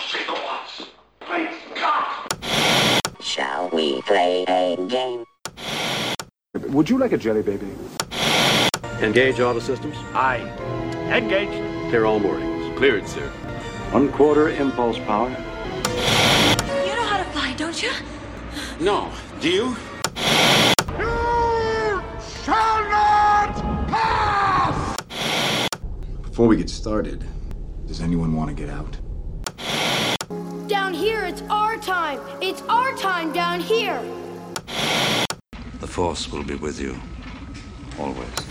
gigawatts. Great God! Shall we play a game? Would you like a jelly baby? Engage auto systems. Aye. Engaged. Clear all moorings. Cleared, sir. One quarter impulse power. You know how to fly, don't you? No. Do you? You shall not pass! Before we get started, does anyone want to get out? Time. It's our time down here. The Force will be with you. Always.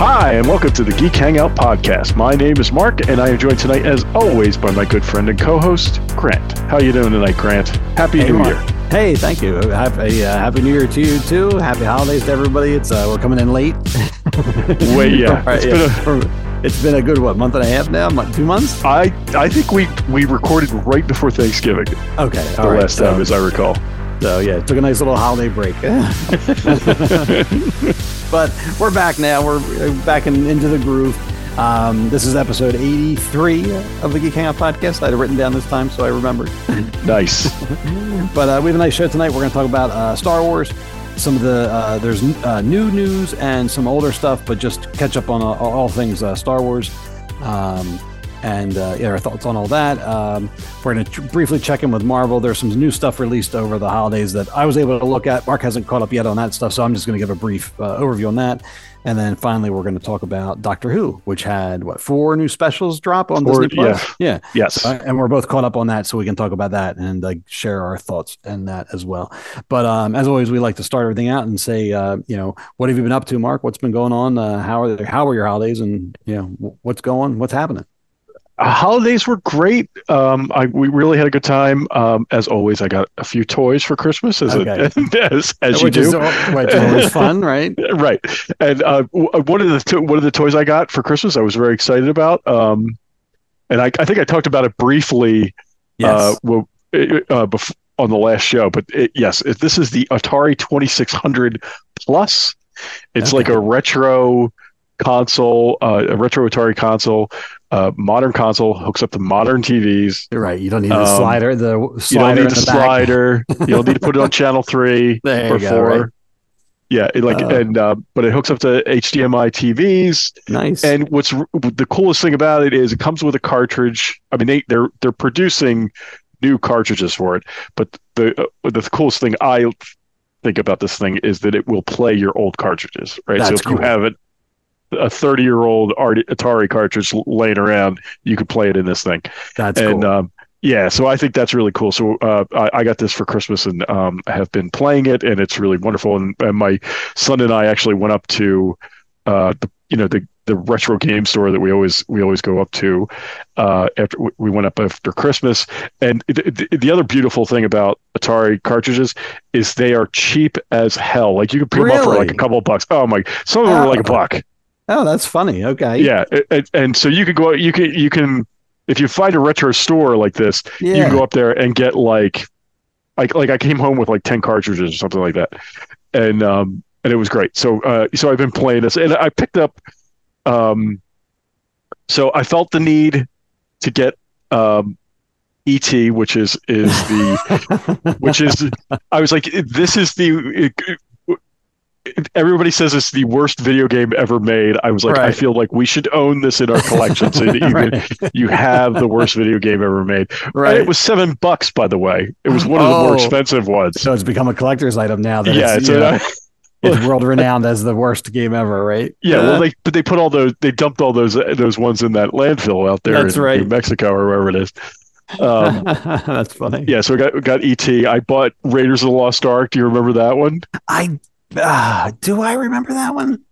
Hi, and welcome to the Geek Hangout podcast. My name is Mark, and I am joined tonight, as always, by my good friend and co-host Grant. How you doing tonight, Grant? Happy Hey, New Mark. Year! Hey, thank you. Happy, uh, happy New Year to you too. Happy holidays to everybody. It's uh, we're coming in late. Wait, yeah, right, it's yeah. been a- it's been a good what month and a half now, two months. I I think we we recorded right before Thanksgiving, Okay, the right. last time, as I recall. so yeah, took a nice little holiday break. but we're back now. We're uh, back in, into the groove. Um, this is episode 83 of the Geek Hangout podcast. I had written down this time, so I remembered. Nice. But uh, we have a nice show tonight. We're going to talk about uh, Star Wars. Some of the uh, there's uh, new news and some older stuff, but just catch up on uh, all things uh, Star Wars, um, and uh, yeah, our thoughts on all that. Um, we're going to tr- briefly check in with Marvel. There's some new stuff released over the holidays that I was able to look at. Mark hasn't caught up yet on that stuff, so I'm just going to give a brief uh, overview on that. And then finally, we're going to talk about Doctor Who, which had what four new specials drop on Four- Disney Plus. Yeah, yes. uh, and we're both caught up on that, so we can talk about that and like share our thoughts and that as well. But um, as always, we like to start everything out and say, uh, you know, what have you been up to, Mark? What's been going on? Uh, how are how are your holidays? And you know, wh- what's going? What's happening? Uh, holidays were great. Um, I we really had a good time. Um, as always, I got a few toys for Christmas, as Okay. it, as, as you do. is which is fun, right? right and uh, w- one of the to- one of the toys i got for christmas i was very excited about um and i, I think i talked about it briefly uh, well, uh, bef- on the last show but it, yes it, this is the atari 2600 plus it's like a retro console uh, a retro atari console uh, modern console hooks up to modern tvs You're right. You don't need the Um, slider. The you don't need the the slider you don't need to put it on channel three or go, four right. yeah it like Uh, and uh, but it hooks up to hdmi tvs Nice. and what's r- the coolest thing about it is it comes with a cartridge. I mean, they they're they're producing new cartridges for it, but the uh, the coolest thing I think about this thing is that it will play your old cartridges, right? so That's if you have it a 30 year old Atari cartridge laying around, you could play it in this thing. That's and cool. um, yeah, so I think that's really cool. So uh, I, I got this for Christmas, and um, have been playing it, and it's really wonderful. And, and my son and I actually went up to uh, the you know the the retro game store that we always we always go up to uh, after we- we went up after Christmas. And the, the, the other beautiful thing about Atari cartridges is they are cheap as hell. Like you can pick them up for like a couple of bucks. Oh my! Some of them are like a Oh. buck. Oh, that's funny. Okay. Yeah, it- it- and so you could go. You can you can if you find a retro store like this, you can go up there and get like like like I came home with like 10 cartridges or something like that. And um and it was great. So uh so I've been playing this and I picked up um so I felt the need to get um ET which is is the which is I was like this is the everybody says it's the worst video game ever made. I was like I feel like we should own this in our collection so that you Right. you have the worst video game ever made. Right. And it was seven bucks, by the way. It was one of the Oh. more expensive ones. So it's become a collector's item now. That yeah, it's, it's a, it's world renowned as the worst game ever, right? yeah. Uh, Well, they but they put all those they dumped all those those ones in that landfill out there That's in right. New Mexico or wherever it is. Um, that's funny. yeah, so I got we got ET. I bought Raiders of the Lost Ark. Do you remember that one? I uh, do I remember that one?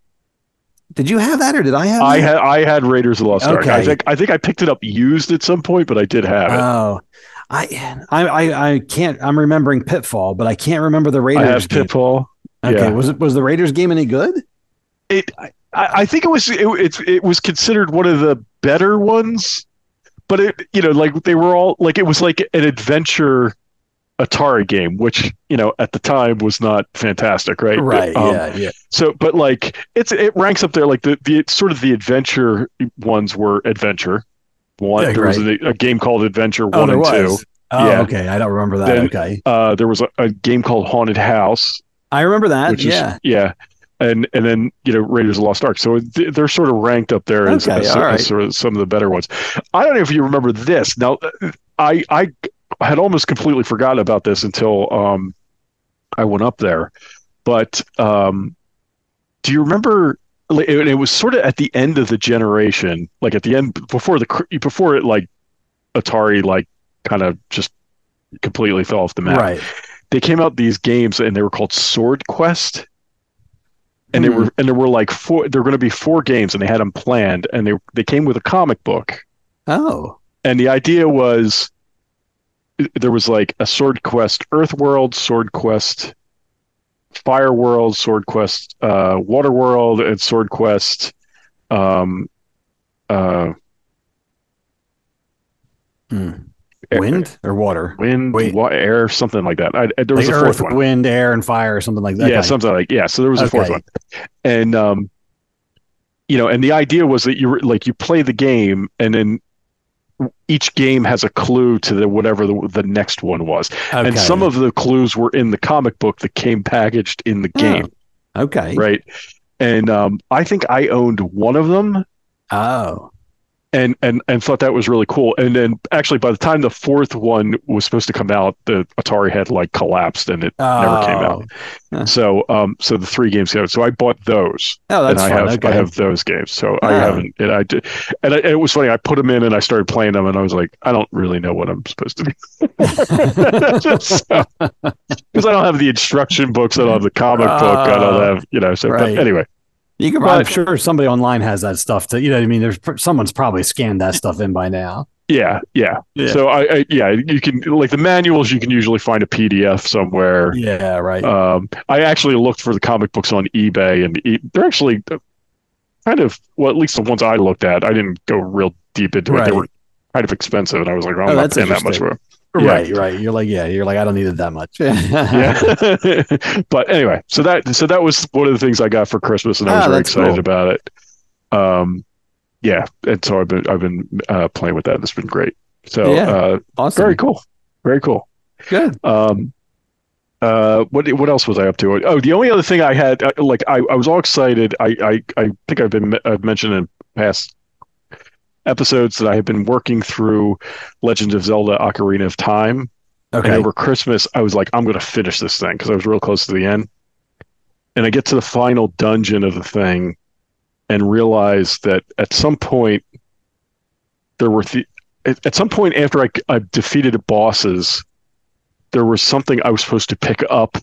Did you have that or did I have? I that? had I had Raiders of the Lost Ark. I think I think I picked it up used at some point, but I did have it. Oh, I, I I I can't. I'm remembering Pitfall, but I can't remember the Raiders. I have game. Pitfall. Okay, Yeah. was it was the Raiders game any good? It I, I think it was it, it it was considered one of the better ones, but it you know like they were all like it was like an adventure Atari game, which you know at the time was not fantastic, right? Right. Um, yeah. Yeah. So, but like it's it ranks up there. Like the the sort of the adventure ones were adventure. One Yeah, there was a, a game called Adventure Oh, One and was. Two. Oh, Yeah. okay. I don't remember that. Then- okay. Uh, there was a, a game called Haunted House, I remember that. yeah. is yeah, and and then you know Raiders of the Lost Ark. So th- they're sort of ranked up there as, Okay, as, as right. sort of some of the better ones. I don't know if you remember this. Now, I I had almost completely forgotten about this until um I went up there, but um, do you remember? It, it was sort of at the end of the generation, like at the end before the before it like Atari like kind of just completely fell off the map Right. they came out these games and they were called Sword Quest. And they Hmm. were and there were like four there were going to be four games and they had them planned and they they came with a comic book. Oh. And the idea was there was like a Sword Quest Earth World, Sword Quest Fire World, Sword Quest uh Water World and Sword Quest um uh Hmm. Wind or water? wind Wait. wa- air something like that. I, I- there was Like a fourth earth, one. wind, air, and fire, or something like that. Yeah, something like yeah. So there was a fourth one, and um, you know, and the idea was that you were like you play the game, and then each game has a clue to the whatever the, the next one was, and some of the clues were in the comic book that came packaged in the Oh, game, Okay. right? And um, I think I owned one of them, Oh. And and and thought that was really cool. And then actually, by the time the fourth one was supposed to come out, the Atari had like collapsed, and it never came out. Huh. So um, so the three games came out. So I bought those. Oh, that's and I fun. have okay. I have those games. So I Oh. haven't. And I did, and I, it was funny. I put them in and I started playing them, and I was like, I don't really know what I'm supposed to do because I don't have the instruction books. I don't have the comic book. I don't Oh, have you know. So but right. anyway, You can. But- I'm sure somebody online has that stuff. To you know, what I mean, there's someone's probably scanned that stuff in by now. yeah, yeah. Yeah. So I, I yeah, you can like the manuals. You can usually find a PDF somewhere. Yeah. Right. Um, I actually looked for the comic books on eBay, and e- they're actually uh, kind of well, at least the ones I looked at. I didn't go real deep into it. They were kind of expensive, and I was like, I'm Oh, not that's paying that much interesting. for. 'Em. yeah. Right. Right. You're like, yeah. You're like, I don't need it that much. Yeah, but anyway, so that so that was one of the things I got for Christmas, and I was Ah, very excited cool. about it. Um, yeah, and so I've been I've been uh, playing with that, it's been great. So Yeah. uh, awesome. very cool, very cool. Good. Um, uh, what what else was I up to? Oh, the only other thing I had, uh, like, I, I was all excited. I, I I think I've been I've mentioned in past episodes that I have been working through Legend of Zelda: Ocarina of Time. Okay. And over Christmas, I was like, I'm going to finish this thing because I was real close to the end. And I get to the final dungeon of the thing and realize that at some point, there were, th- at, at some point after I, I defeated the bosses, there was something I was supposed to pick up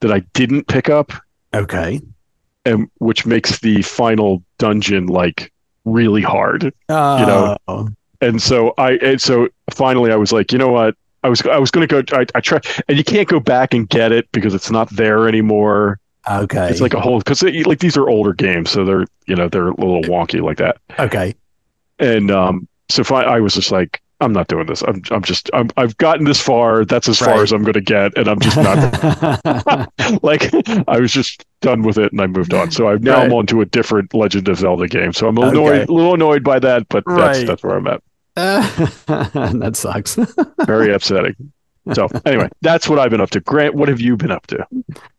that I didn't pick up, Okay. and which makes the final dungeon like really hard. you know, and so I and so finally I was like, you know what? I was I was going to go. I, I try, and you can't go back and get it because it's not there anymore. Okay. It's like a whole because like these are older games, so they're you know they're a little wonky like that. okay. And um, so fi- I was just like, I'm not doing this. I'm I'm just I'm, I've gotten this far. That's as far as I'm going to get, and I'm just not like I was just done with it, and I moved on. So I now I'm Right. on to a different Legend of Zelda game. So I'm a little Okay. annoyed, a little annoyed by that, but that's Right. that's where I'm at. that sucks. very upsetting. So anyway, that's what I've been up to. Grant, what have you been up to?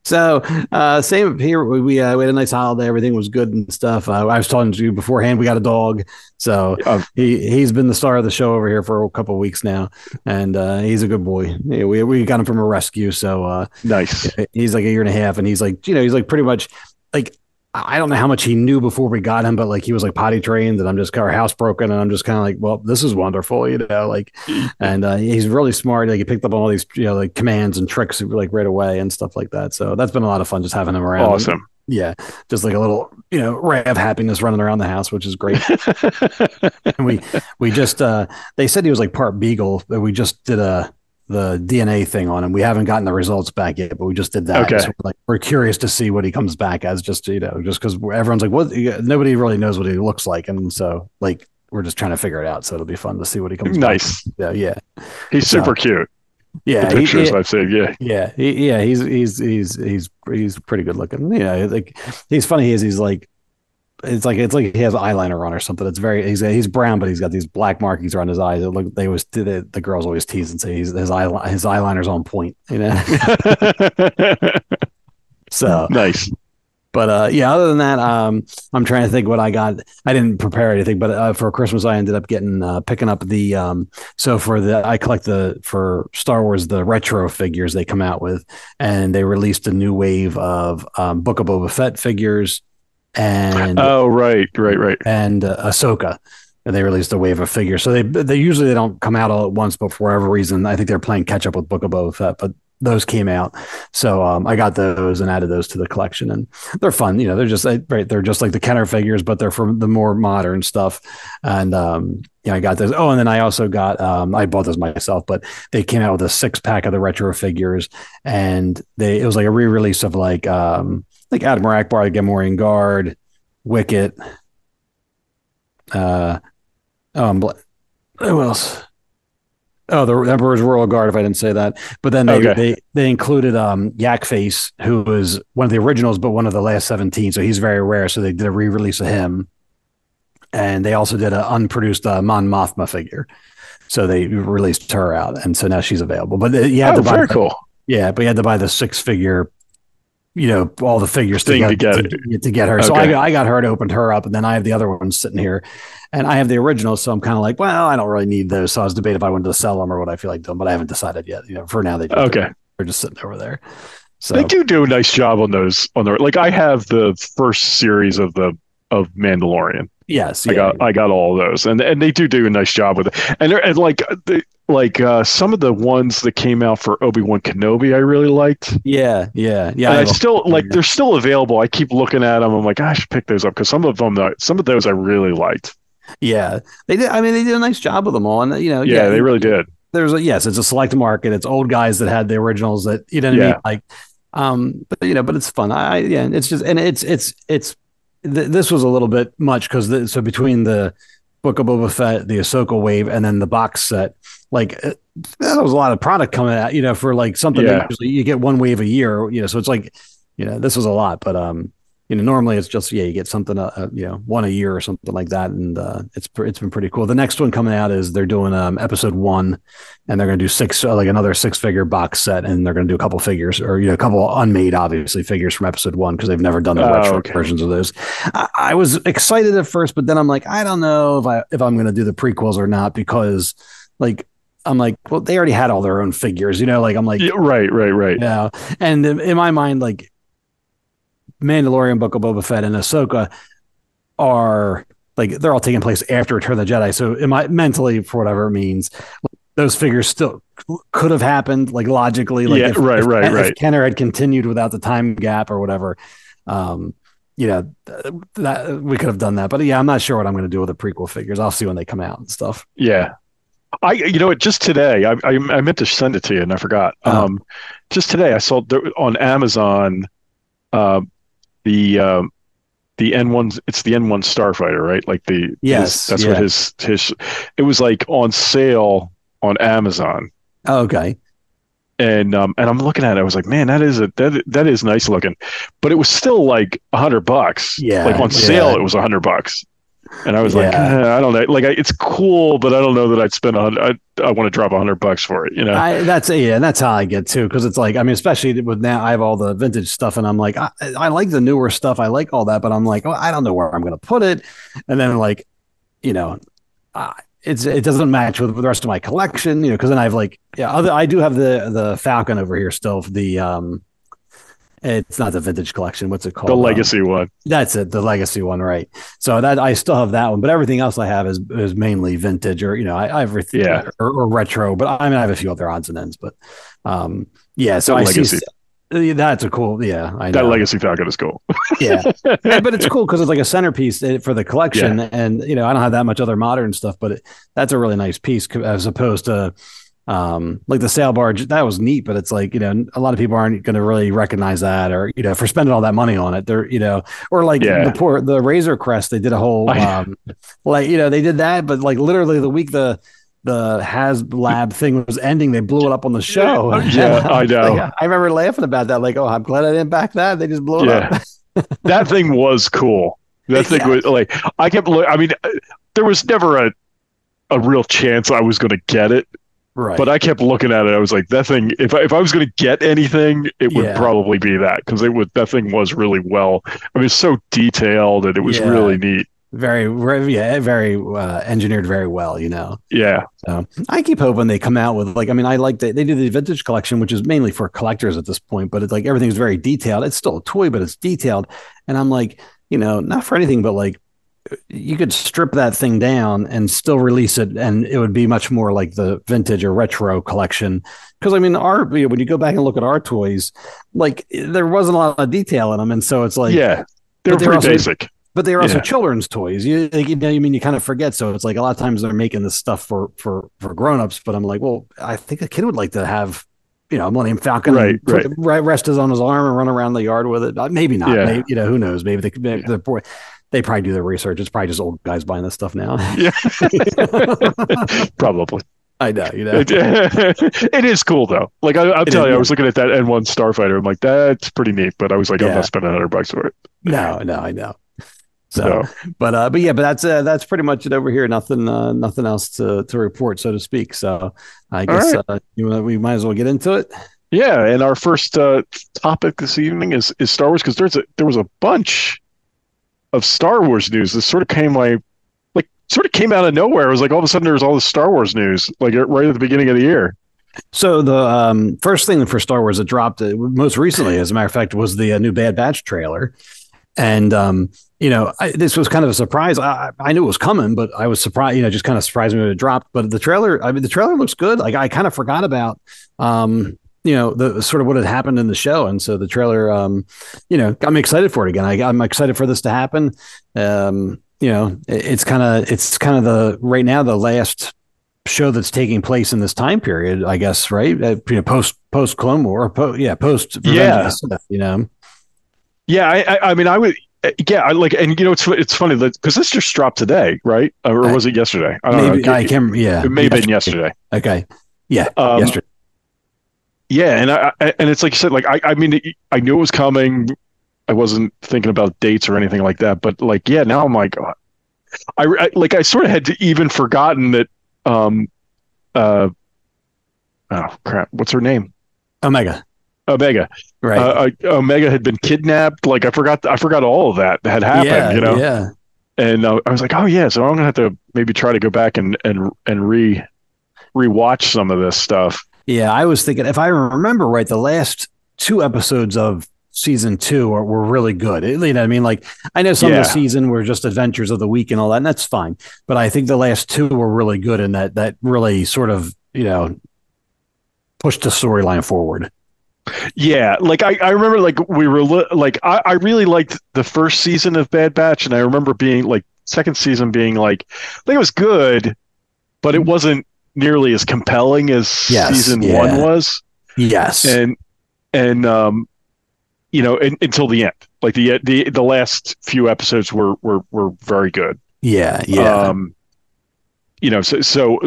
So, uh, same here. We we, uh, we had a nice holiday. Everything was good and stuff. Uh, I was talking to you beforehand. We got a dog, so Um, he he's been the star of the show over here for a couple of weeks now, and uh, he's a good boy. Yeah, we we got him from a rescue, so uh, Nice. he's like a year and a half, and he's like you know he's like pretty much like I don't know how much he knew before we got him, but like he was like potty trained, and I'm just our house broken, and I'm just kind of like, well, this is wonderful, you know, like, and uh, he's really smart. Like he picked up on all these you know like commands and tricks like right away and stuff like that. So that's been a lot of fun just having him around. Awesome. Yeah, just like a little you know ray of happiness running around the house, which is great. and we we just uh they said he was like part beagle, but we just did a the DNA thing on him. We haven't gotten the results back yet, but we just did that. Okay. So we're like we're curious to see what he comes back as, just you know, just because everyone's like, what? Nobody really knows what he looks like, and so like we're just trying to figure it out. So it'll be fun to see what he comes. Nice. Yeah, yeah. He's So- super cute. Yeah, the pictures he- I've seen. Yeah. Yeah, he, yeah, he's he's he's he's he's pretty good looking. Yeah, like he's funny. Is he's like, it's like it's like he has eyeliner on or something. It's very he's he's brown, but he's got these black markings around his eyes. It look they always the, the girls always tease and say he's his eye his eyeliner's on point. You know, so nice. But uh, yeah, other than that, um, I'm trying to think what I got. I didn't prepare anything, but uh, for Christmas, I ended up getting uh, picking up the. Um, so for the, I collect the for Star Wars the retro figures they come out with, and they released a new wave of um, Book of Boba Fett figures, and Oh, right, right, right. and uh, Ahsoka. And they released a wave of figures. So they they usually they don't come out all at once, but for whatever reason, I think they're playing catch up with Book of Boba Fett. But those came out, so um, I got those and added those to the collection, and they're fun. You know, they're just right. They're just like the Kenner figures, but they're from the more modern stuff. And um, yeah, I got those. Oh, and then I also got um, I bought those myself, but they came out with a six pack of the retro figures, and they it was like a re release of like um, like Admiral Ackbar, the Gamorrean Guard, Wicket. Uh, oh, who else? Oh, the Emperor's Royal Guard. If I didn't say that, but then they Okay. they, they included um Yak Face, who was one of the originals, but one of the last seventeen. So he's very rare. So they did a re-release of him, and they also did an unproduced uh, Mon Mothma figure. So they released her out, and so now she's available. But uh, you had Oh, to buy very cool. yeah, but you had to buy the six figure, you know, all the figures to get, to get to, to get her. So I got, I got her and opened her up, and then I have the other ones sitting here, and I have the originals. So I'm kind of like, well, I don't really need those. So I was debating if I wanted to sell them or what I feel like doing, but I haven't decided yet. You know, for now they just, Okay. they're just sitting over there. So They do do a nice job on those. On the like, I have the first series of the of Mandalorian. Yes, I yeah, got I got all those, and and they do do a nice job with it. And and like the like uh, some of the ones that came out for Obi Wan Kenobi, I really liked. yeah, yeah, yeah. and I a- still like they're still available. I keep looking at them. I'm like, I should pick those up because some of them, some of those I really liked. yeah, they did. I mean, they did a nice job with them all, and you know, Yeah, they really did. there's a yes, it's a select market. It's old guys that had the originals that you know what I Yeah. mean. Like, um, but you know, but it's fun. I yeah, it's just and it's it's it's th- this was a little bit much because so between the Book of Boba Fett, the Ahsoka wave, and then the box set, like uh, that was a lot of product coming out. You know, for like something Yeah. that usually you get one wave a year. You know, so it's like you know this was a lot, but um. You know, normally it's just yeah, you get something, uh, uh, you know, one a year or something like that, and uh, it's pr- it's been pretty cool. The next one coming out is they're doing um, episode one, and they're going to do six uh, like another six figure box set and they're going to do a couple figures or you know a couple unmade obviously figures from episode one because they've never done the Oh, retro okay. versions of those I, I was excited at first but then i'm like i don't know if i if i'm going to do the prequels or not because like i'm like well they already had all their own figures you know like i'm like Yeah, right, right, right. yeah and in, in my mind like mandalorian book of boba fett and ahsoka are like they're all taking place after return of the jedi so in my mentally for whatever it means those figures still could have happened like logically like Yeah, if, right, if, right, if right. kenner had continued without the time gap or whatever um you know that we could have done that but yeah i'm not sure what i'm going to do with the prequel figures i'll see when they come out and stuff Yeah. I, you know what? Just today, I, I, I meant to send it to you and I forgot. Oh. Um, just today, I saw there, on Amazon, uh, the um, the N one. It's the N one Starfighter, right? Like the Yes, his- that's yeah. what his his. It was like on sale on Amazon, oh, okay and um, and I'm looking at it. I was like, man, that is a that that is nice looking, but it was still like a hundred bucks. Yeah, like on sale, yeah. it was a hundred bucks. And I was like, Yeah. eh, I don't know. Like, I, it's cool, but I don't know that I'd spend a hundred. I, I want to drop a hundred bucks for it. You know? I, that's yeah, and that's how I get too. Because it's like, I mean, especially with now, I have all the vintage stuff, and I'm like, I, I like the newer stuff, I like all that, but I'm like, oh, I don't know where I'm going to put it, and then like, you know, uh, it's it doesn't match with, with the rest of my collection, you know, because then I have like, yeah, other I do have the the Falcon over here still, the um, it's not the vintage collection. What's it called? the Um, legacy one. That's it, the legacy one, right? So that I still have that one, but everything else I have is is mainly vintage or you know I, I have everything Yeah. or, or retro. But I mean I have a few other odds and ends, but um yeah. So That I legacy. see that's a cool yeah. I know That know. legacy Falcon is cool. yeah, Yeah, but it's cool because it's like a centerpiece eh, for the collection, and you know I don't have that much other modern stuff, but it, that's a really nice piece as opposed to Um, like the sail barge, that was neat, but it's like, you know, a lot of people aren't going to really recognize that or, you know, for spending all that money on it. They're, you know, or like Yeah. the poor, the Razor Crest, they did a whole, um, like, you know, they did that, but like literally the week the, the Has Lab thing was ending, they blew it up on the show. Yeah, I know. Like, I remember laughing about that. Like, oh, I'm glad I didn't back that. They just blew it Yeah. up. that thing was cool. That thing Yeah. was like I kept. I mean, uh, there was never a a real chance I was going to get it, Right. but I kept looking at it. I was like, that thing. If I, if I was going to get anything, it would Yeah. probably be that because it would. That thing was really well. I mean, it's so detailed and it was Yeah. really neat. very, very, yeah, very uh, engineered very well, you know. Yeah, So I keep hoping they come out with like I mean I like that they do the vintage collection which is mainly for collectors at this point but it's like everything's very detailed it's still a toy but it's detailed and I'm like you know not for anything but like you could strip that thing down and still release it and it would be much more like the vintage or retro collection because I mean our you when you go back and look at our toys like there wasn't a lot of detail in them and so it's like yeah, they're they're pretty also- basic. but they're also Yeah. children's toys. You, like, you know, I mean, you kind of forget. So it's like a lot of times they're making this stuff for for for grown-ups. But I'm like, well, I think a kid would like to have, you know, a Millennium Falcon, Right, right, rest is on his arm and run around the yard with it. Uh, Maybe not. Yeah. Maybe, you know, who knows? Maybe they could. Maybe the boy. They probably do their research. It's probably just old guys buying this stuff now. Yeah, probably. I know, you know. It, it is cool though. Like I, I'm It telling you, I was looking at that N1 Starfighter. I'm like, that's pretty neat. But I was like, I'm Yeah. not spending hundred bucks for it. No, no, I know. So, So but uh, but yeah, but that's uh, that's pretty much it over here. Nothing, uh, nothing else to to report, so to speak. So, I guess right. uh, you, we might as well get into it. yeah, and our first uh, topic this evening is is Star Wars because there's a there was a bunch of Star Wars news. This sort of came like like sort of came out of nowhere. It was like all of a sudden there was all this Star Wars news like right at the beginning of the year. So the um, first thing for Star Wars that dropped uh, most recently, as a matter of fact, was the uh, new Bad Batch trailer, and um, you know I, this was kind of a surprise. I, I knew it was coming, but I was surprised. You know, just kind of surprised me when it dropped. But the trailer, I mean, the trailer looks good. Like I kind of forgot about. Um, you know the sort of what had happened in the show, and so the trailer, um, you know, got me excited for it again. I, I'm excited for this to happen. Um, you know, it- it's kind of it's kind of the right now the last show that's taking place in this time period, I guess, right? Uh, you know, post post Clone War, or po- yeah, post Revenge Yeah. Sith, you know, Yeah, I, I, I mean, I would. Yeah, I like, and you know, it's it's funny that because this just dropped today, right? Or was it yesterday? I don't maybe know. I can't. Yeah, It may have been yesterday. Okay, yeah, Um, yesterday. Yeah, and I, I and it's like you said, like I, I mean, I knew it was coming. I wasn't thinking about dates or anything like that, but like, yeah, now I'm like, uh, I, I like I sort of had to even forgotten that. Um, uh, oh crap, what's her name? Omega, Omega. right? Uh, uh, Omega had been kidnapped. Like I forgot, I forgot all of that had happened. yeah, you know, yeah, and uh, I was like, oh yeah, so I'm gonna have to maybe try to go back and and and re rewatch some of this stuff. Yeah. I was thinking, if I remember right, the last two episodes of season two are, were really good. It- you know, I mean, like I know some Yeah. of the season were just adventures of the week and all that, and that's fine. But I think the last two were really good, and that that really sort of you know pushed the storyline forward. Yeah, like I, I remember like we were li- like I, I really liked the first season of Bad Batch, and I remember being like second season being like I think it was good, but it mm-hmm. wasn't nearly as compelling as Yes, season yeah. one was, Yes, and and um, you know, in, until the end, like the the the last few episodes were were were very good. yeah, yeah. Um, you know, so so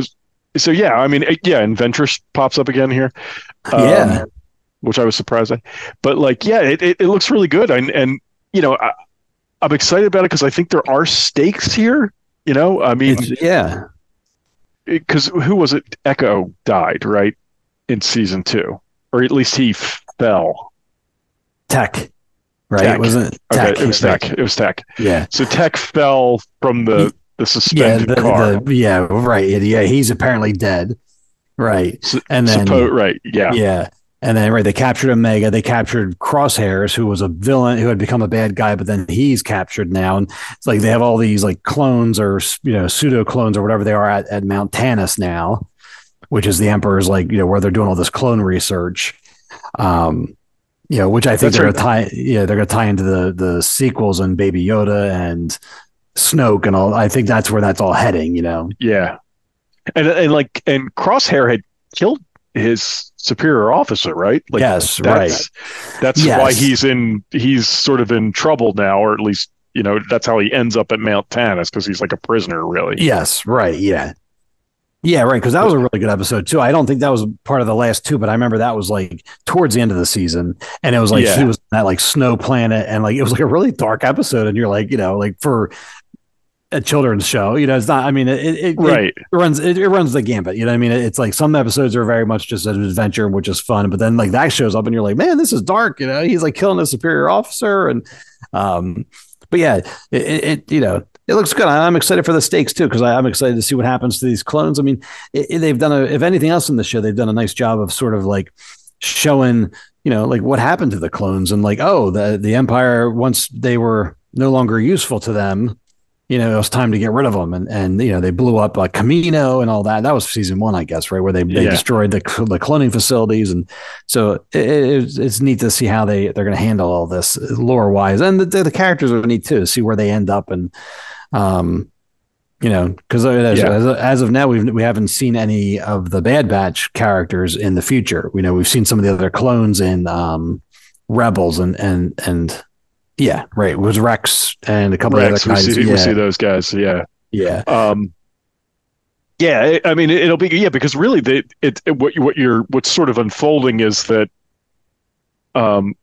so yeah, I mean, yeah, and Ventress pops up again here. Um, Yeah. which I was surprised at. But like, yeah, it, it, it looks really good, and and you know, I, I'm excited about it because I think there are stakes here. You know, I mean, It's- yeah, because who was it? Echo died, right, in season two, or at least he fell. tech, right? Tech. Wasn't it Okay, it was tech. It was tech. Yeah. So tech fell from the the Yeah, suspended the, car. the- yeah, right. Yeah, he's apparently dead. Right. And then suppo- right, yeah, yeah. And then right, they captured Omega. They captured Crosshairs, who was a villain who had become a bad guy, but then he's captured now. And it's like they have all these like clones or you know pseudo clones or whatever they are at, at Mount Tantiss now, which is the Emperor's like you know where they're doing all this clone research. Um, you know, which I think That's they're right. gonna tie. Yeah, they're gonna tie into the the sequels and Baby Yoda and Snoke and all. I think that's where that's all heading. You know. yeah. And and like and Crosshair had killed his superior officer, right? Like, Yes, that's, That's Yes. why he's in. He's sort of in trouble now, or at least you know that's how he ends up at Mount Tantiss because he's like a prisoner, really. Yes, right. Yeah. Yeah, right. Because that was a really good episode too. I don't think that was part of the last two, but I remember that was like towards the end of the season, and it was like Yeah. he was that like snow planet, and like it was like a really dark episode, and you're like, you know, like for a children's show, you know, it's not. I mean, it, it, it Right. it runs it, it runs the gambit. You know, what I mean, it's like some episodes are very much just an adventure, which is fun, but then like that shows up, and you're like, man, this is dark. You know, he's like killing a superior officer, and um, but yeah, it, you know. It looks good. I'm excited for the stakes too because I'm excited to see what happens to these clones. I mean, they've done a, if anything else in the show, they've done a nice job of sort of like showing, you know, like what happened to the clones and like, oh, the the Empire once they were no longer useful to them, you know, it was time to get rid of them, and and you know they blew up like Kamino and all that. That was season one, I guess, right, where they, they Yeah. destroyed the the cloning facilities, and so it, it- it's, it's neat to see how they they're going to handle all this lore wise, and the, the characters are neat too, see where they end up and um you know because as, Yeah. as, as of now we've we haven't seen any of the bad batch characters in the future you know we've seen some of the other clones in um rebels and and and yeah right it was rex and a couple Rex, of other guys see, yeah we see those guys. Yeah. yeah Um, yeah, I mean, it'll be yeah because really, they, it, it what you- what you're what's sort of unfolding is that, um,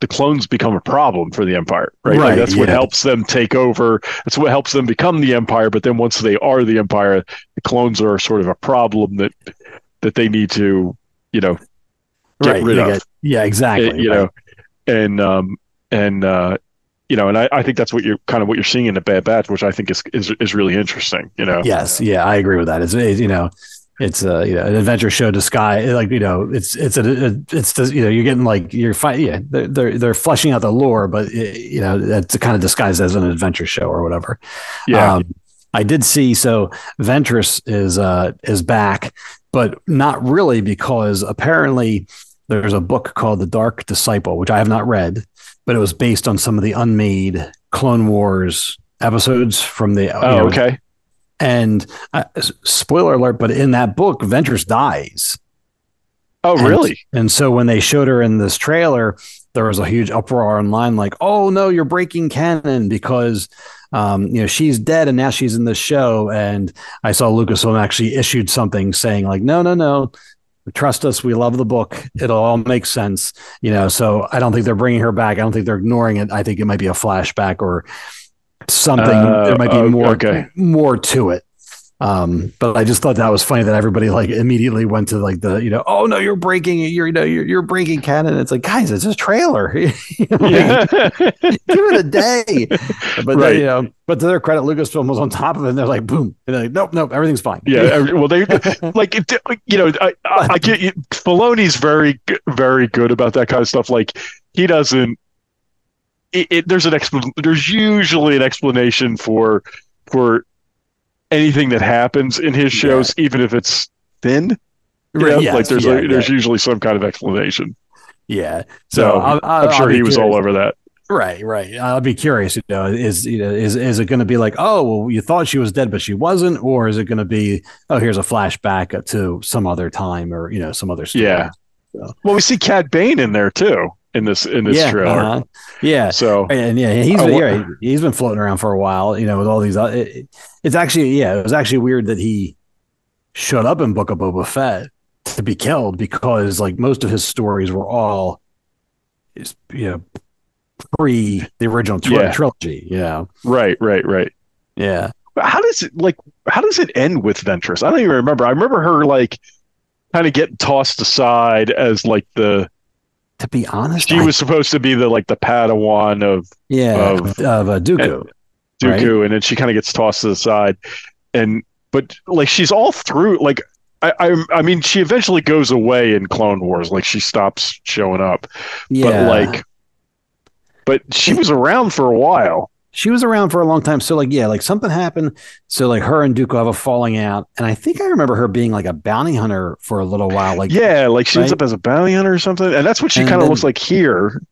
the clones become a problem for the empire, right? Like, Right, that's what helps them take over. That's what helps them become the empire. But then once they are the empire, the clones are sort of a problem that that they need to, you know, get right rid you of. get- yeah exactly It- you right. know, and um and uh you know, and I, I think that's what you're kind of what you're seeing in the Bad Batch, which I think is is, is really interesting. You know, Yes, yeah, I agree with that. It's, you know, it's a you know an adventure show disguise like you know it's it's a, a it's the, you know you're getting like you're fight yeah they're, they're they're fleshing out the lore, but it, you know it's kind of disguised as an adventure show or whatever. yeah, Um, I did see so Ventress is uh is back, but not really because apparently there's a book called The Dark Disciple, which I have not read, but it was based on some of the unmade Clone Wars episodes from the you oh, know, okay, and uh, spoiler alert, but in that book, Ventress dies. oh, And- really? And so when they showed her in this trailer, there was a huge uproar online, like, "Oh no, you're breaking canon because." Um, you know, she's dead and now she's in the show. And I saw Lucasfilm actually issued something saying, like, no, no, no, trust us. We love the book. It'll all make sense. You know, so I don't think they're bringing her back. I don't think they're ignoring it. I think it might be a flashback or something. Uh, there might be oh, more, okay. more to it. Um, but I just thought that was funny that everybody like immediately went to like the, you know, oh no, you're breaking it. You're, you know, you're, you're breaking canon. It's like, guys, it's a trailer. You know, like, give it a day. But Right. then, you know, but to their credit, Lucasfilm was on top of it. And they're like, boom. And they're like, nope, nope, everything's fine. yeah. every- Well, they like it, you know, I, I, I get you. Filoni's very, very good about that kind of stuff. Like he doesn't. It, it, there's an expl- There's usually an explanation for for anything that happens in his shows, even if it's thin. You Right, know, yes, like there's yeah, a, there's yeah. usually some kind of explanation. Yeah. So, So I'll- I'm sure he was all over that. Right, right. I'll be curious. You know, is you know, is is it going to be like, oh, well, you thought she was dead, but she wasn't, or is it going to be, oh, here's a flashback to some other time, or you know, some other story? Yeah. Well, we see Cad Bane in there too in this in this yeah, trailer. uh-huh. yeah. So And yeah, he's been, yeah, he's been floating around for a while. You know, with all these. uh, It, it- it's actually yeah, it was actually weird that he showed up in Book of Boba Fett to be killed because like most of his stories were all, is you know, pre the original tri- Yeah. trilogy. You know, right, right, right. yeah. But how does it like? How does it end with Ventress? I don't even remember. I remember her like kind of getting tossed aside as like the To be honest, she I- was supposed to be the like the Padawan of yeah of- of, uh, Dooku. Dooku, and then she kind of gets tossed to the side, and but like she's all through. Like I, I, I mean, she eventually goes away in Clone Wars. Like she stops showing up, yeah, but like, but she was around for a while. She was around for a long time. So like, yeah, like something happened. So like her and Dooku have a falling out, and I think I remember her being like a bounty hunter for a little while. Like, Yeah, like she ends up as a bounty hunter or something, and that's what she kind of looks like here.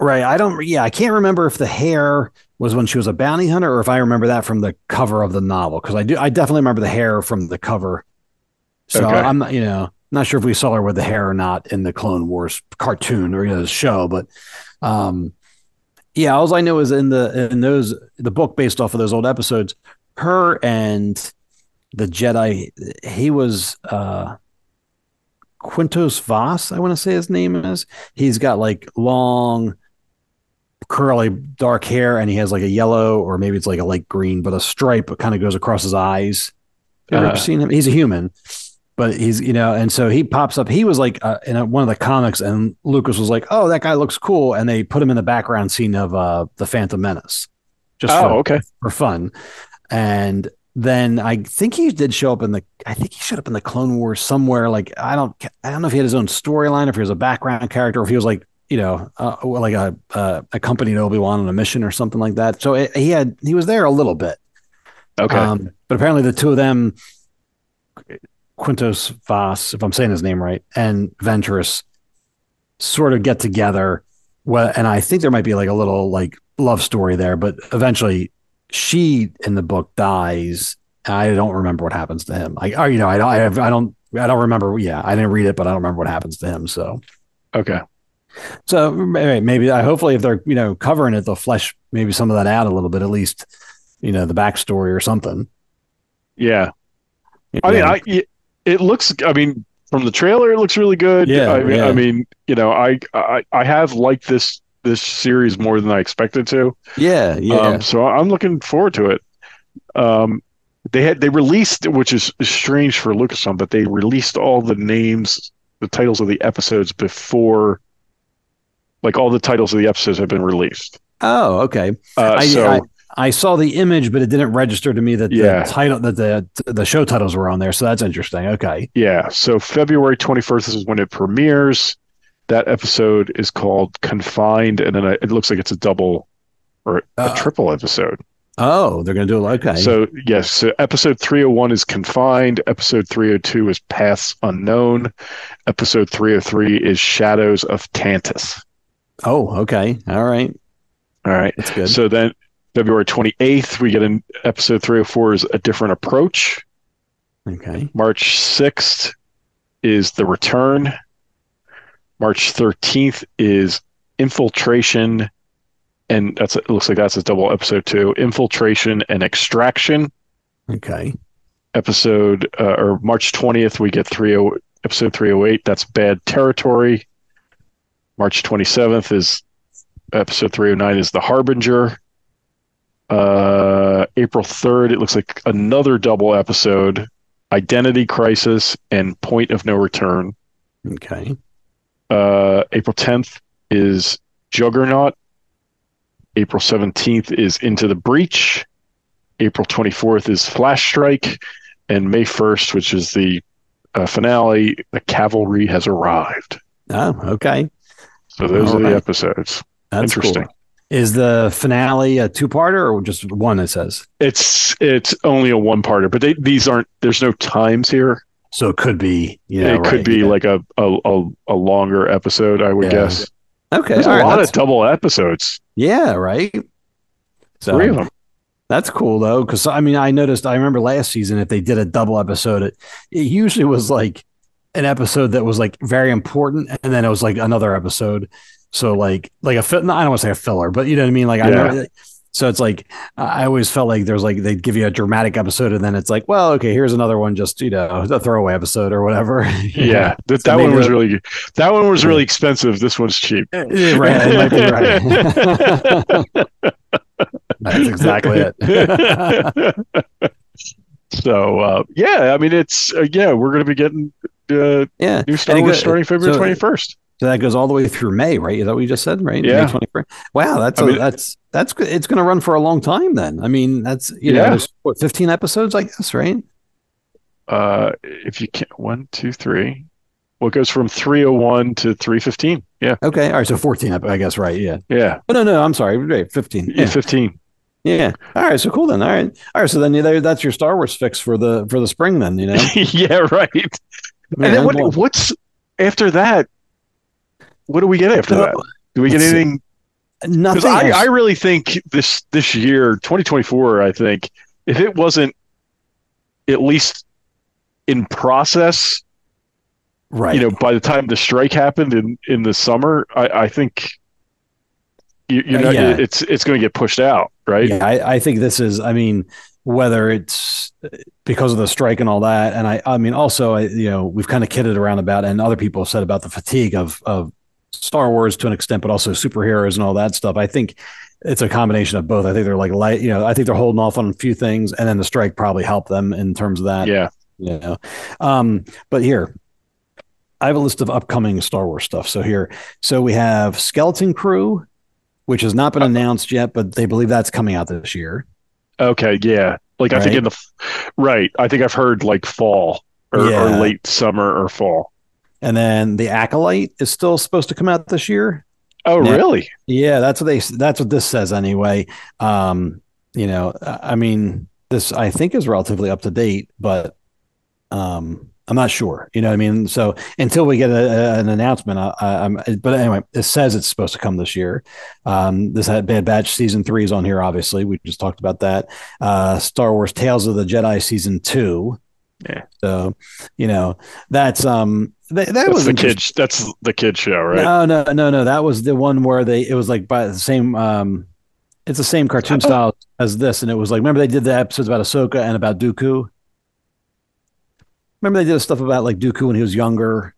right. I don't. Yeah, I can't remember if the hair was when she was a bounty hunter, or if I remember that from the cover of the novel. Because I do, I definitely remember the hair from the cover. So Okay. I'm not, you know, not sure if we saw her with the hair or not in the Clone Wars cartoon or you know, the show, but um, yeah, all I know is in the in those the book based off of those old episodes, her and the Jedi, he was uh Quintos Voss, I want to say his name is. He's got like long, curly, dark hair, and he has like a yellow or maybe it's like a light green, but a stripe kind of goes across his eyes. You ever Uh. seen him? He's a human, but he's you know, and so he pops up. He was like uh, in a, one of the comics, and Lucas was like, "Oh, that guy looks cool," and they put him in the background scene of uh, the Phantom Menace, just Oh, for, okay. for fun. And then I think he did show up in the. I think he showed up in the Clone Wars somewhere. Like I don't, I don't know if he had his own storyline, if he was a background character, or if he was like you know, uh, like a uh, accompanied Obi Wan on a mission or something like that. So it, he had he was there a little bit. Okay. Um, but apparently the two of them, Quintos Voss, if I'm saying his name right, and Ventress, sort of get together. Well, and I think there might be like a little like love story there, but eventually she in the book dies. I don't remember what happens to him. I, or, you know, I don't, I have, I don't, I don't remember. Yeah, I didn't read it, but I don't remember what happens to him. So, okay. so maybe, maybe I hopefully if they're you know covering it, they'll flesh maybe some of that out a little bit, at least you know the backstory or something. Yeah. You I mean. I it- looks. I mean, from the trailer, it looks really good. Yeah, I mean, yeah. I mean, you know, I I I have liked this this series more than I expected to. yeah, yeah. Um, so I'm looking forward to it. Um, they had they released, which is, is strange for Lucasfilm, but they released all the names, the titles of the episodes before, like all the titles of the episodes have been released. oh, okay. Uh, I, so I I saw the image, but it didn't register to me that Yeah. the title that the the show titles were on there. So that's interesting. Okay. yeah, so February 21st is when it premieres. That episode is called Confined, and then I- it looks like it's a double or a Uh, triple episode. Oh, they're gonna do it. Okay. So yes, so episode 301 is confined, episode 302 is paths unknown, episode 303 is shadows of Tantiss. oh, okay. All right. All right. That's good. So then February 28th we get an episode 304 is a different approach. okay. March 6th is the return. March 13th is infiltration and that's it looks like that's a double episode 2, infiltration and extraction. Okay. episode uh, or March 20th we get 30 episode 308 that's bad territory March 27th is episode 309 is the harbinger uh April 3rd it looks like another double episode identity crisis and point of no return Okay. uh April 10th is juggernaut April 17th is into the breach April 24th is Flash Strike, and May 1st, which is the uh, finale, the cavalry has arrived. Oh, okay. So those All are right. the episodes. That's Interesting. Cool. Is the finale a two-parter or just one? It says It's it's only a one parter, but they, these aren't. There's no times here. so. It could be. Yeah. it could be yeah. like a, a a longer episode, I would Yeah. guess. okay. There's a right, lot of double episodes. Yeah. Right. So Three of them. That's cool though, because I mean, I noticed. I remember last season if they did a double episode, it, it usually was like an episode that was like very important, and then it was like another episode. So like like a fit. I don't want to say a filler, but you know what I mean. Like I Yeah. know. So it's like I always felt like there's like they'd give you a dramatic episode, and then it's like, well, okay, here's another one, just you know, a throwaway episode or whatever. Yeah, that, that one was really that one was really expensive. This one's cheap. Right, it might be right. That's exactly it. so uh, yeah, I mean it's uh, yeah, we're going to be getting uh, yeah, new Star Wars starting February so- twenty first. So that goes all the way through May, right? Is that what you just said, right? Yeah. May 21st. Wow, that's a, mean- that's that's good. It's going to run for a long time then. I mean, that's you know, Yeah. there's, what 15 episodes, I guess, right? Uh, if you can't one, two, three. Well, it goes from three oh one to three fifteen. Yeah, Okay, all right, so 14, I guess, right? Yeah. yeah, Oh no, no, I'm sorry, right, 15. yeah, Yeah, fifteen. yeah. All right, so cool then. All right, all right. So then you there, that's your Star Wars fix for the for the spring then. You know, yeah, right. and then what, what's after that? What do we get after that? Do we get Let's see. anything? nothing. Because I. I really think this this year, 2024, I think if it wasn't at least in process, right. You know, by the time the strike happened in in the summer, I, I think you, you're Uh, not. yeah. It's it's going to get pushed out, right? Yeah, I, I think this is. I mean, whether it's because of the strike and all that, and I, I mean, also, I, you know, we've kind of kidded around about, and other people have said about the fatigue of of Star Wars to an extent, but also superheroes and all that stuff. I think it's a combination of both. I think they're like light, you know, I think they're holding off on a few things, and then the strike probably helped them in terms of that. Yeah. You know, um, but here. I have a list of upcoming Star Wars stuff. So here, so we have Skeleton Crew, which has not been announced yet, but they believe that's coming out this year. Okay. Yeah. Like I think in the right. I think I've heard like fall or, or late summer or fall. And then the Acolyte is still supposed to come out this year. Oh, Yeah. really? Yeah, that's what they that's what this says anyway. Um, you know, I I mean, this I think is relatively up to date, but um I'm not sure. You know what I mean? So until we get a, a- an announcement, I, I, I'm. But anyway, it says it's supposed to come this year. Um, this had Bad Batch season three is on here. Obviously, we just talked about that. Uh, Star Wars Tales of the Jedi season two. Yeah. So, you know, that's um that, was the kid. That's the kid show, right? No, no, no, no. That was the one where they it was like by the same um it's the same Oh. cartoon style as this, and it was like remember they did the episodes about Ahsoka and about Dooku? Remember they did stuff about like Dooku when he was younger.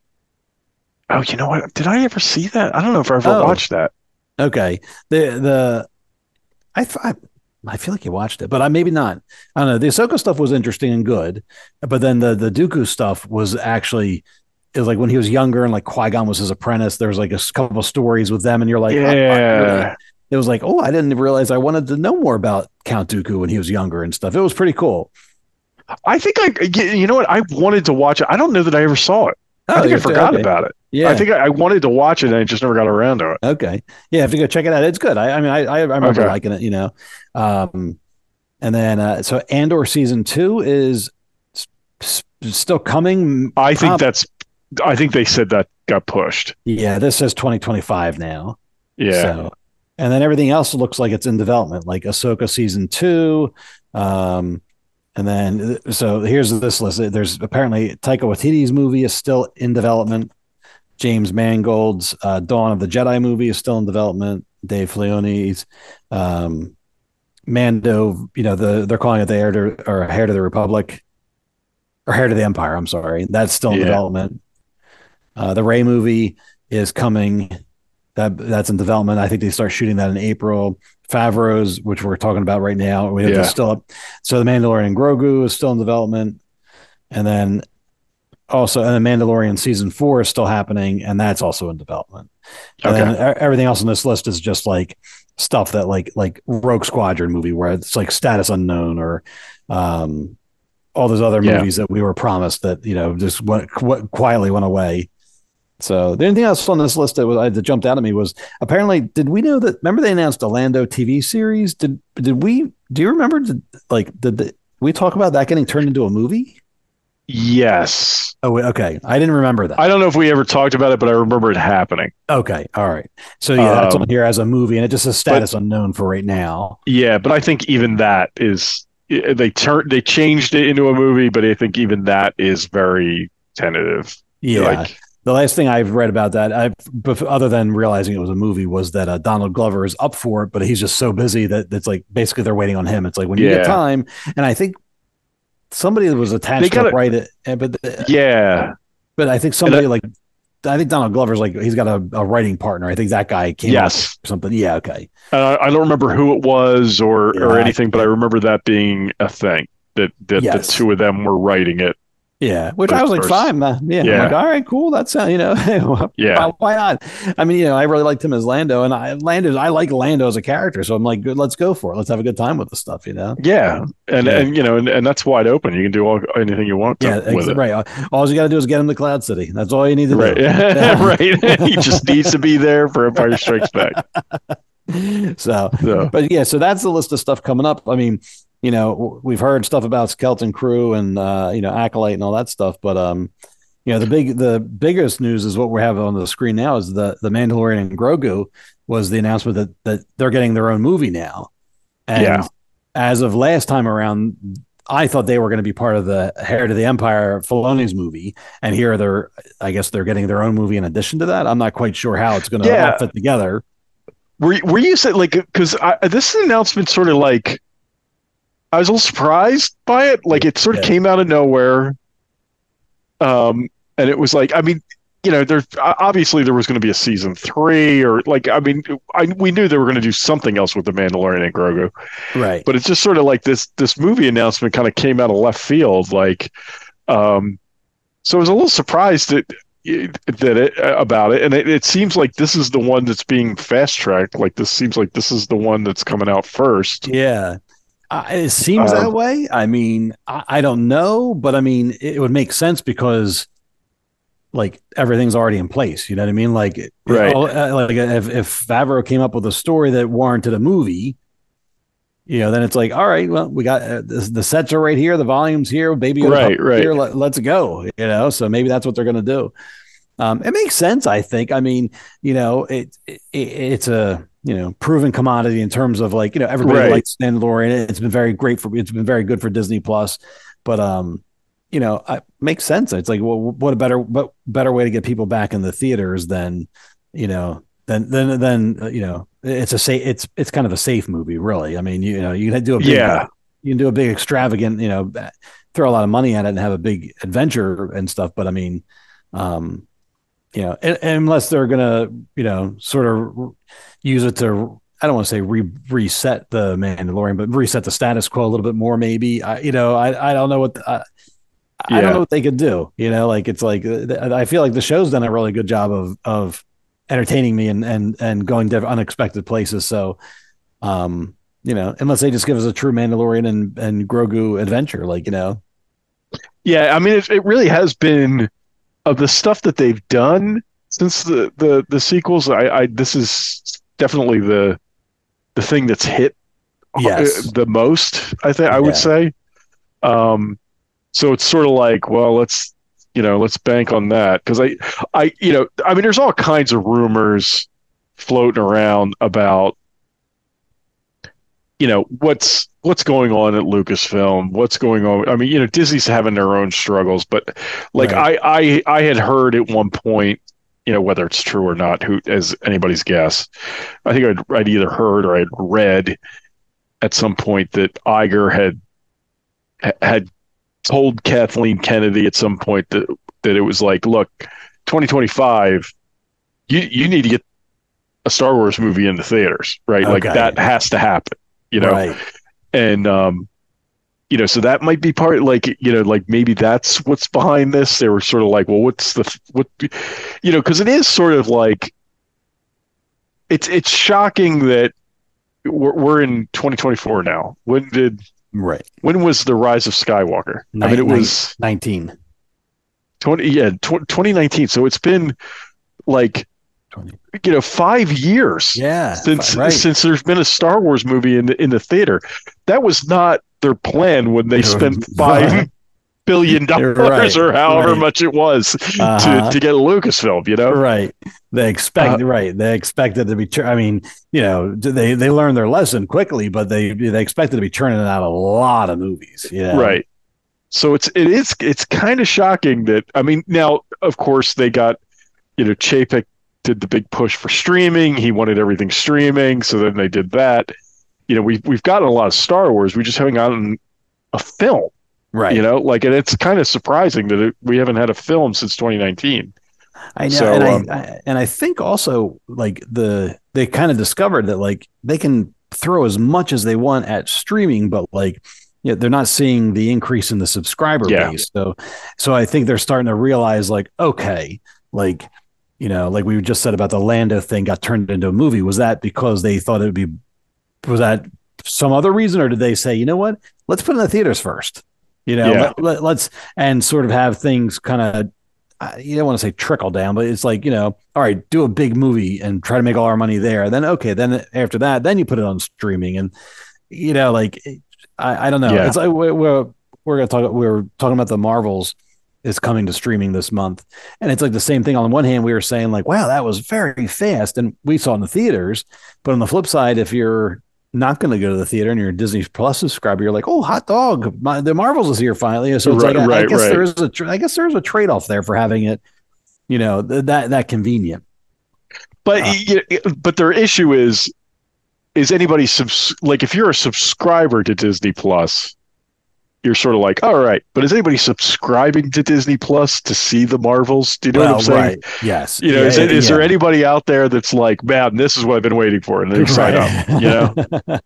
Oh, you know what? Did I ever see that? I don't know if I ever Oh. watched that. Okay. The the I, I I feel like you watched it, but I maybe not. I don't know. The Ahsoka stuff was interesting and good, but then the the Dooku stuff was actually it was like when he was younger and like Qui Gon was his apprentice. There was like a couple of stories with them, and you're like, oh, Yeah. it was like, oh, I didn't realize I wanted to know more about Count Dooku when he was younger and stuff. It was pretty cool. I think I. You know what? I wanted to watch it. I don't know that I ever saw it. I think I forgot okay. about it. Yeah. I think I, I wanted to watch it and I just never got around to it. Okay. Yeah, have to go check it out. It's good. I, I mean, I, I I remember Okay. liking it, you know. Um, and then, uh, so Andor season two is still coming. I think Prob- that's. I think they said that got pushed. yeah, this says 2025 now. Yeah. So, and then everything else looks like it's in development, like Ahsoka season two. Um, and then, so here's this list. There's apparently Taika Waititi's movie is still in development. James Mangold's uh, Dawn of the Jedi movie is still in development. Dave Filoni's um, Mando, you know, the they're calling it the heir to or heir to the Republic or heir to the Empire. I'm sorry, that's still in Yeah. development. Uh, the Rey movie is coming. That that's in development. I think they start shooting that in April. Favreau's, which we're talking about right now, we have Yeah. still up. So the Mandalorian Grogu is still in development, and then also and the Mandalorian season four is still happening, and that's also in development. And Okay. then everything else on this list is just like stuff that like like Rogue Squadron movie where it's like status unknown or um all those other Yeah. movies that we were promised that you know just went qu- quietly went away. So the only thing else on this list that, was, that jumped out at me was apparently did we know that remember they announced a Lando TV series did did we do you remember did, like did the, we talk about that getting turned into a movie? Yes. Oh okay, I didn't remember that. I don't know if we ever talked about it, but I remember it happening. Okay, all right. So yeah, that's Um, on here as a movie, and it just says status unknown for right now. Yeah, but I think even that is they turned they changed it into a movie, but I think even that is very tentative. Yeah. Like, the last thing I've read about that, I've other than realizing it was a movie, was that uh, Donald Glover is up for it, but he's just so busy that it's like basically they're waiting on him. It's like when you Yeah. get time, and I think somebody that was attached They to gotta- write it, eh, but yeah. but I think somebody like I think Donald Glover's like he's got a, a writing partner. I think that guy came Yes. something. Yeah, okay. Uh, I don't remember who it was or or Yeah. anything, but I remember that being a thing that that Yes. the two of them were writing it. Yeah, which I was like, fine, uh, yeah, Yeah. like, all right, cool. That's you know, Yeah. why, not? I mean, you know, I really liked him as Lando, and I Lando, I like Lando as a character, so I'm like, good, let's go for it. Let's have a good time with the stuff, you know. Yeah, and Yeah. and you know, and, and that's wide open. You can do all, anything you want Yeah, with ex- right. All you got to do is get him to Cloud City. That's all you need to Right, do. right. he just needs to be there for Empire Strikes Back. so, So. but yeah, so that's the list of stuff coming up. I mean, you know, we've heard stuff about Skeleton Crew and uh, you know Acolyte and all that stuff, but um, you know, the big the biggest news is what we have on the screen now is the the Mandalorian and Grogu was the announcement that that they're getting their own movie now, and Yeah. as of last time around, I thought they were going to be part of the Heir to the Empire Filoni's movie, and here they're, I guess they're getting their own movie in addition to that. I'm not quite sure how it's going to Yeah. all fit together. Were were you saying like because this announcement sort of like I was a little surprised by it. Like it sort of Yeah. came out of nowhere. Um, and it was like I mean, you know, there obviously there was going to be a season three or like I mean, I we knew they were going to do something else with the Mandalorian and Grogu, Right. but it's just sort of like this this movie announcement kind of came out of left field. Like, um, so I was a little surprised that that it about it, and it, it seems like this is the one that's being fast tracked. Like this seems like this is the one that's coming out first. Yeah. Uh, it seems Um, that way. I mean, I, I don't know, but I mean, it, would make sense because like everything's already in place. You know what I mean? Like, Right. all- uh, like if, if Favreau came up with a story that warranted a movie, you know, then it's like, all right, well, we got uh, the, the sets are right here, the volumes here, baby, Right, right. here, let, let's go. You know, so maybe that's what they're going to do. Um, it makes sense, I think. I mean, you know, it, it it's a you know proven commodity in terms of like you know everybody Right. likes Mandalorian. It's been very great for it's been very good for Disney Plus, but um, you know, it makes sense. It's like well, what a better what better way to get people back in the theaters than you know than than than uh, you know it's a safe it's it's kind of a safe movie really. I mean, you know, you can do a big, Yeah. you can do a big extravagant you know throw a lot of money at it and have a big adventure and stuff, but I mean, um, you know, and, and unless they're gonna, you know, sort of use it to, I don't want to say re- reset the Mandalorian, but reset the status quo a little bit more, maybe. I, you know, I, I don't know what I, I Yeah. don't know what they could do. You know, like it's like uh, I feel like the show's done a really good job of of entertaining me and and and going to unexpected places. So, um, you know, unless they just give us a true Mandalorian and and Grogu adventure, like you know, Yeah, I mean, it, it really has been of the stuff that they've done since the the the sequels. I, I this is definitely the the thing that's hit Yes. uh, the most. I think I would Yeah. say. Um, so it's sort of like, well, let's you know, let's bank on that because I, I, you know, I mean, there's all kinds of rumors floating around about you know what's what's going on at Lucasfilm, what's going on. I mean, you know, Disney's having their own struggles, but like Right. I, I I had heard at one point, you know, whether it's true or not, who as anybody's guess. I think I'd, I'd either heard or I'd read at some point that Iger had had told Kathleen Kennedy at some point that that it was like, look, 2025, you you need to get a Star Wars movie in the theaters, right? Like that has to happen, you know right? And um you know so that might be part like you know like maybe that's what's behind this they were sort of like well what's the what you know because it is sort of like it's it's shocking that we're, we're in 2024 now when did Right. when was the rise of skywalker i mean it Nin- was nineteen. 20 yeah tw- 2019 so it's been like 20. you know five years Yeah, since right. since there's been a Star Wars movie in the in the theater. That was not their plan when they Right. spent five billion dollars Right, or however right. much it was Uh-huh. to, to get Lucasfilm. You know, Right. They expect Uh, right. They expected to be. I mean, you know, they they learned their lesson quickly, but they they expected to be churning out a lot of movies. Yeah. right? So it's it is it's kind of shocking that I mean now of course they got you know Chapek did the big push for streaming. He wanted everything streaming, so then they did that. You know, we've we've gotten a lot of Star Wars. We just haven't gotten a film. Right. You know, like, and it's kind of surprising that it, we haven't had a film since 2019. I know, So, and, um, I, I and I think also like the they kind of discovered that like they can throw as much as they want at streaming, but like yeah, they're not seeing the increase in the subscriber Yeah. base. So so I think they're starting to realize like okay, like you know, like we just said about the Lando thing got turned into a movie. Was that because they thought it would be was that some other reason, or did they say, you know what, let's put in the theaters first? You know, Yeah. let, us and sort of have things kind of uh, you don't want to say trickle down, but it's like, you know, all right, do a big movie and try to make all our money there. Then, okay, then after that, then you put it on streaming. And, you know, like, I, I don't know. Yeah. It's like we're, we're, to talk, we're talking about the Marvels is coming to streaming this month. And it's like the same thing. On the one hand, we were saying, like, wow, that was very fast. And we saw in the theaters. But on the flip side, if you're, not going to go to the theater and you're a Disney Plus subscriber, you're like, oh, hot dog, my, the Marvels is here finally. So it's Right, like, I- I, guess right. there is a, tr- I guess there is a trade off there for having it, you know, th- that that convenient. But uh, y- y- but their issue is is anybody subs- like if you're a subscriber to Disney Plus, you're sort of like, all right, but is anybody subscribing to Disney Plus to see the Marvels? Do you know what I'm saying? right. Yes. You know, is, Yeah, it, is there anybody out there that's like, man, this is what I've been waiting for, and they sign Right. up? You know,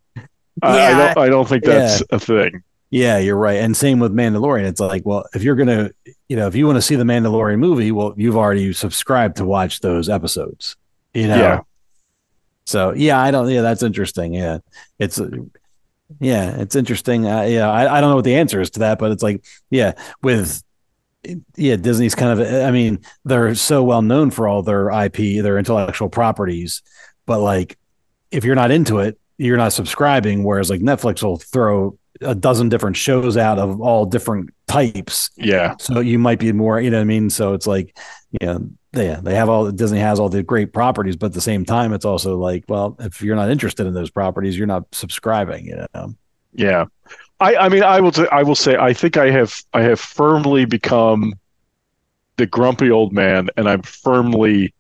I, I don't. I don't think that's a thing. Yeah, you're right. And same with Mandalorian. It's like, well, if you're gonna, you know, if you want to see the Mandalorian movie, well, you've already subscribed to watch those episodes. You know. Yeah. So yeah, I don't. Yeah, that's interesting. Yeah, it's. Yeah, it's interesting. Uh, yeah, I, I don't know what the answer is to that, but it's like, yeah, with. Yeah, Disney's kind of. I mean, they're so well known for all their IP, their intellectual properties, but like, if you're not into it, you're not subscribing. Whereas like Netflix will throw a dozen different shows out of all different types. Yeah. So you might be more, you know what I mean? So it's like, you know, they, they have all Disney has all the great properties, but at the same time, it's also like, well, if you're not interested in those properties, you're not subscribing, you know? Yeah, I, I mean, I will. T- I will say, I think I have. I have firmly become the grumpy old man, and I'm firmly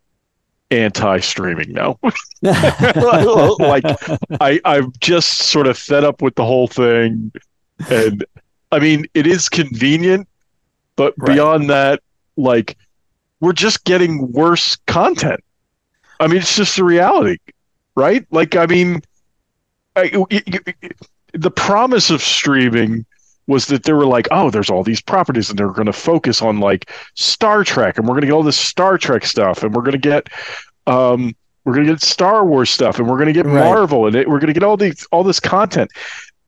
anti-streaming now. like, I, I'm just sort of fed up with the whole thing, and I mean, it is convenient, but beyond that, like, we're just getting worse content. I mean, it's just the reality, right? Like, I mean, I, the promise of streaming was that they were like, oh, there's all these properties, and they're going to focus on like Star Trek, and we're going to get all this Star Trek stuff, and we're going to get, um, we're going to get Star Wars stuff, and we're going to get Right. Marvel, and it, we're going to get all these all this content,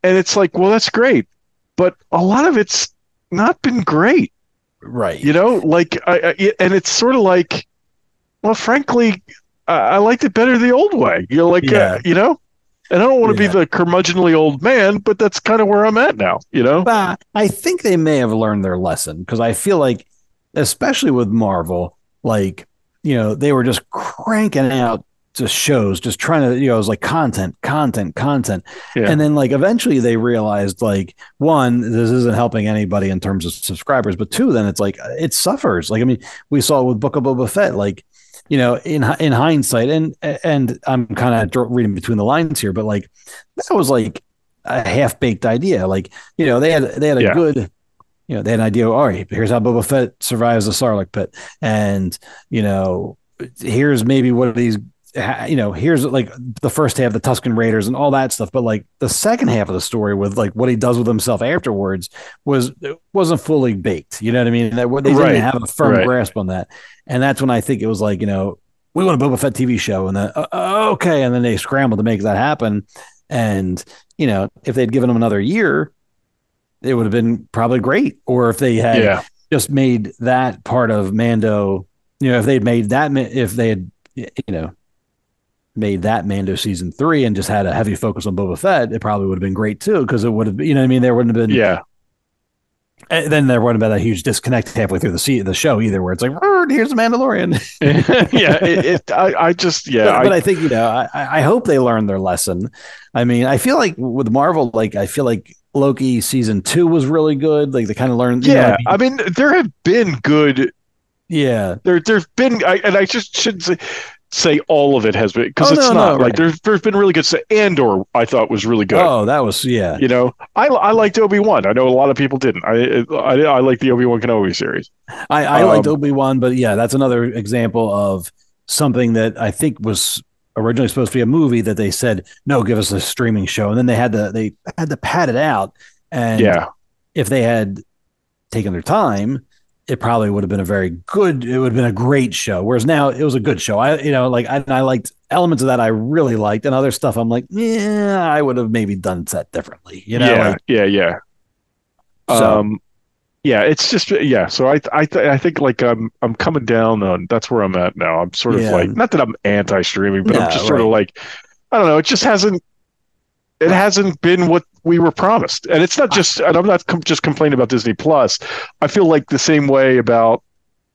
and it's like, well, that's great, but a lot of it's not been great, right? You know, like, I, I and it's sort of like, well, frankly, I, I liked it better the old way. You know, like, Yeah. uh, you know. And I don't want to be the curmudgeonly old man, but that's kind of where I'm at now, you know? But I think they may have learned their lesson because I feel like, especially with Marvel, like, you know, they were just cranking out just shows, just trying to, you know, it was like content, content, content. Yeah. And then, like, eventually they realized, like, one, this isn't helping anybody in terms of subscribers, but two, then it's like, it suffers. Like, I mean, we saw with Book of Boba Fett, like, you know, in in hindsight, and and I'm kind of reading between the lines here, but like that was like a half baked idea. Like you know, they had they had a Yeah. good, you know, they had an idea. All right, here's how Boba Fett survives the Sarlacc pit, and you know, here's maybe what these, you know, here's like the first half, the Tusken Raiders, and all that stuff. But like the second half of the story with like what he does with himself afterwards was wasn't fully baked. You know what I mean? That they didn't Right. have a firm Right. grasp on that. And that's when I think it was like, you know, we want a Boba Fett TV show. And then, uh, uh, okay. And then they scrambled to make that happen. And, you know, if they'd given them another year, it would have been probably great. Or if they had Yeah. just made that part of Mando, you know, if they'd made that, if they had, you know, made that Mando season three and just had a heavy focus on Boba Fett, it probably would have been great too. Cause it would have, you know what I mean? There wouldn't have been, Yeah. and then there wouldn't have been a huge disconnect halfway through the se- the show either, where it's like, "Er, here's the Mandalorian. yeah. It, it, I, I just, yeah. but, but I, I think you know, I, I hope they learned their lesson. I mean, I feel like with Marvel, like I feel like Loki season two was really good. Like they kind of learned. you know, yeah. I mean, I mean, there have been good, yeah, there, there've been, I, and I just shouldn't say, say all of it has been, because Oh, it's no, not no, like right. there's, there's been really good stuff. Andor, I thought was really good. Oh, that was yeah. You know, I, I liked Obi Wan. I know a lot of people didn't. I I, I like the Obi Wan Kenobi series. I, I liked Um, Obi Wan, but yeah, that's another example of something that I think was originally supposed to be a movie that they said no, give us a streaming show, and then they had to they had to pad it out. And Yeah. if they had taken their time, it probably would have been a very good. It would have been a great show. Whereas now it was a good show. I you know like I, I liked elements of that I really liked, and other stuff I'm like yeah, I would have maybe done that differently. You know, yeah, like, yeah, yeah. So- Um, yeah, it's just yeah. So I I th- I think like I'm I'm coming down on that's where I'm at now. I'm sort of Yeah. like not that I'm anti-streaming, but No, I'm just sort of like I don't know. It just hasn't it hasn't been what we were promised, and it's not just. And I'm not com- just complaining about Disney Plus. I feel like the same way about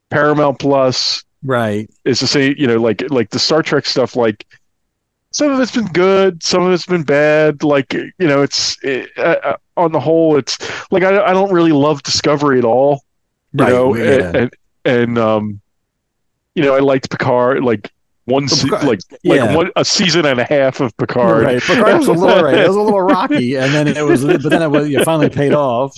Paramount Plus right. is to say you know like like the Star Trek stuff like some of it's been good, some of it's been bad. Like you know, it's it, uh, on the whole, it's like I, I don't really love Discovery at all. You Right, know, yeah. and, and and um, you know, I liked Picard like one se- like like yeah. one a season and a half of Picard. Right, Picard was a little right. It was a little rocky, and then it was, but then it was you finally paid off.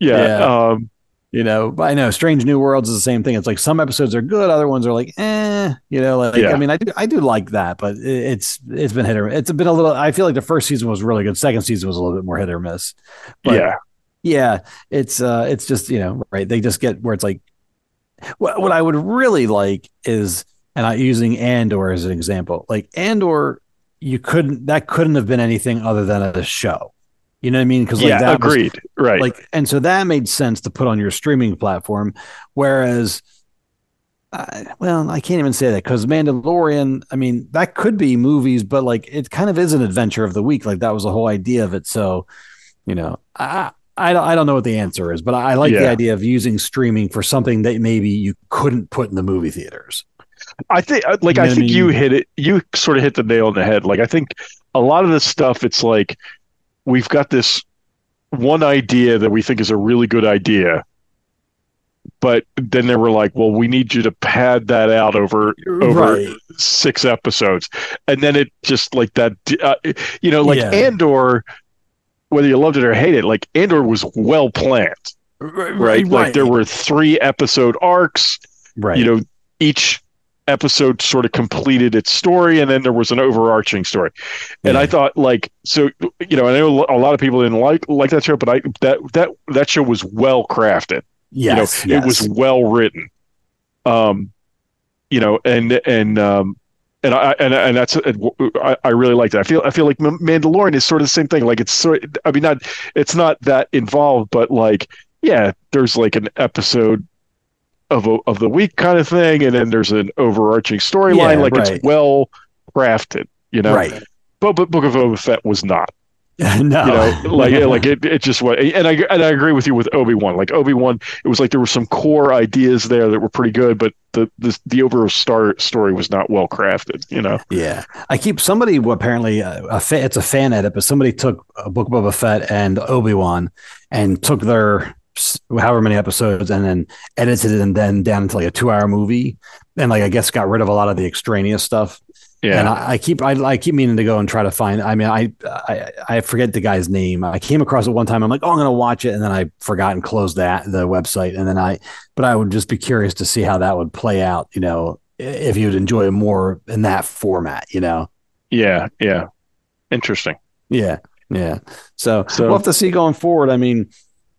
yeah. Yeah. Um, You know, but I know Strange New Worlds is the same thing. It's like some episodes are good, other ones are like, eh. You know, like Yeah. I mean, I do, I do like that, but it's it's been hit or it's been a little. I feel like the first season was really good. Second season was a little bit more hit or miss. But yeah. yeah, it's uh, it's just you know, right? They just get where it's like, what what I would really like is, and I using Andor as an example, like Andor, you couldn't that couldn't have been anything other than a show. You know what I mean? Because like yeah, that was- agreed. right. like and so that made sense to put on your streaming platform whereas uh, well i can't even say that because mandalorian i mean that could be movies but like it kind of is an adventure of the week like that was the whole idea of it so you know i i don't, I don't know what the answer is but i, I like the idea of using streaming for something that maybe you couldn't put in the movie theaters I think uh, like You know I think you hit it you sort of hit the nail on the head. Like I think a lot of this stuff it's like we've got this one idea that we think is a really good idea. But then they were like, "Well, we need you to pad that out over over Right. six episodes," and then it just like that, uh, you know, like Yeah. Andor. Whether you loved it or hate it, like Andor was well planned, right? Like there were three episode arcs right you know each episode sort of completed its story and then there was an overarching story and i thought like so you know i know a lot of people didn't like like that show but i that that that show was well crafted yes, you know it was well written um you know and and um and I and and that's I, I really liked it. I feel I feel like Mandalorian is sort of the same thing. Like it's sort. I mean, not it's not that involved, but like yeah, there's like an episode of a, of the week kind of thing, and then there's an overarching storyline. Yeah, like right. it's well crafted, you know. right But but Book of Boba Fett was not. no You know, like like it, it just was. And I and I agree with you with Obi Wan. Like Obi Wan, it was like there were some core ideas there that were pretty good, but the the the overall star story was not well crafted. You know. Yeah, I keep somebody apparently uh, a fa- it's a fan edit, but somebody took a book of Boba Fett and Obi Wan and took their however many episodes and then edited it and then down into like a two hour movie and like I guess got rid of a lot of the extraneous stuff. Yeah. And I, I keep I, I keep meaning to go and try to find. I mean, I, I I forget the guy's name. I came across it one time. I'm like, oh, I'm gonna watch it, and then I forgot and closed that the website. And then I, but I would just be curious to see how that would play out. You know, if you'd enjoy it more in that format. You know. yeah. Yeah. Interesting. Yeah, yeah. So, So- we'll have to see going forward. I mean,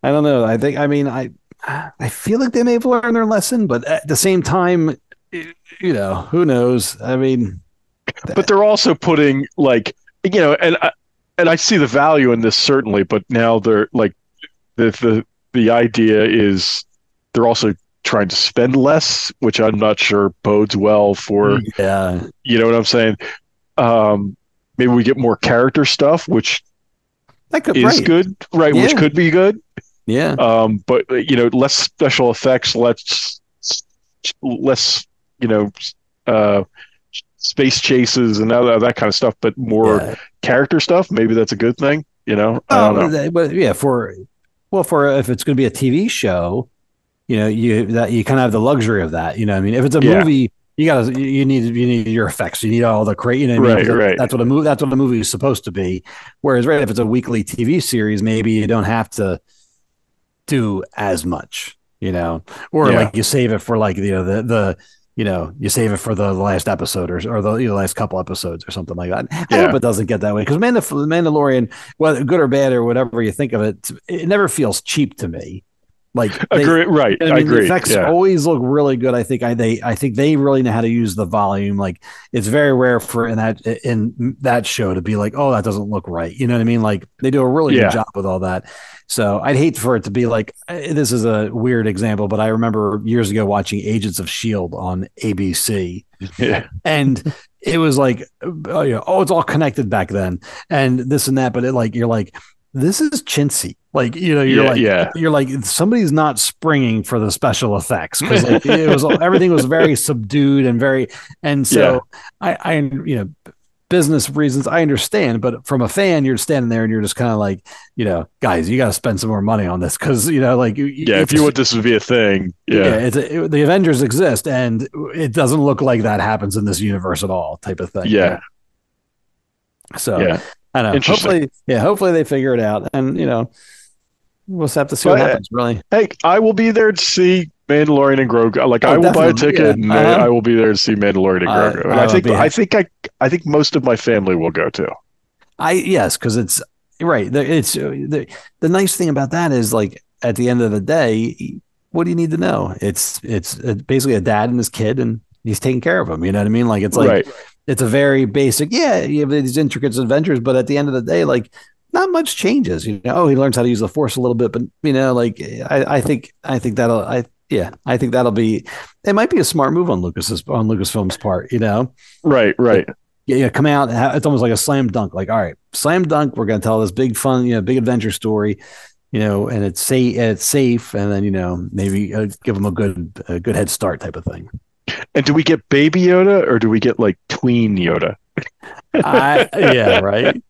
I don't know. I think. I mean, I I feel like they may have learned their lesson, but at the same time, you know, who knows? I mean, but they're also putting like you know and I, and I see the value in this certainly but now they're like the the the idea is they're also trying to spend less which I'm not sure bodes well for yeah, you know what I'm saying um maybe we get more character stuff which that could is right. good right which could be good Yeah, um but you know less special effects less less you know uh space chases and all that, that kind of stuff but more yeah. character stuff maybe that's a good thing you know i don't Oh, know but yeah, for well, for if it's going to be a TV show, you know, you that you kind of have the luxury of that. You know, I mean, if it's a Yeah. movie, you got to you need you need your effects, you need all the cra You know, what I mean? Right, right. That's what a movie. That's what a movie is supposed to be. Whereas, right, if it's a weekly TV series, maybe you don't have to do as much. You know, or Yeah. like you save it for like you know the the. You know, you save it for the last episode or, or the you know, last couple episodes or something like that. I Yeah. hope it doesn't get that way because Mandal- Mandalorian, whether good or bad or whatever you think of it, it never feels cheap to me. Like they- agree right I i, mean, agree the effects yeah. always look really good. I think I they I think they really know how to use the volume. Like it's very rare for in that in that show to be like, oh, that doesn't look right. You know what I mean? Like they do a really Yeah. good job with all that. So I'd hate for it to be like this is a weird example, but I remember years ago watching Agents of Shield on ABC yeah and it was like oh, know, oh it's all connected back then and this and that but it like you're like this is chintzy like you know you're Yeah, like yeah. you're like somebody's not springing for the special effects because like, it was everything was very subdued and very and so I I you know business reasons, I understand. But from a fan, you're standing there and you're just kind of like, you know, guys, you got to spend some more money on this because you know, like, yeah, if you want this to be a thing, yeah, yeah it's a, it, the Avengers exist, and it doesn't look like that happens in this universe at all, type of thing. Yeah. So Yeah. I know. Hopefully, yeah, hopefully they figure it out, and you know, we'll just have to see Well, what happens. Really, Hey, I will be there to see Mandalorian and Grogu. Like, Oh, I will buy a ticket, yeah. and Uh-huh. I will be there to see Mandalorian and Grogu. and I I, will think, I think, I, I think most of my family will go too. I yes, because it's right. the- It's uh, the the nice thing about that is like at the end of the day, what do you need to know? It's it's uh, basically a dad and his kid, and he's taking care of him. You know what I mean? Like it's like right. It's a very basic. Yeah, you have these intricate adventures, but at the end of the day, like not much changes. You know, oh, he learns how to use the force a little bit, but you know, like I, I think I think that'll I yeah I think that'll be it might be a smart move on Lucas's on Lucasfilm's part. You know, Right. Right. yeah, yeah, come out. It's almost like a slam dunk. Like, all right, slam dunk. We're gonna tell this big fun, you know, big adventure story, you know, and it's safe. It's safe, and then you know maybe uh, give them a good a good head start type of thing. And do we get Baby Yoda or do we get like tween Yoda? I, yeah, right.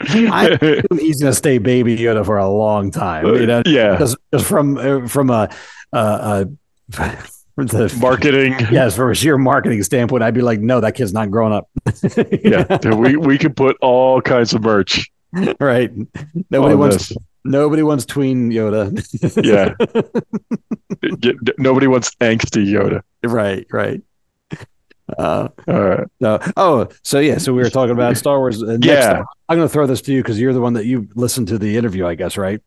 I assume he's gonna stay Baby Yoda for a long time. You know, yeah. just, just from uh, from a uh, uh, from the Marketing. Yes, from a sheer marketing standpoint, I'd be like, no, that kid's not growing up. Yeah. we we could put all kinds of merch. right. Nobody on wants this. nobody wants tween Yoda. Yeah. Nobody wants angsty Yoda. Right, right. Uh, All right. no. Oh, so yeah, so we were talking about Star Wars. Uh, next Yeah. I'm going to throw this to you because you're the one that you listened to the interview, I guess, right?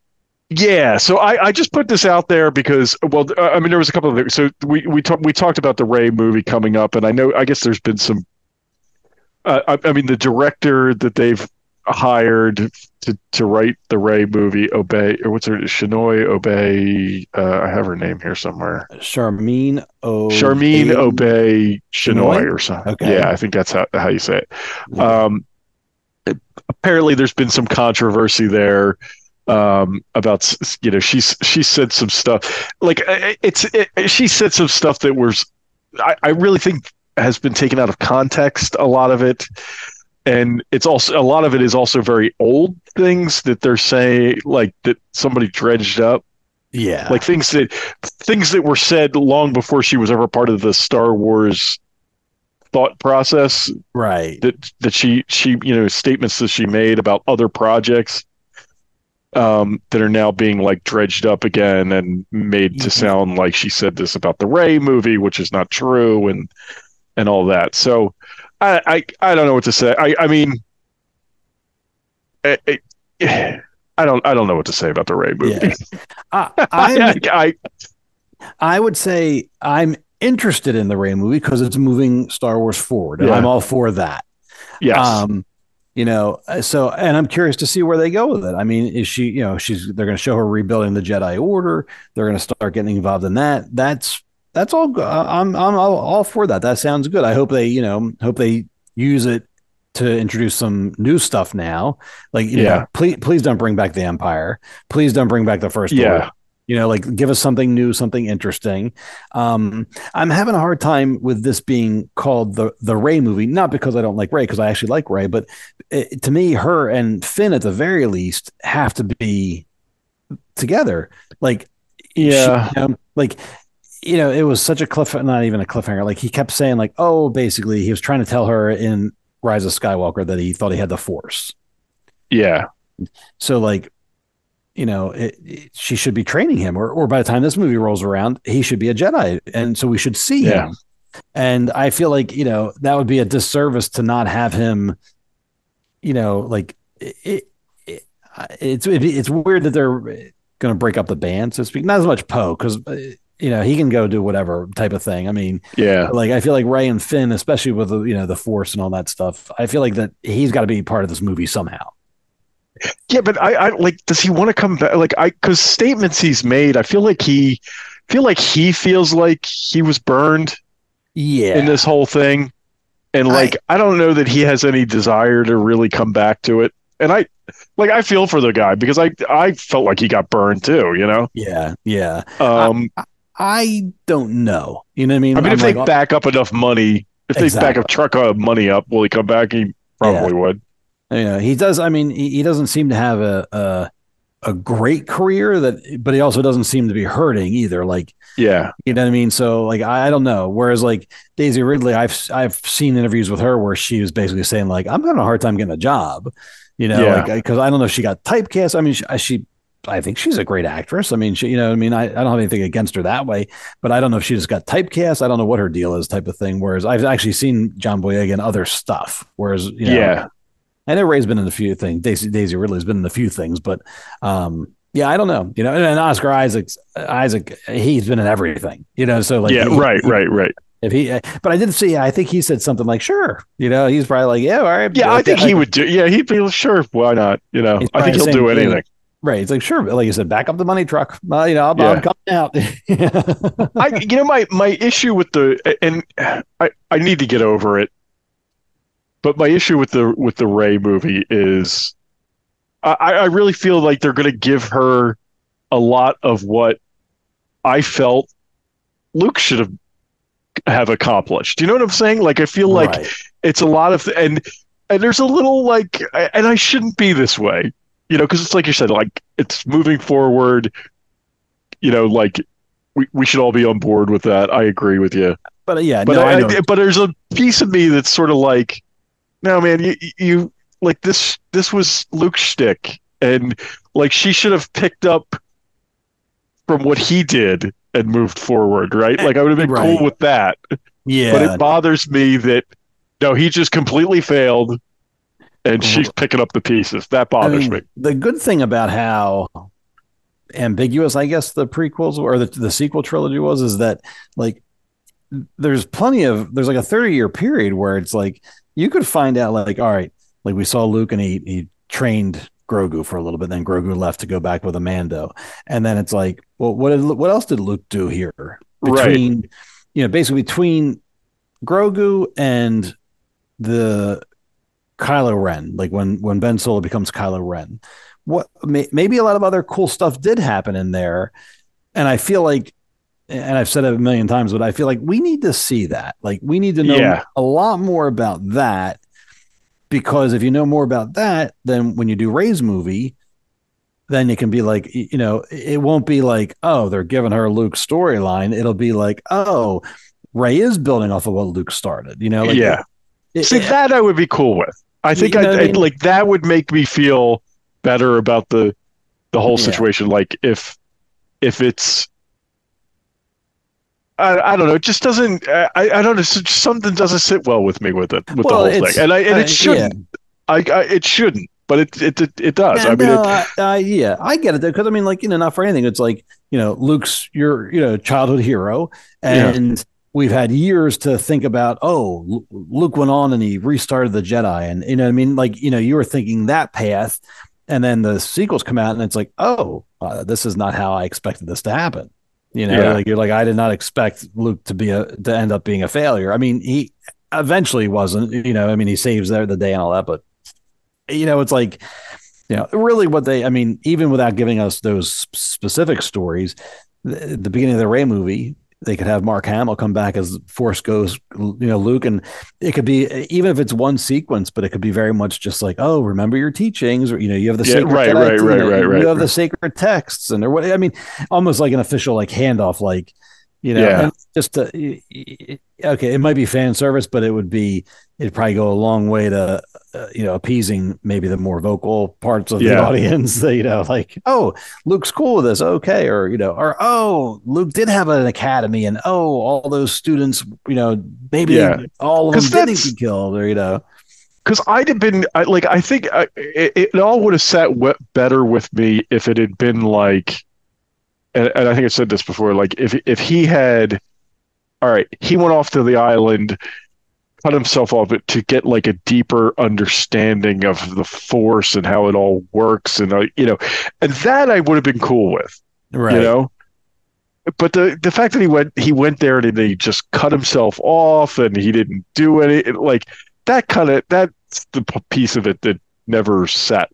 Yeah, so I, I just put this out there because well, uh, I mean there was a couple of things. So we we talked we talked about the Rey movie coming up, and I know I guess there's been some. Uh, I, I mean the director that they've hired to to write the Rey movie, Obey or what's her Chinoy Obey? Uh, I have her name here somewhere. Sharmeen O. Sharmeen Obey Chinoy Chinoy? or something. Okay. Yeah, I think that's how, how you say it. Um, apparently, there's been some controversy there um, about you know she's she said some stuff like uh, it's it, she said some stuff that was I, I really think has been taken out of context. A lot of it. And it's also a lot of it is also very old things that they're saying, like that somebody dredged up Yeah. like things that things that were said long before she was ever part of the Star Wars thought process right. that that she she you know statements that she made about other projects um that are now being like dredged up again and made to Mhm. sound like she said this about the Rey movie which is not true and and all that so I I, I don't know what to say I I mean it, it, I don't I don't know what to say about the Rey movie Yeah. I, I'm, I, I I would say I'm interested in the Rey movie because it's moving Star Wars forward, and Yeah. I'm all for that. yes Um, you know, uh, so and I'm curious to see where they go with it. I mean, is she, you know, she's they're going to show her rebuilding the Jedi Order. They're going to start getting involved in that. That's that's all. I'm I'm all, for that. That sounds good. I hope they, you know, hope they use it to introduce some new stuff now. Like, you Yeah. know, please please don't bring back the Empire. Please don't bring back the First Yeah. Order. You know, like give us something new, something interesting. Um, I'm having a hard time with this being called the the Rey movie, not because I don't like Rey, because I actually like Rey, but it, to me, her and Finn at the very least have to be together. Like, Yeah. she- you know, like you know, it was such a cliff, not even a cliffhanger. Like he kept saying, like, oh, basically, he was trying to tell her in Rise of Skywalker that he thought he had the Force. yeah So, like, you know, it, it- she should be training him, or or by the time this movie rolls around, he should be a Jedi, and so we should see Yeah. him. And I feel like you know that would be a disservice to not have him. You know, like it, it, it's it's weird that they're going to break up the band, so to speak. Not as much Poe because uh, you know he can go do whatever type of thing. I mean, yeah like I feel like Rey and Finn, especially with the you know the Force and all that stuff. I feel like that he's got to be part of this movie somehow. Yeah, but I, I like. Does he want to come back? Like, I because statements he's made, I feel like he feel like he feels like he was burned Yeah, in this whole thing, and like I, don't know that he has any desire to really come back to it. And I like I feel for the guy because I I felt like he got burned too. You know, yeah, yeah. um, I don't know. You know what I mean? I mean, I'm if like, they back up enough money, if they back Exactly. a truck of money up, will he come back? He probably would. Yeah, he does. I mean, he, he doesn't seem to have a, a a great career that, but he also doesn't seem to be hurting either. Like, yeah, you know what I mean. So, like, I, I don't know. Whereas, like Daisy Ridley, I've I've seen interviews with her where she was basically saying like, I'm having a hard time getting a job. You know, Yeah. like because I don't know if she got typecast. I mean, she, she I think she's a great actress. I mean, she, you know, I mean, I, I don't have anything against her that way, but I don't know if she just got typecast. I don't know what her deal is, type of thing. Whereas I've actually seen John Boyega in other stuff. Whereas, you know, Yeah. I know Rey's been in a few things. Daisy Daisy Ridley's been in a few things, but um, yeah, I don't know. You know, and, and Oscar Isaacs, Isaac, he's been in everything. You know, so like, yeah, he- right, right, right. If he, but I did see. I think he said something like, "Sure," you know, he's probably like, "Yeah, all right." Yeah, I think he would do. Yeah, he'd be sure. Why not? You know, I think he'll do anything. Right. It's like, sure. Like you said, back up the money truck. Well, you know, I'm, Yeah. Coming out. I, you know, my my issue with the and I I need to get over it, but my issue with the with the Rey movie is, I I really feel like they're going to give her a lot of what I felt Luke should have have accomplished. You know what I'm saying? Like I feel like Right. it's a lot of and and there's a little like and I shouldn't be this way. You know, because it's like you said, like it's moving forward. You know, like we, we should all be on board with that. I agree with you. but uh, yeah, But no, I, I, know. but there's a piece of me that's sort of like, no, man, you you like this. This was Luke's shtick, and like she should have picked up from what he did and moved forward, right? Like I would have been Right. cool with that. yeah, But it bothers me that no, he just completely failed, and she's picking up the pieces. That I bothers mean, me. the good thing about how ambiguous, I guess, the prequels or the, the sequel trilogy was is that like there's plenty of there's like a 30 year period where it's like you could find out like all right, like we saw Luke and he he trained Grogu for a little bit, then Grogu left to go back with Amando, and then it's like, well, what did, what else did Luke do here Right. between you know basically between Grogu and the Kylo Ren, like when when Ben Solo becomes Kylo Ren. What may, maybe a lot of other cool stuff did happen in there, and I feel like, and I've said it a million times, but I feel like we need to see that. Like we need to know Yeah. a lot more about that, because if you know more about that, then when you do Rey's movie, then it can be like you know it won't be like oh they're giving her Luke's storyline. It'll be like oh Ray is building off of what Luke started. You know, like yeah. it- See, that I would be cool with. I think You know I, I mean? like that would make me feel better about the the whole Yeah. situation. Like if if it's I, I don't know. It just doesn't. I, I don't know. Something doesn't sit well with me with it with Well, the whole thing, and I and uh, it shouldn't. I, I it shouldn't, but it it it, it does. Yeah, I mean, no, it, I, I, yeah, I get it because I mean, like you know, not for anything. It's like you know, Luke's your you know childhood hero, and we've had years to think about. Oh, Luke went on and he restarted the Jedi, and you know, what I mean, like you know, you were thinking that path, and then the sequels come out, and it's like, oh, uh, this is not how I expected this to happen. You know, Yeah. like you're like, I did not expect Luke to be a to end up being a failure. I mean, he eventually wasn't. You know, I mean, he saves there the day and all that, but you know, it's like, you know, really what they, I mean, even without giving us those specific stories, the, the beginning of the Rey movie, they could have Mark Hamill come back as Force Ghost, you know, Luke, and it could be even if it's one sequence, but it could be very much just like, oh, remember your teachings, or you know, you have the Yeah, sacred right, right, right, know, right, you right, have the sacred texts, and or what I mean, almost like an official like handoff, like you know, Yeah. just to, y- okay, it might be fan service, but it would be it'd probably go a long way to uh, you know appeasing maybe the more vocal parts of the Yeah. audience. You know, like oh, Luke's cool with this, okay, or you know, or oh, Luke did have an academy, and oh, all those students, you know, maybe Yeah. all of them didn't get killed, or you know, because I'd have been I, like I think I, it, it all would have sat better with me if it had been like, and, and I think I said this before, like if if he had, all right, he went off to the island, cut himself off it to get like a deeper understanding of the force and how it all works, and uh, you know, and that I would have been cool with, right? you know. But the the fact that he went he went there and he just cut himself off and he didn't do any like that kind of that's the piece of it that never sat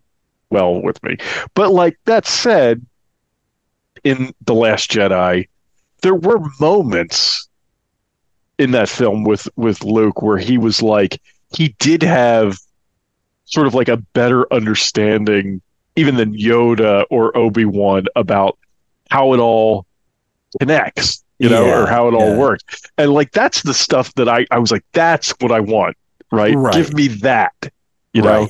well with me. But like that said, in the Last Jedi, there were moments in that film with with Luke where he was like he did have sort of like a better understanding, even than Yoda or Obi Wan, about how it all connects, you know, Yeah, or how it all yeah. works. And like that's the stuff that I I was like, that's what I want, right? Right. Give me that, you know.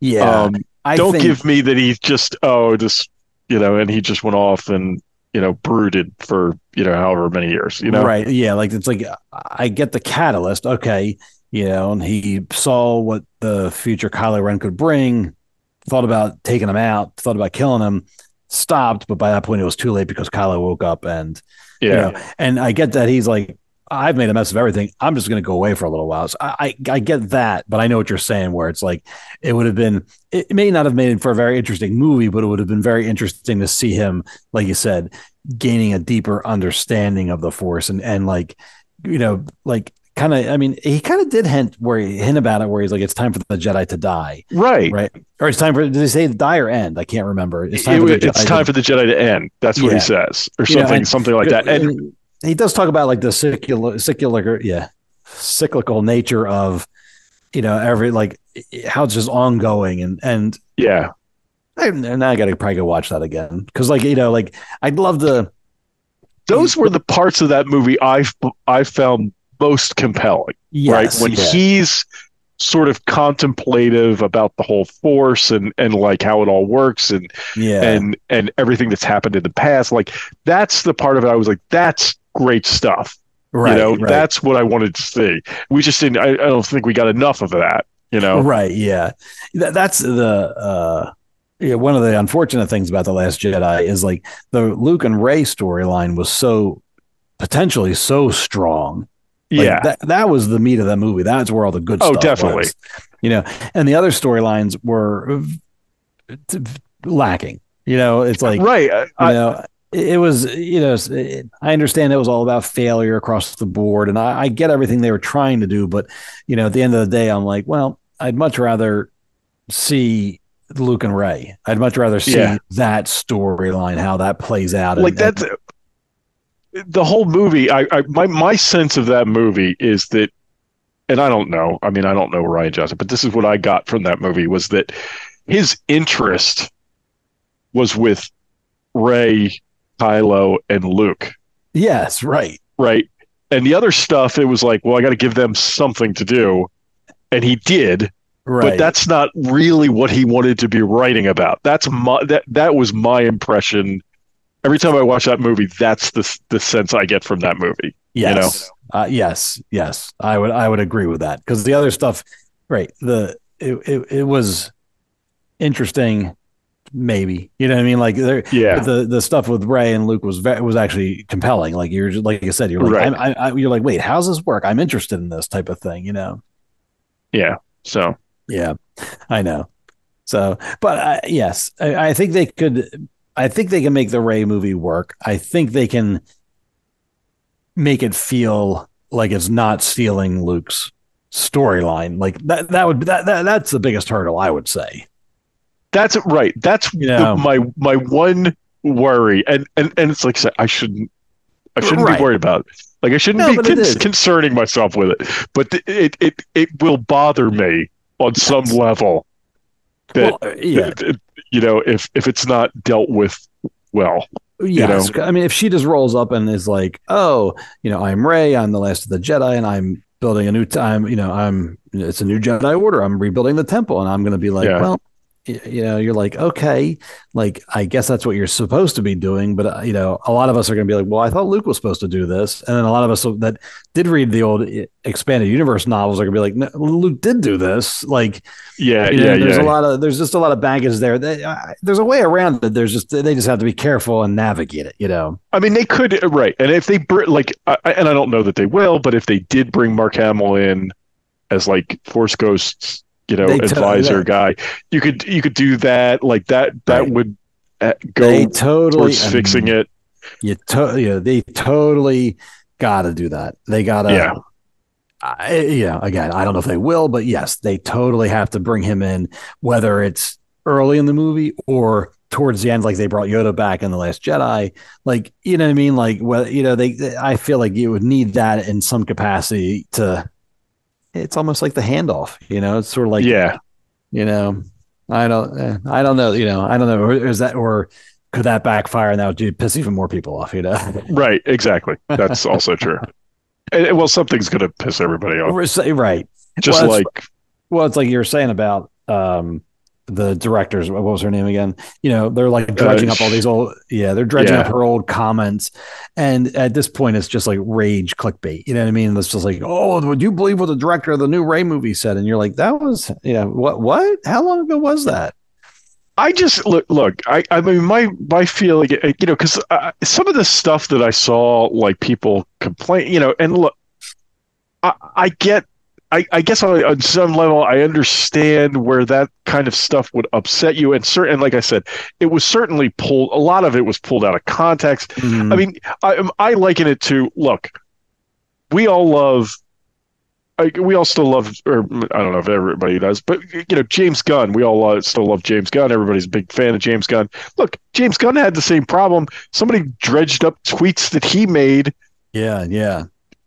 Yeah. Um, I don't think- give me that he's just oh just you know, and he just went off and you know brooded for you know however many years, you know. Right. Yeah. Like it's like I get the catalyst. Okay. You know, and he saw what the future Kylo Ren could bring, thought about taking him out, thought about killing him, stopped, but by that point it was too late because Kylo woke up and you Yeah. know, and I get that he's like, I've made a mess of everything. I'm just going to go away for a little while. So I, I, I get that, but I know what you're saying. Where it's like, it would have been, it may not have made it for a very interesting movie, but it would have been very interesting to see him, like you said, gaining a deeper understanding of the Force and and like, you know, like kind of. I mean, he kind of did hint where he hint about it, where he's like, it's time for the Jedi to die, Right. right? Or it's time for did they say die or end? I can't remember. It's It- time for the it's Jedi time to for the Jedi to end. That's what Yeah. he says, or You know, something, and- something like that. And he does talk about like the secular, secular, yeah, cyclical nature of, you know, every like how it's just ongoing and and yeah, I, and I got to probably go watch that again because like you know like I'd love to. those were the parts of that movie I I found most compelling. Yes, right when yeah. he's sort of contemplative about the whole force and and like how it all works and Yeah. and and everything that's happened in the past like that's the part of it i was like that's great stuff Right, you know right. that's what i wanted to see we just didn't I, I don't think we got enough of that you know Right. Yeah. That, that's the uh yeah, one of the unfortunate things about the Last Jedi is like the Luke and Rey storyline was so potentially so strong. Like, yeah that that was the meat of the movie. That's where all the good stuff was. Oh, definitely. was. You know, and the other storylines were lacking. You know, it's like right you I- know, it was, you know, it, I understand it was all about failure across the board, and I, I get everything they were trying to do, but you know, at the end of the day, I'm like, well, I'd much rather see Luke and Rey. I'd much rather see Yeah. that storyline, how that plays out. and- like that's the whole movie I, I my my sense of that movie is that and i don't know i mean i don't know rian johnson but this is what i got from that movie was that his interest was with rey kylo and luke yes, right, right and the other stuff it was like well i got to give them something to do and he did right. but that's not really what he wanted to be writing about. That's my that that was my impression. Every time I watch that movie, that's the the sense I get from that movie. Yes. Uh, yes. Yes. I would. I would agree with that because the other stuff, right? The it, it it was interesting, maybe. You know what I mean? Like there, Yeah. The the stuff with Rey and Luke was very, was actually compelling. Like you're just like you said, you're like Right. I'm, I, I, you're like wait, how's this work? I'm interested in this type of thing. You know? Yeah. So Yeah, I know. So, but uh, yes, I, I think they could. I think they can make the Rey movie work. I think they can make it feel like it's not stealing Luke's storyline. Like that. That would that, that that's the biggest hurdle, I would say. That's right. That's You know. the, my my one worry, and and and it's like I said, I shouldn't I shouldn't Right. be worried about it. Like I shouldn't No, be con- concerning myself with it, but th- it it it will bother me on some level. That Well, uh, yeah. that- that, you know if if it's not dealt with well. Yes, know? I mean, if she just rolls up and is like, "Oh, you know, I'm Rey. I'm the last of the Jedi, and I'm building a new time. You know, I'm it's a new Jedi Order. I'm rebuilding the temple, and I'm going to be like, Yeah. well, you know, you're like, okay, like I guess that's what you're supposed to be doing, but uh, you know, a lot of us are going to be like, well, I thought Luke was supposed to do this, and then a lot of us that did read the old uh, expanded universe novels are going to be like, no, Luke did do this, like. Yeah, You know, yeah, there's yeah. a lot of there's just a lot of baggage there. They, uh, there's a way around it. There's just they just have to be careful and navigate it. You know. I mean, they could right, and if they br- like, I- and I don't know that they will, but if they did bring Mark Hamill in as like Force Ghosts, you know, They advisor guy, you could you could do that. Like that that would uh, go totally towards fixing and it. You to, yeah, they totally got to do that. They got to. Yeah. I, you know, again, I don't know if they will, but yes, they totally have to bring him in, whether it's early in the movie or towards the end, like they brought Yoda back in the Last Jedi. Like, you know what I mean? Like, well, you know, they, they- I feel like you would need that in some capacity to. It's almost like the handoff, you know. It's sort of like yeah, you know, I don't, eh, I don't know, you know, I don't know. Or Is that or could that backfire and that would do- piss even more people off? You know, Right, exactly. That's also true. And, and, well, something's going to piss everybody off. Right? Just Well, like Well, it's like you were saying about um the directors. What was her name again? You know, they're like dredging up all these old. Yeah, they're dredging up her old comments, and at this point, it's just like rage clickbait. You know what I mean? It's just like, oh, would you believe what the director of the new Rey movie said? And you're like, that was, yeah what? What? How long ago was that? I just look. Look, I, I mean, my my feeling, uh, you know, because uh, some of the stuff that I saw, like people complain, you know, and look, I, I get, I, I guess on, on some level, I understand where that kind of stuff would upset you, and certain, like I said, it was certainly pulled. A lot of it was pulled out of context. Mm-hmm. I mean, I I liken it to look. We all love. I, we all still love, or I don't know if everybody does, but you know, James Gunn. We all love, still love James Gunn. Everybody's a big fan of James Gunn. Look, James Gunn had the same problem. Somebody dredged up tweets that he made. Yeah, yeah,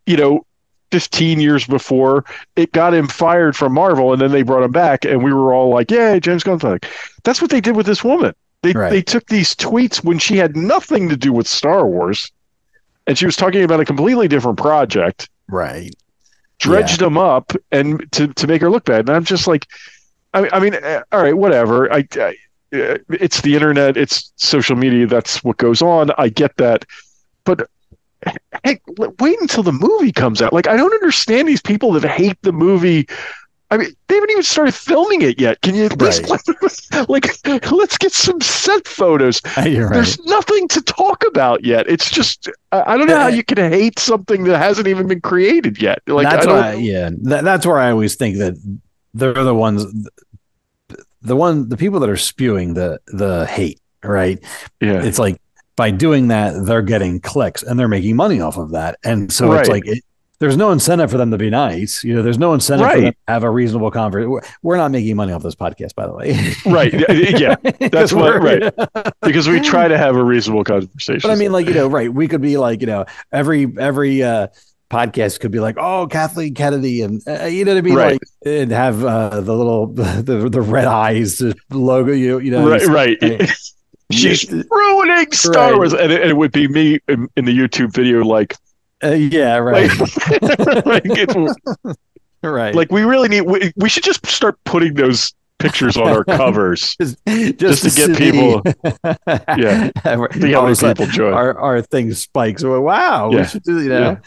You know, 15 years before it got him fired from Marvel, and then they brought him back, and we were all like, "Yeah, James Gunn's back." That's what they did with this woman. They Right. they took these tweets when she had nothing to do with Star Wars, and she was talking about a completely different project right. dredged them up and to, to make her look bad. And I'm just like, I, I mean, uh, all right, whatever. I, I, uh, it's the internet, it's social media. That's what goes on. I get that, but hey, l- wait until the movie comes out. Like, I don't understand these people that hate the movie. I mean, they haven't even started filming it yet. Can you at least like, let's get some set photos? Right. There's nothing to talk about yet. It's just I don't know how you can hate something that hasn't even been created yet. Like that's I don't. why, yeah, that, that's where I always think that they're the ones, the one, the people that are spewing the the hate, right? Yeah. It's like by doing that, they're getting clicks and they're making money off of that, and so it's like it, there's no incentive for them to be nice. You know, there's no incentive for them to have a reasonable conversation. We're, not making money off this podcast, by the way. right. Yeah. yeah. That's what. Right. Because we try to have a reasonable conversation. But I mean, like you know, right? We could be like you know, every every uh podcast could be like, oh, Kathleen Kennedy, and uh, you know what I mean, Right. like and have uh, the little the the red eyes the logo, you you know, right. Right. She's ruining Star Right. Wars, and it, and it would be me in, in the YouTube video, like, Uh, yeah, right, like, it's, right. like we really need. We, we should just start putting those pictures on our covers. just, just to get people- Yeah. See how many people join. Our our thing spikes. Wow, we Yeah. should do you know.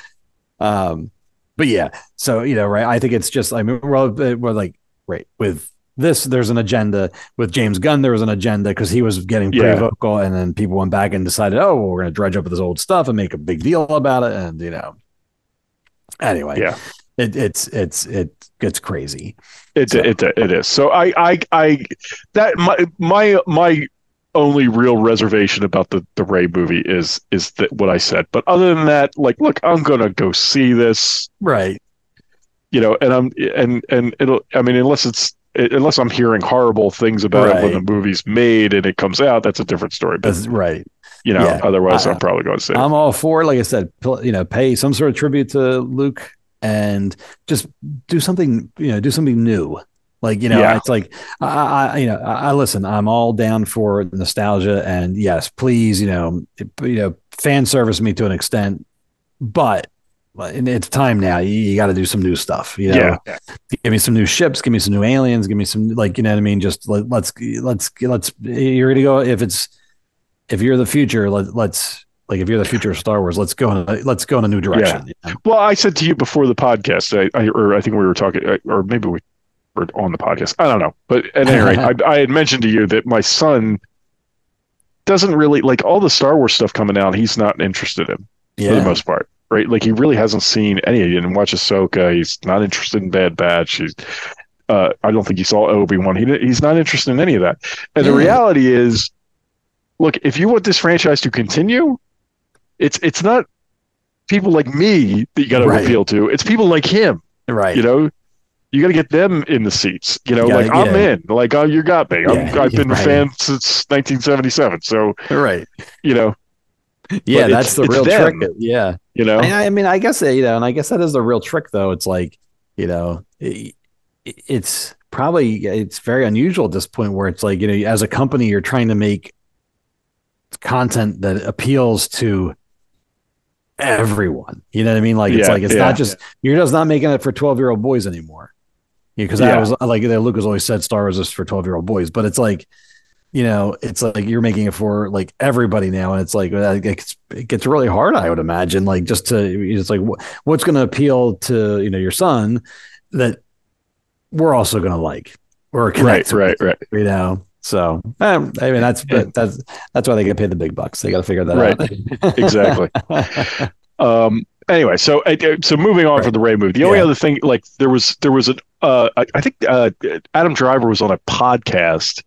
Um, but yeah, so you know, right? I think it's just I mean, we're, all- we're like right with this. There's an agenda with James Gunn. There was an agenda because he was getting pretty Yeah. vocal, and then people went back and decided, oh, well, we're going to dredge up this old stuff and make a big deal about it, and you know. Anyway, Yeah. it, it's it's it gets crazy. It, So- it it is. So I I I that my my my only real reservation about the the Rey movie is is that what I said. But other than that, like, look, I'm gonna go see this, Right. you know, and I'm and and it'll. I mean, unless it's unless I'm hearing horrible things about it when the movie's made and it comes out, that's a different story. But That's right. you know, yeah. otherwise, I- I'm probably going to say. I'm all for, like I said, you know, pay some sort of tribute to Luke and just do something, you know, do something new. Like, you know, Yeah. it's like, I, I, you know, I, I listen, I'm all down for nostalgia and yes, please, you know, it- you know, fan service me to an extent, but it's time now. You, you got to do some new stuff. You know, yeah, give me some new ships, give me some new aliens, give me some like you know what I mean. Just let, let's let's let's you're gonna go if it's if you're the future. Let, let's like if you're the future of Star Wars, let's go in a, let's go in a new direction. you know? Well, I said to you before the podcast, I, I or I think we were talking, or maybe we were on the podcast. I don't know, but at any rate, I, I had mentioned to you that my son doesn't really like all the Star Wars stuff coming out. He's not interested in for the most part, right? Like he really hasn't seen any. He didn't watch Ahsoka. He's not interested in Bad Batch. He's, uh, I don't think he saw Obi Wan. He he's not interested in any of that. And the reality is, look, if you want this franchise to continue, it's it's not people like me that you got to Right. appeal to. It's people like him. right. You know, you got to get them in the seats. You know, Yeah, like I'm in. Like oh, you got me. Yeah, I've been right. a fan since 1977. So right. you know, Yeah, that's the real them. trick. Yeah. you know. I, I mean, I guess you know, and I guess that is the real trick, though. It's like, you know, it, it's probably it's very unusual at this point where it's like you know as a company you're trying to make content that appeals to everyone. You know what I mean? Like it's like it's yeah. not just you're just not making it for 12 year old boys anymore. Because Yeah. was like Lucas always said Star Wars is for 12 year old boys, but it's like you know, it's like you're making it for like everybody now, and it's like uh, it gets, really hard. I would imagine, like just to it's like what's going to appeal to you know your son that we're also going to like or Right, connect right, with, right. You know, so um, I mean that's but that's that's why they get paid the big bucks. They got to figure that Right. out. Exactly. Um. Anyway, so uh, uh, so moving on from the Rey movie, the only Yeah. other thing, like there was there was an uh, I, I think uh, Adam Driver was on a podcast.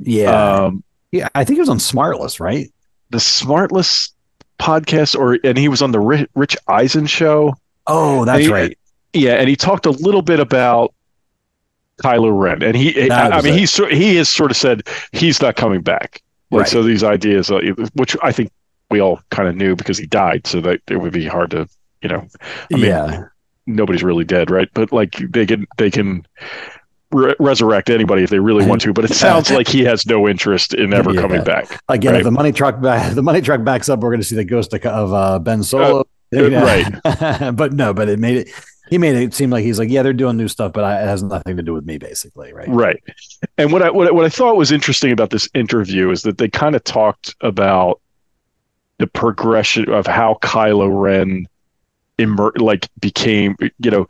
Yeah, Um, yeah. I think it was on Smartless, right? the Smartless podcast, or and he was on the Rich, Rich Eisen show. Oh, that's he- right. Yeah, and he talked a little bit about Kylo Ren, and he, I, I mean, he's sor- he has sort of said he's not coming back. Like, Right. so these ideas, uh, which I think we all kind of knew because he died, so that it would be hard to, you know, I mean, yeah, nobody's really dead, right? But like they can they can re- resurrect anybody if they really want to. But it sounds like he has no interest in ever Yeah. coming back. again, Right. if the money truck back, the money truck backs up, we're going to see the ghost of, uh, Ben Solo. uh, right. but no, but it made it. He made it seem like he's like, yeah, they're doing new stuff, but I, it has nothing to do with me, basically, right? Right. And what I what I, what I thought was interesting about this interview is that they kind of talked about the progression of how Kylo Ren immer- like became, you know,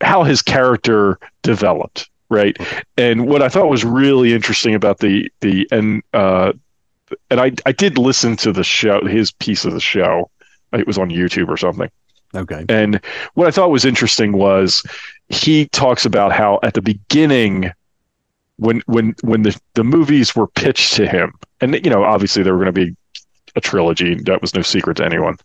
how his character developed, right? And what I thought was really interesting about the the and uh and I I did listen to the show his piece of the show. It was on YouTube or something. Okay. And what I thought was interesting was he talks about how at the beginning, when when when the, the movies were pitched to him, and you know, obviously they were going to be a trilogy, that was no secret to anyone.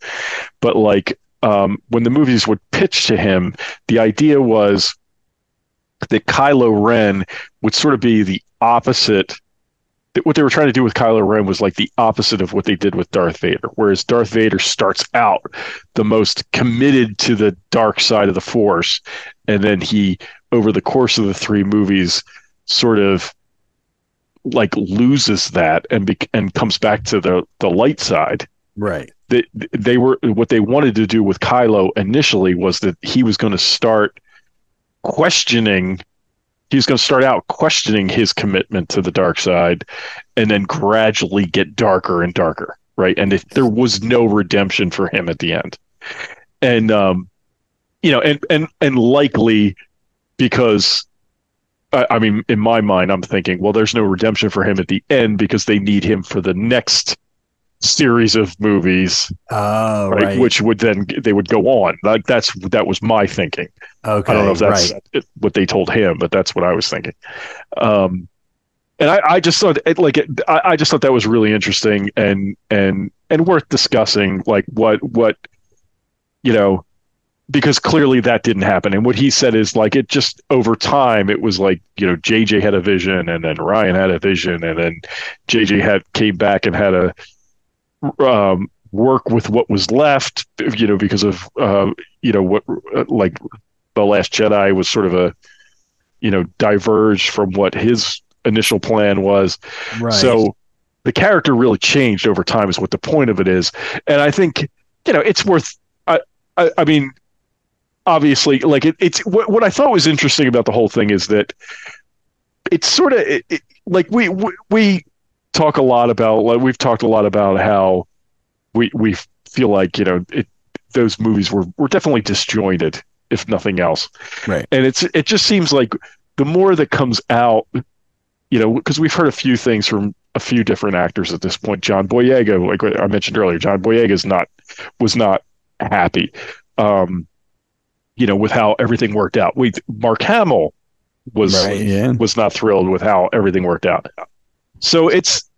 But like um, when the movies would pitch to him, the idea was that Kylo Ren would sort of be the opposite that what they were trying to do with Kylo Ren was like the opposite of what they did with Darth Vader. Whereas Darth Vader starts out the most committed to the dark side of the Force, and then he, over the course of the three movies, sort of like loses that and be- and comes back to the the light side. Right. They they were what they wanted to do with Kylo initially was that he was going to start questioning he was going to start out questioning his commitment to the dark side and then gradually get darker and darker right? And if there was no redemption for him at the end. And um you know and and and likely because I, I mean in my mind i'm thinking well there's no redemption for him at the end because they need him for the next series of movies Oh, right, right. which would then they would go on like that's that was my thinking okay. I don't know if that's right. what they told him, but that's what I was thinking. Um, and I, I just thought it, like it, I, I just thought that was really interesting and and and worth discussing. Like what what you know, because clearly that didn't happen. And what he said is like it just over time it was like you know JJ had a vision and then Rian had a vision and then JJ had came back and had a um, work with what was left. You know because of uh, you know what uh, like the last jedi was sort of a you know diverged from what his initial plan was Right. so the character really changed over time is what the point of it is and i think you know it's worth i i, I mean obviously like it, it's what, what i thought was interesting about the whole thing is that it's sort of it, it, like we, we we talk a lot about like we've talked a lot about how we we feel like you know it those movies were were definitely disjointed if nothing else. Right. and it's it just seems like the more that comes out you know because we've heard a few things from a few different actors at this point. John boyega like i mentioned earlier john boyega is not was not happy um you know with how everything worked out. We mark hamill was Right, yeah. was not thrilled with how everything worked out so it's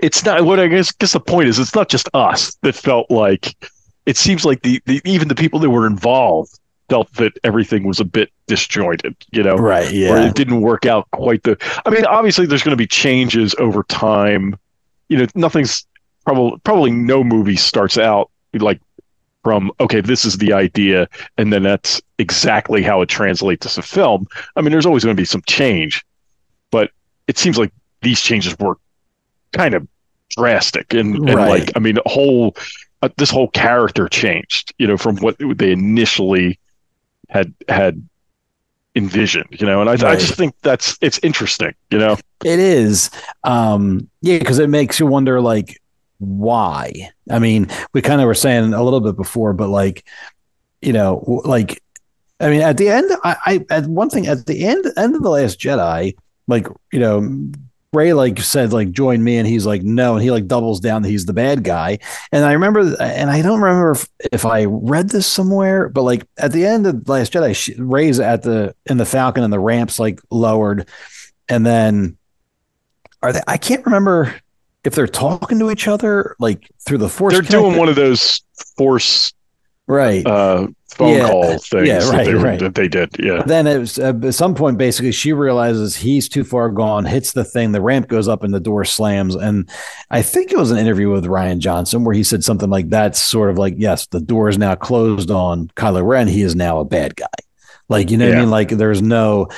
it's not what I guess guess the point is it's not just us that felt like it seems like the, the even the people that were involved felt that everything was a bit disjointed, you know, Right, Or yeah. it didn't work out quite the. I mean, obviously, there's going to be changes over time. You know, nothing's probably probably no movie starts out like from okay, this is the idea, and then that's exactly how it translates to film. I mean, there's always going to be some change, but it seems like these changes were kind of drastic and, and Right. like I mean, the whole uh, this whole character changed, you know, from what they initially had had envisioned, you know, and I, I just think that's it's interesting, you know. It is. Um, yeah, because it makes you wonder, like, why? I mean, we kind of were saying a little bit before, but like, you know, like, I mean, at the end, I, I at one thing at the end, end of the Last Jedi, like, you know, Rey like said like join me, and he's like no, and he like doubles down that he's the bad guy. And I remember, and I don't remember if, if I read this somewhere, but like at the end of Last Jedi, she, Rey's at the in the Falcon, and the ramps like lowered, and then are they? I can't remember if they're talking to each other like through the force. They're doing one of those force right. uh, phone Yeah, call things yeah, that, right, they right. that they did. Yeah. then it was, uh, at some point, basically, she realizes he's too far gone, hits the thing, the ramp goes up, and the door slams. And I think it was an interview with Rian Johnson where he said something like that's sort of like, yes, the door is now closed on Kylo Ren. He is now a bad guy. Like, you know what I mean? Like, there's no.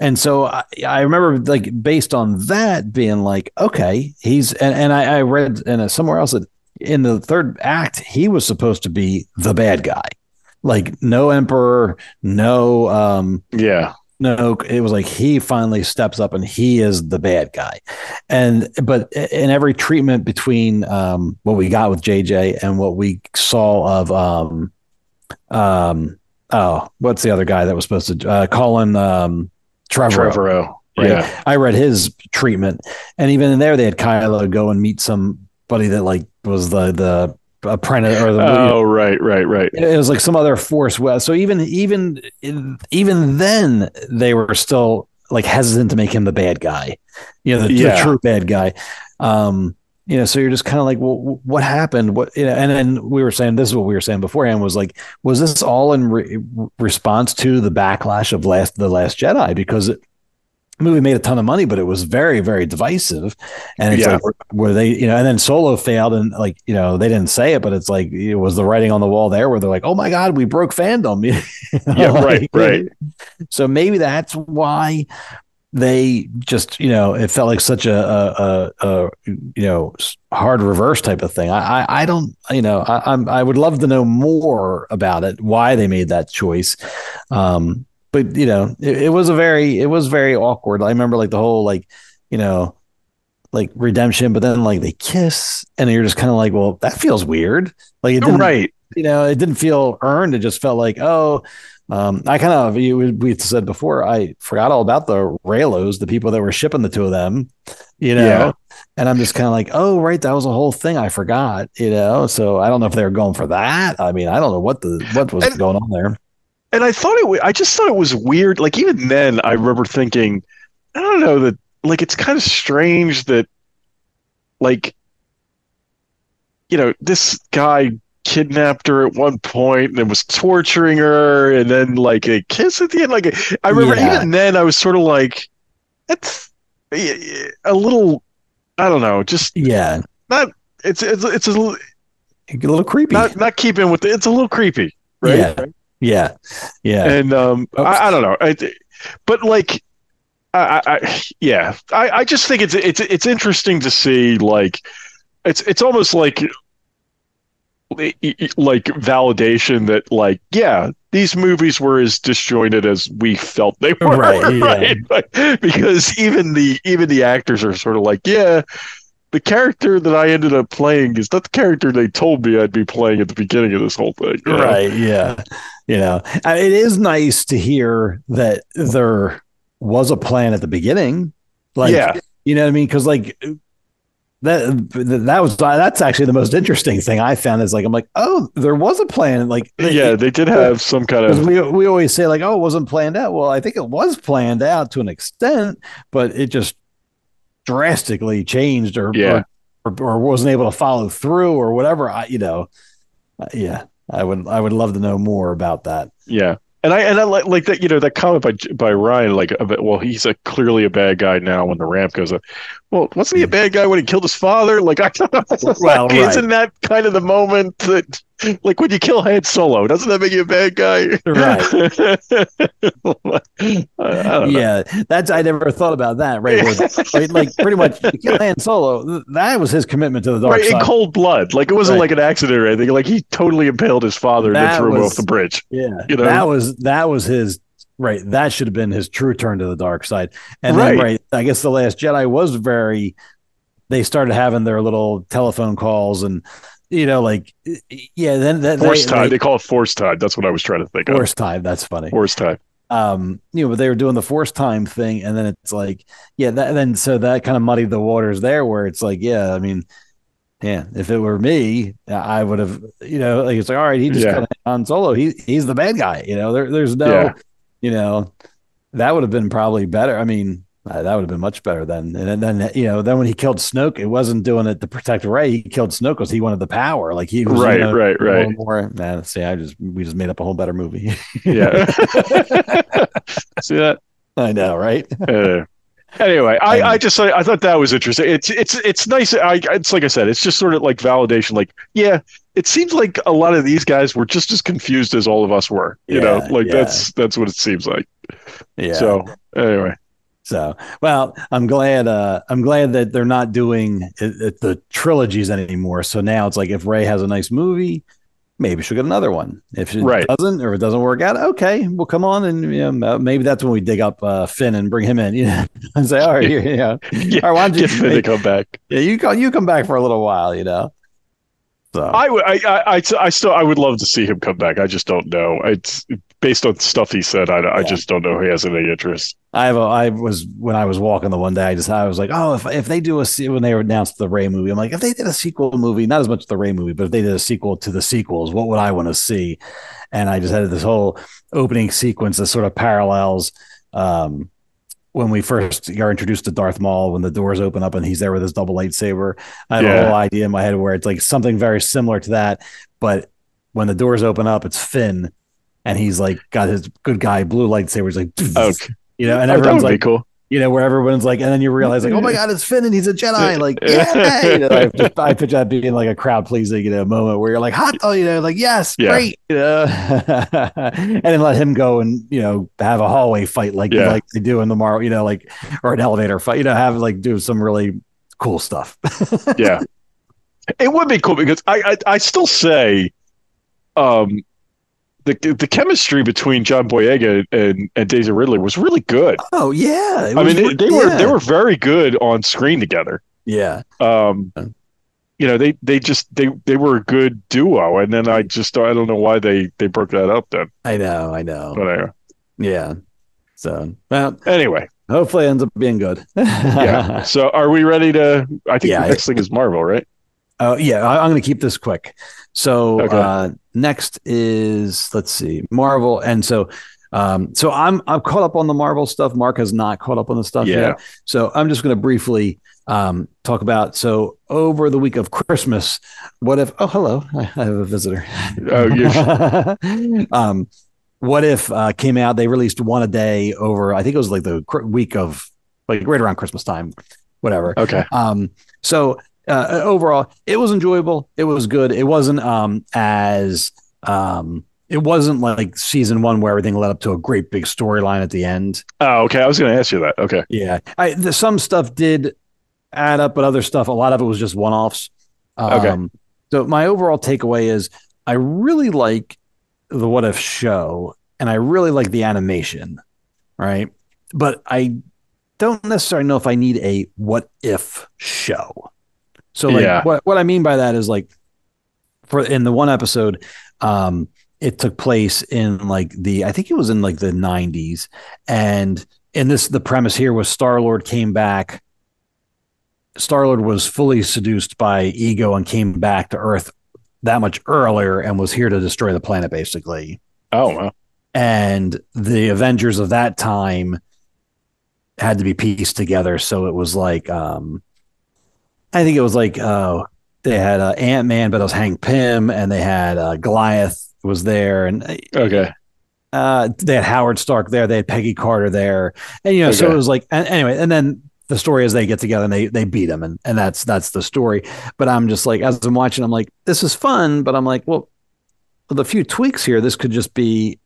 And so I, I remember, like, based on that, being like, okay, he's, and, and I, I read in somewhere else that in the third act, he was supposed to be the bad guy. Like, no emperor, no, um, Yeah. no it was like he finally steps up and he is the bad guy and but in every treatment between um what we got with jj and what we saw of um um oh what's the other guy that was supposed to uh colin um trevor Trevorrow. Right. Yeah. I read his treatment, and even in there, they had Kylo go and meet somebody that like was the the apprentice or the Oh, right, right, right. it was like some other force. Well so even even even then they were still like hesitant to make him the bad guy. You know the, the true bad guy. Um you know so you're just kind of like well what happened? What you know and then we were saying this is what we were saying beforehand was like was this all in re- response to the backlash of last the last jedi? Because it, movie made a ton of money, but it was very, very divisive. And it's Yeah. like, were- were they, you know, and then Solo failed, and like, you know, they didn't say it, but it's like it was the writing on the wall there, where they're like, "Oh my God, we broke fandom." You know, Yeah, right, like- right. So maybe that's why they just, you know, it felt like such a, a, a, a you know, hard reverse type of thing. I, I, I don't, you know, I, I'm, I would love to know more about it, why they made that choice. Um, but you know, it, it was a very, it was very awkward. I remember like the whole, like, you know, like redemption, but then like they kiss, and you're just kind of like, well, that feels weird. Like it didn't, Right. you know, it didn't feel earned. It just felt like, oh, um, I kind of you we said before, I forgot all about the Reylos, the people that were shipping the two of them, you know, Yeah. and I'm just kind of like, oh, right, that was a whole thing. I forgot, you know. So I don't know if they were going for that. I mean, I don't know what the what was And- going on there. And I thought it. I just thought it was weird. Like even then, I remember thinking, I don't know that. Like it's kind of strange that, like, you know, this guy kidnapped her at one point and was torturing her, and then like a kiss at the end. Like I remember Yeah. even then, I was sort of like, that's a little. I don't know. Just Yeah, not. It's it's it's a little a little creepy. not not keeping with. The, it's a little creepy, right? Yeah. Yeah, yeah. and um. I, I don't know, I, but like, I, I, yeah, I, I just think it's it's it's interesting to see like, it's it's almost like like validation that like yeah these movies were as disjointed as we felt they were Right, right, yeah. Like, because even the even the actors are sort of like yeah the character that I ended up playing is not the character they told me I'd be playing at the beginning of this whole thing you know? Right. Yeah. You know, it is nice to hear that there was a plan at the beginning. Like, Yeah. you know what I mean? Because like that that was that's actually the most interesting thing I found is like I'm like, oh, there was a plan. Like, yeah they did have some kind of we we always say like, oh, it wasn't planned out. Well, I think it was planned out to an extent, but it just drastically changed or Yeah. or, or, or wasn't able to follow through or whatever. I you know, uh, yeah, I would I would love to know more about that. Yeah, and I and I like like that you know that comment by by Rian like well he's a clearly a bad guy now when the ramp goes up. Well, wasn't he a hmm. bad guy when he killed his father? Like I don't know. Well, Like, right. isn't that kind of the moment that like when you kill Han Solo, doesn't that make you a bad guy? Right. I, I know. yeah, that's I never thought about that. Right, where- right, like pretty much kill Han Solo. That was his commitment to the dark Right, in cold blood. Like it wasn't Right. like an accident or anything. Like he totally impaled his father and That threw him off the bridge. Yeah, You know? that was that was his right. That should have been his true turn to the dark side. And Right. then right, I guess the Last Jedi was very. They started having their little telephone calls, and you know, like yeah, then then Force they, time. They, They, call it force time. That's what I was trying to think of. force time. That's funny. Force time. um you know but they were doing the force time thing and then it's like yeah that then so that kind of muddied the waters there where it's like yeah i mean yeah if it were me i would have you know like it's like all right he just Yeah. kind of on solo he he's the bad guy you know there, there's no Yeah. you know that would have been probably better i mean uh, that would have been much better then and then, then you know then when he killed snoke it wasn't doing it to protect rey he killed snoke because he wanted the power like he was Right, you know, right, right. more man see i just we just made up a whole better movie Yeah. See that? i know right Uh, anyway, I, I just I thought that was interesting. It's it's it's nice. I it's like I said, it's just sort of like validation. Like, yeah, it seems like a lot of these guys were just as confused as all of us were. You know, like yeah. that's that's what it seems like. yeah So anyway, So, well, I'm glad. Uh, I'm glad that they're not doing it, it- the trilogies anymore. So now it's like if Rey has a nice movie, maybe she'll get another one. If it Right. doesn't, or if it doesn't work out, okay, well, come on, and you know, maybe that's when we dig up uh, Finn and bring him in. You know, and say, all right, you know, yeah, all right, why don't you, get Finn to come back. yeah, you come, you come back for a little while, you know. So I would, I, I, I, I still, I would love to see him come back. I just don't know. It's based on stuff he said. I, I Yeah. just don't know he has any interest. I have a, I was when I was walking the one day, I just I was like, oh, if if they do a when they announced the Rey movie, I'm like, if they did a sequel movie, not as much the Rey movie, but if they did a sequel to the sequels, what would I want to see? And I just had this whole opening sequence that sort of parallels um, when we first are introduced to Darth Maul when the doors open up and he's there with his double lightsaber. I have a whole idea in my head where it's like something very similar to that, but when the doors open up, it's Finn. And he's like got his good guy blue lightsaber. He's like, Okay. you know, and Oh, everyone's like, cool. you know, where everyone's like, and then you realize, like, oh my god, it's Finn and he's a Jedi. Like, yeah, you know, I, just, I picture that being like a crowd pleasing, you know, moment where you're like, hot, oh, you know, like, yes, Yeah. great, you know, and then let him go and you know have a hallway fight like Yeah. like they do in the Marvel, you know, like or an elevator fight, you know, have like do some really cool stuff. yeah it would be cool because I, I i still say um the the chemistry between john boyega and and daisy ridley was really good. Oh yeah, i was mean they, they were yeah. they were very good on screen together. Yeah, um you know they they just they they were a good duo. And then i just i don't know why they they broke that up then. I know, I know, but anyway, yeah. So well, anyway. hopefully it ends up being good. yeah. So are we ready to i think Yeah, the next thing is marvel right Oh yeah, I, I'm going to keep this quick. So Okay. uh, next is let's see, Marvel, and so um, so I'm I'm caught up on the Marvel stuff. Mark has not caught up on the stuff Yeah. yet. So I'm just going to briefly um, talk about. So over the week of Christmas, what if? Oh, hello, I, I have a visitor. oh you um, what if uh, came out? They released one a day over. I think it was like the cr- week of like right around Christmas time, whatever. okay Um, so uh, overall, it was enjoyable. It was good. It wasn't um as um it wasn't like season one where everything led up to a great big storyline at the end. oh okay i was gonna ask you that okay Yeah, I the, some stuff did add up, but other stuff, a lot of it was just one offs. Okay. Um, so my overall takeaway is I really like the What If show, and I really like the animation, right? But I don't necessarily know if I need a What If show. So like Yeah. what what I mean by that is like for in the one episode, um, it took place in like the I think it was in like the 90s, and in this the premise here was Star Lord came back. Star Lord was fully seduced by ego and came back to Earth that much earlier and was here to destroy the planet, basically. oh well And the Avengers of that time had to be pieced together. So it was like, um, I think it was like, uh, they had uh, Ant Man, but it was Hank Pym, and they had uh, Goliath was there, and okay uh, they had Howard Stark there, they had Peggy Carter there, and you know, so it was like, and, anyway, and then the story is they get together and they they beat him, and and that's that's the story. But I'm just like, as I'm watching, I'm like, this is fun, but I'm like, well, with a few tweaks here, this could just be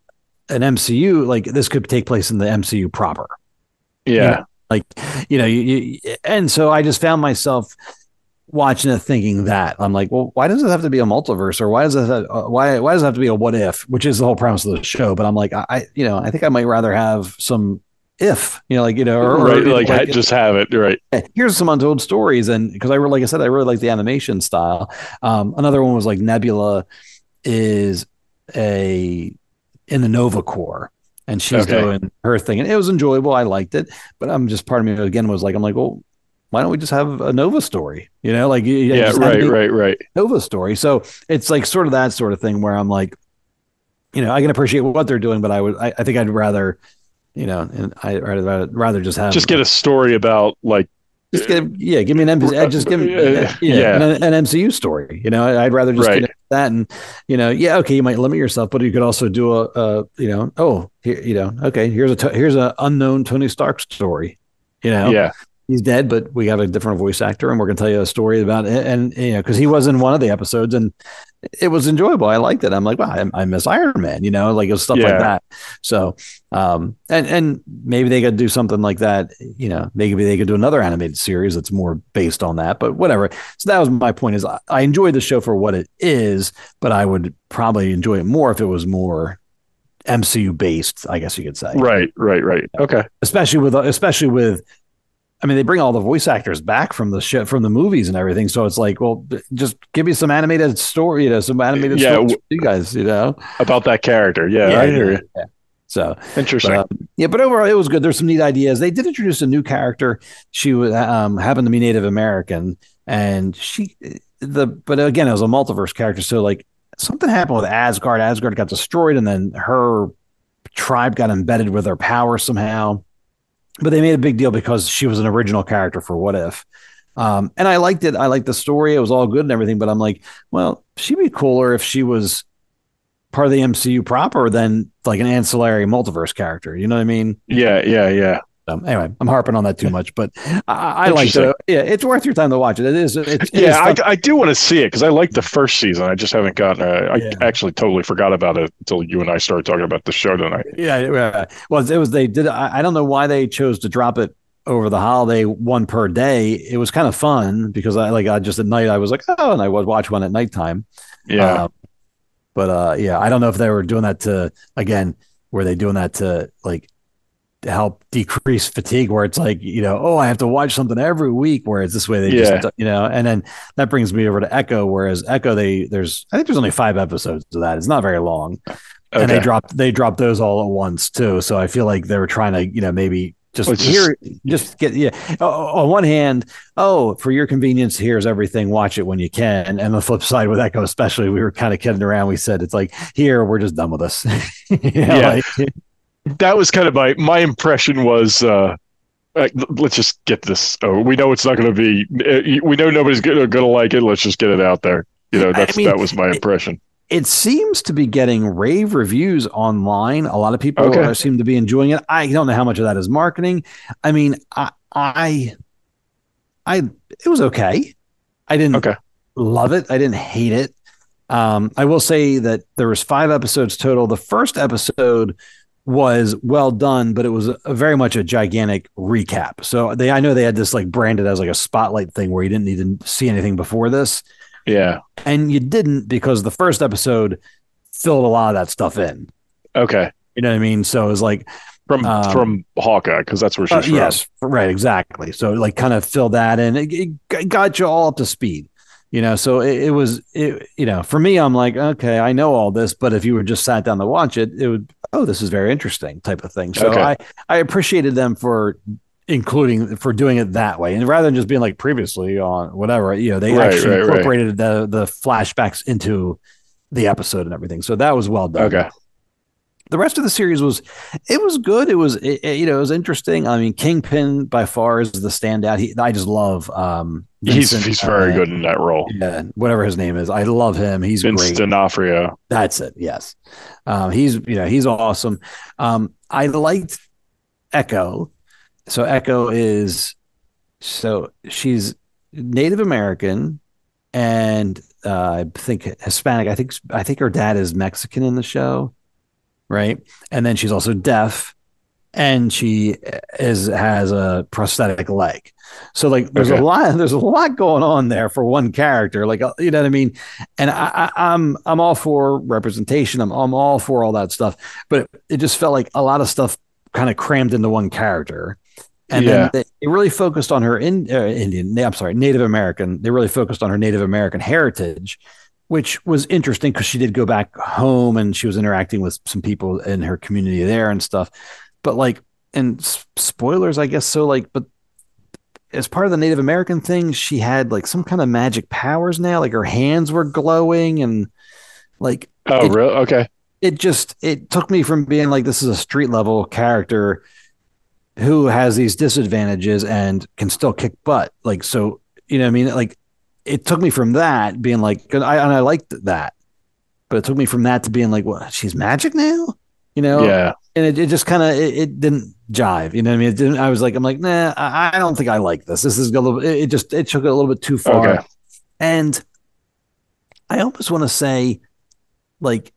an MCU. Like this could take place in the MCU proper. Yeah. You know, like you know, you, you, and so I just found myself watching it thinking that I'm like, well, why does it have to be a multiverse, or why does it have, uh, why why does it have to be a what if, which is the whole premise of the show? But I'm like, I you know, I think I might rather have some if you know, like you know, or, right, or like, like just have it right. here's some untold stories, and because I really, like I said, I really like the animation style. Um, another one was like Nebula is a in the Nova Corps. And she's Okay. doing her thing, and it was enjoyable. I liked it, but I'm just part of me again was like, I'm like, well, why don't we just have a Nova story? You know, like Yeah, right, right, right. Nova story. So it's like sort of that sort of thing where I'm like, you know, I can appreciate what they're doing, but I would, I, I think I'd rather, you know, and I rather, rather just have Just get a story about like just give yeah, give me an MCU, just give me Uh, yeah, yeah. An, an MCU story. You know, I'd rather just Right. get that and you know, yeah, okay, you might limit yourself, but you could also do a, a you know, oh, here, you know, okay, here's a here's a unknown Tony Stark story. You know, yeah. He's dead, but we got a different voice actor, and we're gonna tell you a story about it. And you know, because he was in one of the episodes, and it was enjoyable. I liked it. I'm like, wow, I, I miss Iron Man. You know, like it was stuff like that. So, um, and and maybe they could do something like that. You know, maybe they could do another animated series that's more based on that. But whatever. So that was my point. Is I, I enjoyed the show for what it is, but I would probably enjoy it more if it was more MCU based. I guess you could say Right, right, right. Okay. especially with especially with I mean they bring all the voice actors back from the show from the movies and everything so it's like well just give me some animated story you know some animated Yeah, stories w- for you guys you know About that character. Yeah, I hear you. yeah. so Interesting. but, um, yeah but overall it was good there's some neat ideas they did introduce a new character she was um happened to be Native American and she the but again it was a multiverse character so like something happened with Asgard Asgard got destroyed and then her tribe got embedded with her power somehow. But they made a big deal because she was an original character for What If. Um, and I liked it. I liked the story. It was all good and everything. But I'm like, well, she'd be cooler if she was part of the MCU proper than like an ancillary multiverse character. You know what I mean? yeah, yeah, yeah. So anyway, I'm harping on that too much, but I, I Interesting. it. Yeah, it's worth your time to watch it. It is. It, it is Yeah, I. I do want to see it because I liked the first season. I just haven't gotten. Uh, I Yeah. actually totally forgot about it until you and I started talking about the show tonight. Yeah, yeah. Well, it was they did. I, I don't know why they chose to drop it over the holiday, one per day. It was kind of fun because I like I just at night I was like, oh, and I would watch one at nighttime. Yeah, Um, but uh, yeah, I don't know if they were doing that to again, were they doing that to like help decrease fatigue? Where it's like you know, oh, I have to watch something every week. Whereas this way they Yeah. just you know, and then that brings me over to Echo. Whereas Echo, they there's I think there's only five episodes of that. It's not very long and they Okay. dropped they dropped those all at once too. So I feel like they were trying to you know maybe just oh, just- here just get yeah. O- On one hand, oh for your convenience, here's everything. Watch it when you can. And the flip side with Echo, especially, we were kind of kidding around. We said it's like here we're just done with this. You know, Yeah. like- that was kind of my my impression was. uh like, let's just get this. Oh, we know it's not going to be. uh, We know nobody's going to like it. Let's just get it out there. You know, that's mean, that was my impression. it seems to be getting rave reviews online. A lot of people Okay. are, seem to be enjoying it. I don't know how much of that is marketing. I mean, I, I, I it was okay. I didn't Okay. love it. I didn't hate it. Um, I will say that there was five episodes total. The first episode was well done, but it was a, very much a gigantic recap. So they, I know they had this like branded as like a spotlight thing where you didn't need to see anything before this Yeah. and you didn't because the first episode filled a lot of that stuff in. Okay. You know what I mean? So it was like, From Um, from Hawkeye because that's where she's uh, from. yes, right, exactly. So like, kind of fill that in. It, it got you all up to speed. You know, so it, it was, it, you know, for me, I'm like, okay, I know all this, but if you were just sat down to watch it, it would, oh, this is very interesting, type of thing. So Okay. I, I appreciated them for including for doing it that way, and rather than just being like previously on whatever, you know, they Right, actually right, right. incorporated the the flashbacks into the episode and everything. So that was well done. Okay. The rest of the series was, it was good. It was, it, it- you know, it was interesting. I mean, Kingpin by far is the standout. He, I just love. um He's he's very uh, good in that role. Yeah, whatever his name is, I love him. He's Vince great. D'Onofrio. That's it. Yes, um, he's you know he's awesome. Um, I liked Echo. So Echo is so she's Native American, and uh, I think Hispanic. I think I think her dad is Mexican in the show, right? And then she's also deaf, and she is has a prosthetic leg. So like, there's Okay. a lot. There's a lot going on there for one character. Like, uh, you know what I mean? And I, I, I'm I'm all for representation. I'm I'm all for all that stuff. But it just felt like a lot of stuff kind of crammed into one character. And Yeah. then they, they really focused on her in, uh, Indian, I'm sorry, Native American. They really focused on her Native American heritage, which was interesting because she did go back home and she was interacting with some people in her community there and stuff. But like, and spoilers, I guess so. Like, but as part of the Native American thing, she had like some kind of magic powers now. Like her hands were glowing and like Oh, it- really? Okay. it just it took me from being like this is a street level character who has these disadvantages and can still kick butt like so you know what i mean like it took me from that being like 'cause I and I liked that but it took me from that to being like what she's magic now? You know? Yeah. and it, it just kind of it, it didn't jive you know what I mean? It didn't I was like I'm like nah I, I don't think I like this. This is a little it, it just it took it a little bit too far. Okay. and I almost want to say like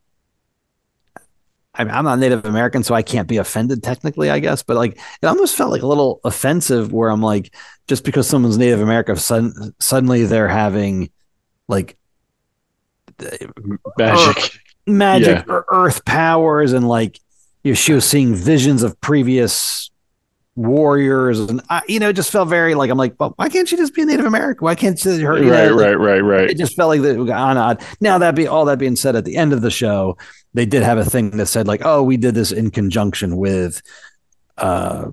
I I'm not Native American, so I can't be offended technically, I guess. But like, it almost felt like a little offensive, where I'm like, just because someone's Native American, sudden, suddenly they're having like Magic. magic or earth powers, and like, you know, she was seeing visions of previous warriors, and I, you know, it just felt very like I'm like, well, why can't she just be a Native American? Why can't she? Her, you Right, know, right, right, right. it just felt like that on odd. Now that be all that being said, at the end of the show, they did have a thing that said like, "Oh, we did this in conjunction with uh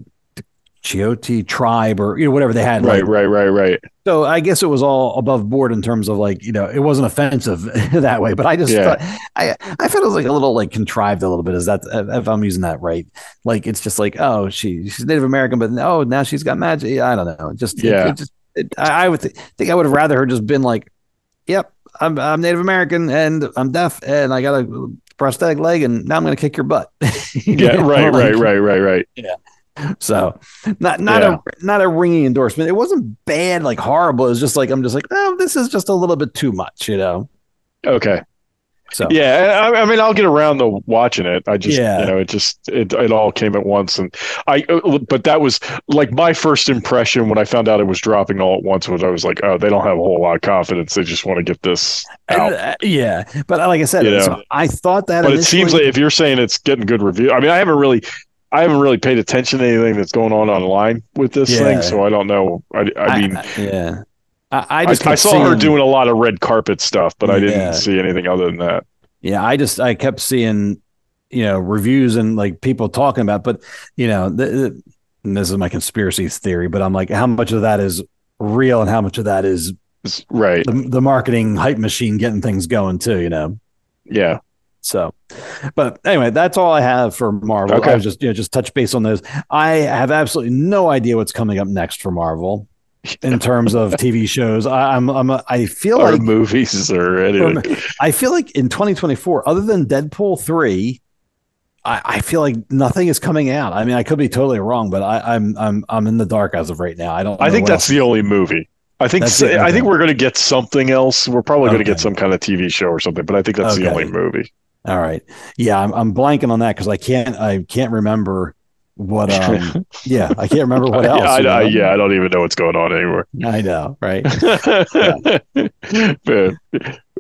Choctaw tribe or you know whatever they had." Right, like- right, right, right. So I guess it was all above board in terms of like you know it wasn't offensive that way, but I just Yeah. thought, I I felt it was like a little like contrived a little bit. Is that if I'm using that right? Like it's just like oh she she's Native American, but oh now she's got magic. I don't know. Just Yeah. it just it, I, I would th- think I would have rather her just been like, yep, I'm I'm Native American and I'm deaf and I got a prosthetic leg and now I'm gonna kick your butt. You Yeah, know, right, like- right, right, right, right. so not not a not a ringing endorsement. It wasn't bad, like horrible. It was just like I'm just like, oh, this is just a little bit too much, you know. Okay. So Yeah, I, I mean, I'll get around to watching it. I just, Yeah. you know, it just it it all came at once, and I. uh, But that was like my first impression when I found out it was dropping all at once. Was I was like, oh, they don't have a whole lot of confidence. They just want to get this out. Uh, yeah, but like I said, so I thought that. but it seems like if you're saying it's getting good review, I mean, I haven't really, I haven't really paid attention to anything that's going on online with this Yeah. thing, so I don't know. I, I mean, yeah, I, I I, just I, kept saw her doing a lot of red carpet stuff, but I didn't Yeah. see anything other than that. Yeah, I just I kept seeing, you know, reviews and like people talking about, but you know, the, the, and this is my conspiracy theory, but I'm like, how much of that is real and how much of that is right? the, the marketing hype machine getting things going too, you know? Yeah. So, but anyway, that's all I have for Marvel. Okay. I was just you know just touch base on those. I have absolutely no idea what's coming up next for Marvel in terms of TV shows. I, I'm I'm a, I feel Or like movies or anything. I feel like in 2024, other than Deadpool three, I, I feel like nothing is coming out. I mean, I could be totally wrong, but I, I'm I'm I'm in the dark as of right now. I don't. I think that's else- the only movie. I think so- I think we're going to get something else. We're probably going to get some kind of TV show or something, but I think that's the only movie. All right. Yeah, I'm I'm blanking on that because I can't I can't remember what um yeah I can't remember what else. yeah, I. I, yeah, I don't even know what's going on anymore. I know, right? but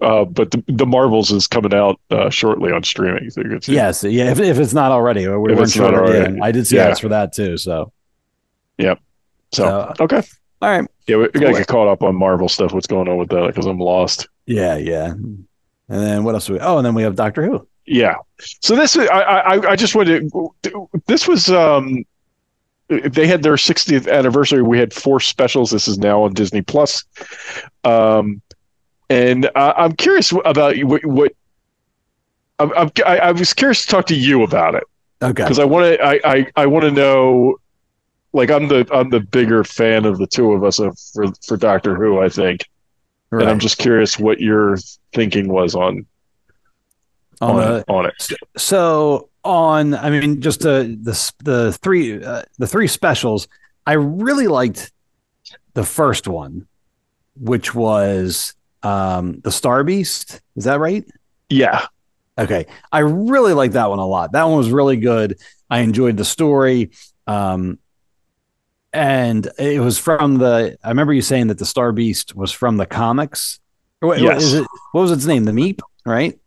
uh, but the, the Marvels is coming out uh, shortly on streaming, so you can see. yes, yeah. If, if it's not already, we If weren't sure. already, yeah, I did see yeah. ads for that too. So Yep. So Uh, okay. all right. Yeah, we, we gotta cool. get caught up on Marvel stuff. What's going on with that? Because I'm lost. Yeah, yeah. And then what else? Do we, oh, and then we have Doctor Who. Yeah. So this I I I just wanted to, this was um they had their 60th anniversary. We had four specials. This is now on Disney Plus. Um and uh, I'm curious about what, what I'm, I'm, I, I was curious to talk to you about it Okay. because I want to I, I, I want to know like I'm the I'm the bigger fan of the two of us of, for for Doctor Who I think and I'm just curious what your thinking was on on on, the on it. so on i mean just the the the three uh, the three specials i really liked the first one which was um, the Star Beast. Is that right? Yeah. Okay. I really like that one a lot. That one was really good. I enjoyed the story. Um, and it was from the, I remember you saying that the Star Beast was from the comics. What, Yes. is it, what was its name? The Meep, right?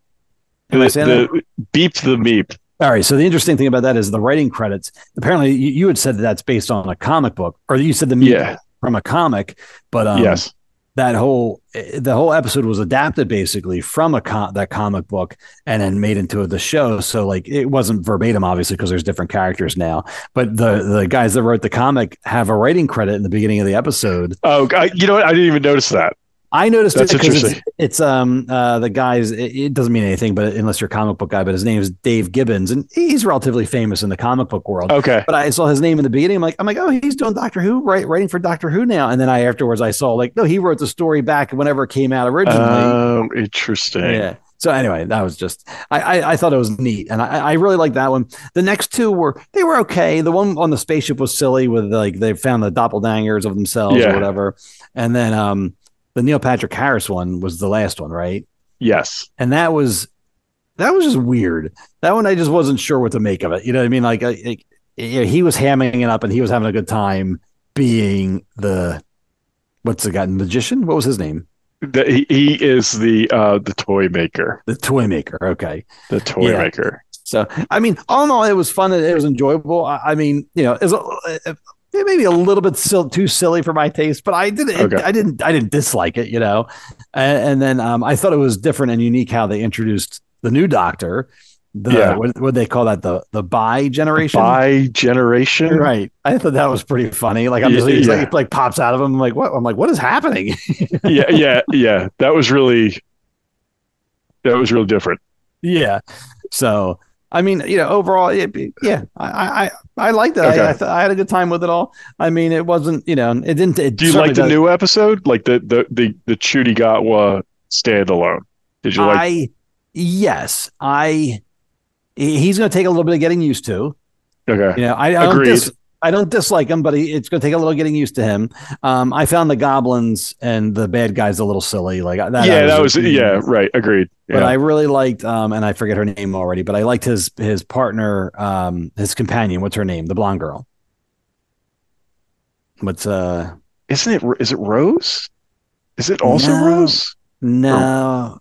Am The, I saying that? beep the meep. All right. So the interesting thing about that is the writing credits. Apparently, you, you had said that that's based on a comic book, or you said the Meep Yeah. from a comic, but um, yes. That whole the whole episode was adapted basically from a com- that comic book and then made into the show so like it wasn't verbatim obviously because there's different characters now but the the guys that wrote the comic have a writing credit in the beginning of the episode Oh, you know what? I didn't even notice that. I noticed That's it because it's, it's um uh the guys it, it doesn't mean anything but unless you're a comic book guy but his name is dave gibbons and he's relatively famous in the comic book world Okay. but I saw his name in the beginning. I'm like, I'm like, oh, he's doing Doctor Who, right? Writing for Doctor Who now. And then I afterwards I saw like, no, he wrote the story back whenever it came out originally. Um, interesting. yeah. So anyway, that was just I, I I thought it was neat, and I I really liked that one. The next two were they were okay. The one on the spaceship was silly with like they found the doppelgangers of themselves Yeah. or whatever, and then um the Neil Patrick Harris one was the last one, right? Yes. And that was that was just weird. That one I just wasn't sure what to make of it. You know what I mean? Like, I, I, yeah, he was hamming it up and he was having a good time being the what's the guy magician? What was his name? The, he, he is the uh, the toy maker. The toy maker. Okay. The toy Yeah. maker. So I mean, all in all, it was fun. It was enjoyable. I, I mean, you know, it was a, it may be a little bit sil- too silly for my taste, but I didn't. Okay. I didn't. I didn't dislike it. You know, and, and then um, I thought it was different and unique how they introduced the new Doctor. The Yeah. what what they call that the the bi generation. Bi generation. Right. I thought that was pretty funny. Like I'm just he's yeah. like, like pops out of him. I'm like, what? I'm like, what is happening? yeah, yeah, yeah. That was really that was real different. yeah. So I mean, you know, overall, it, yeah, I I I liked it. Okay. I I, th- I had a good time with it all. I mean, it wasn't, you know, it didn't. It Do you like the new episode? Like the the the the Ncuti Gatwa standalone? Did you like? I yes, I. He's going to take a little bit of getting used to. okay. You know, I, I don't dis, I don't dislike him, but he, it's going to take a little getting used to him. Um, I found the goblins and the bad guys a little silly. Like that. yeah, that was yeah, right. Agreed. But I really liked, um, and I forget her name already, but I liked his his partner, um, his companion. What's her name? The blonde girl. What's uh? Isn't it? Is it Rose? Is it also No. Rose? No.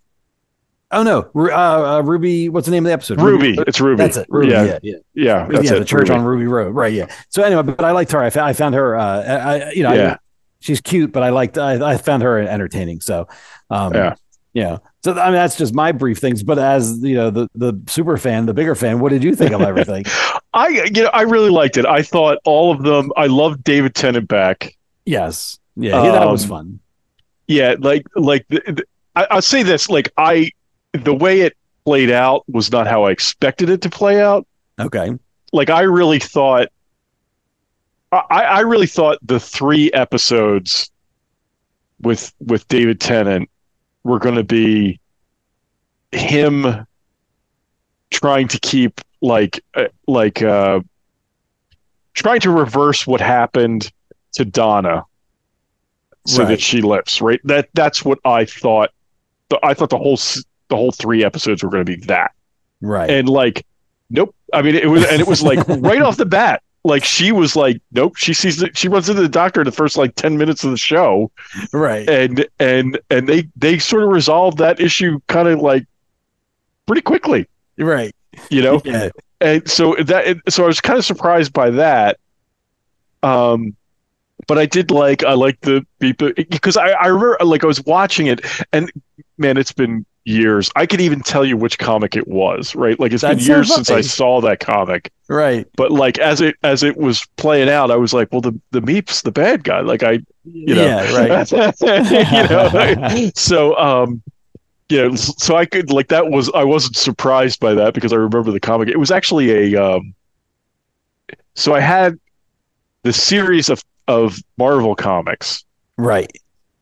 Oh no, uh, uh, Ruby. What's the name of the episode? Ruby. It's Ruby. That's it. Ruby. Yeah. Yeah, yeah. Yeah, that's yeah, it. the church Ruby. on Ruby Road. Right. Yeah. So anyway, but I liked her. I found, I found her. Uh, I, I- you know, I- Yeah. she's cute, but I liked. I, I found her entertaining. So, um, Yeah. yeah. So I mean, that's just my brief things. But as you know, the the super fan, the bigger fan, what did you think of everything? I you know I really liked it. I thought all of them. I loved David Tennant back. yes. Yeah. yeah that was Um, fun. Yeah, like like the, the, I, I'll say this: like I, the way it played out was not how I expected it to play out. Okay. Like I really thought, I I really thought the three episodes with with David Tennant were going to be him trying to keep like uh, like uh trying to reverse what happened to Donna so Right. that she lives right that that's what I thought the, I thought the whole the whole three episodes were going to be that Right. and like nope I mean it was and it was like right off the bat like she was like nope she sees she runs into the doctor in the first like 10 minutes of the show right. and and and they they sort of resolved that issue kind of like pretty quickly Right. you know Yeah. and so that so I was kind of surprised by that. Um, but I did like I like the because I I remember like I was watching it and man, it's been years. I could even tell you which comic it was. Right, like it's That's been so years since I saw that comic. Right. But like as it as it was playing out, I was like, well, the the Meep's the bad guy. Like I you know Yeah. Right. you know so um yeah so i could like that was i wasn't surprised by that because i remember the comic it was actually a um so i had the series of of marvel comics right.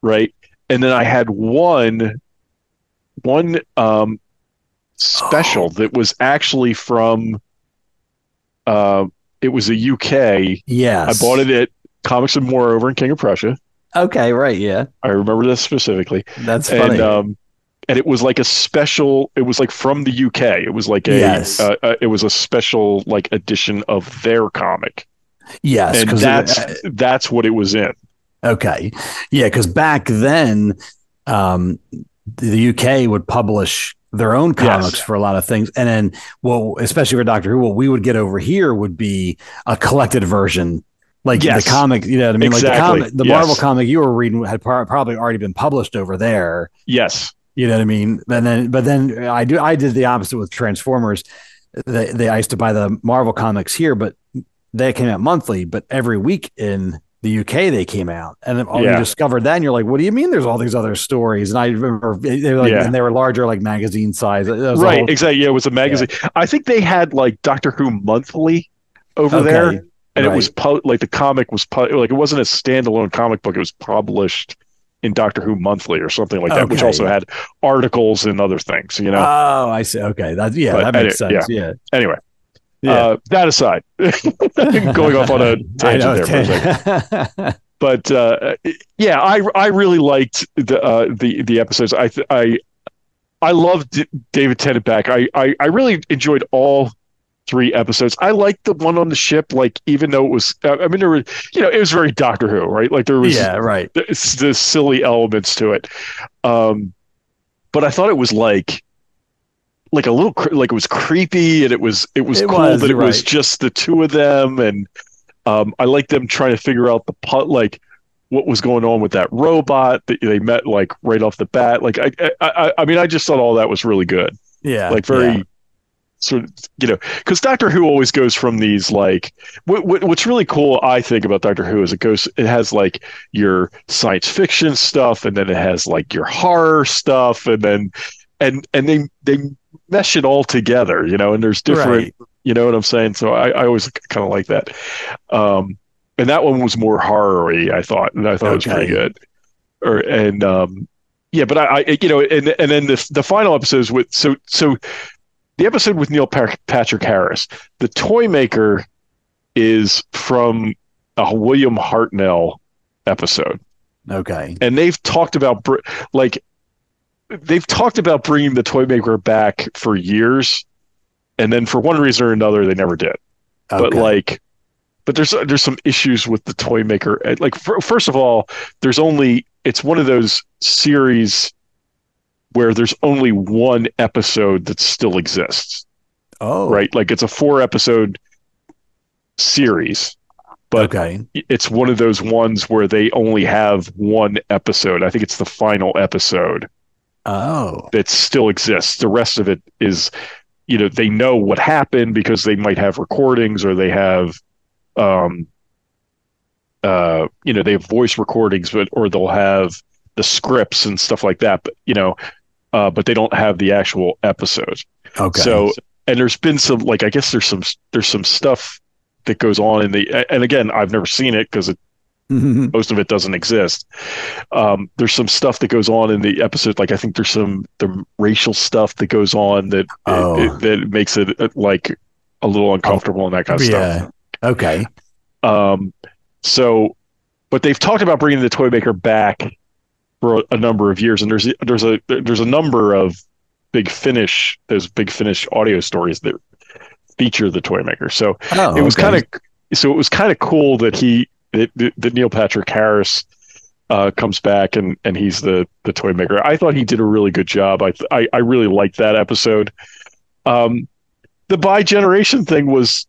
right and then i had one one um special Oh. that was actually from uh it was a uk Yes. I bought it at Comics and More over in King of Prussia. Okay, right, yeah. I remember this specifically. That's funny. And um, and it was like a special. It was like from the UK. It was like a. Yes. Uh, uh, it was a special like edition of their comic. yes, and 'cause it- that's uh, that's what it was in. Okay. Yeah, because back then, um, the UK would publish their own comics Yes. for a lot of things. And then, well, especially for Doctor Who, what we would get over here would be a collected version. Like Yes. the comic, you know what I mean? Like Exactly. the comic, the Yes. Marvel comic you were reading had par- probably already been published over there. Yes. You know what I mean? And then, but then I do, I did the opposite with Transformers. They, they, I used to buy the Marvel comics here, but they came out monthly, but every week in the UK they came out. And then oh, Yeah. you discovered that and you're like, what do you mean there's all these other stories? And I remember they were like, Yeah. and they were larger, like magazine size. It was a Right. whole- exactly. Yeah. It was a magazine. I think they had like Doctor Who Monthly over Okay. there, and it was pu- like the comic was pu- like it wasn't a standalone comic book. It was published in Doctor Who Monthly or something like that, which also had articles and other things. You know. Oh, I see. Okay. That's, yeah, But that makes sense. Yeah. anyway. Yeah. Uh, that aside, going off on a tangent there for a second. but uh, yeah, I I really liked the uh, the the episodes. I I I loved David Tennant back. I, I I really enjoyed all three episodes. I liked the one on the ship. Like even though it was, uh, I mean, there was you know it was very Doctor Who, right? Like there was yeah, right. the, the silly elements to it. Um, but I thought it was like like a little like it was creepy and it was it was It cool was, that it was just the two of them and um, I like them trying to figure out the put like what was going on with that robot that they met like right off the bat. Like I I I, I mean I just thought all that was really good. Yeah. Like very yeah. sort of you know because Doctor Who always goes from these like what, what what's really cool I think about Doctor Who is it goes it has like your science fiction stuff and then it has like your horror stuff and then and and they they mesh it all together you know and there's different Right. you know what I'm saying? So I, I always kind of like that. Um and that one was more horror-y I thought and I thought it was pretty good. Or and um yeah but I, I you know and and then the the final episodes with so so the episode with Neil Pa- Patrick Harris, the toy maker is from a William Hartnell episode, Okay. and they've talked about like they've talked about bringing the toy maker back for years, and then for one reason or another, they never did. But like, but there's there's some issues with the toy maker. Like, fir- first of all, there's only it's one of those series where there's only one episode that still exists oh, right? Like it's a four episode series, but Okay. it's one of those ones where they only have one episode. I think it's the final episode Oh. that still exists. The rest of it is, you know, they know what happened because they might have recordings or they have, um, uh, you know, they have voice recordings, but or they'll have the scripts and stuff like that. But you know, uh, but they don't have the actual episodes. Okay. So, and there's been some like I guess there's some there's some stuff that goes on in the and again I've never seen it because it most of it doesn't exist. Um, there's some stuff that goes on in the episode, like I think there's some the racial stuff that goes on that Oh. it, that makes it uh, like a little uncomfortable and that kind of yeah. stuff. Okay. Um, so, but they've talked about bringing the toy maker back for a, a number of years, and there's there's a there's a number of big finish those big finish audio stories that feature the toy maker. So Oh, it was okay. kind of so it was kind of cool that he that, that Neil Patrick Harris uh, comes back and and he's the the toy maker. I thought he did a really good job. I I, I really liked that episode. Um, the bi generation thing was.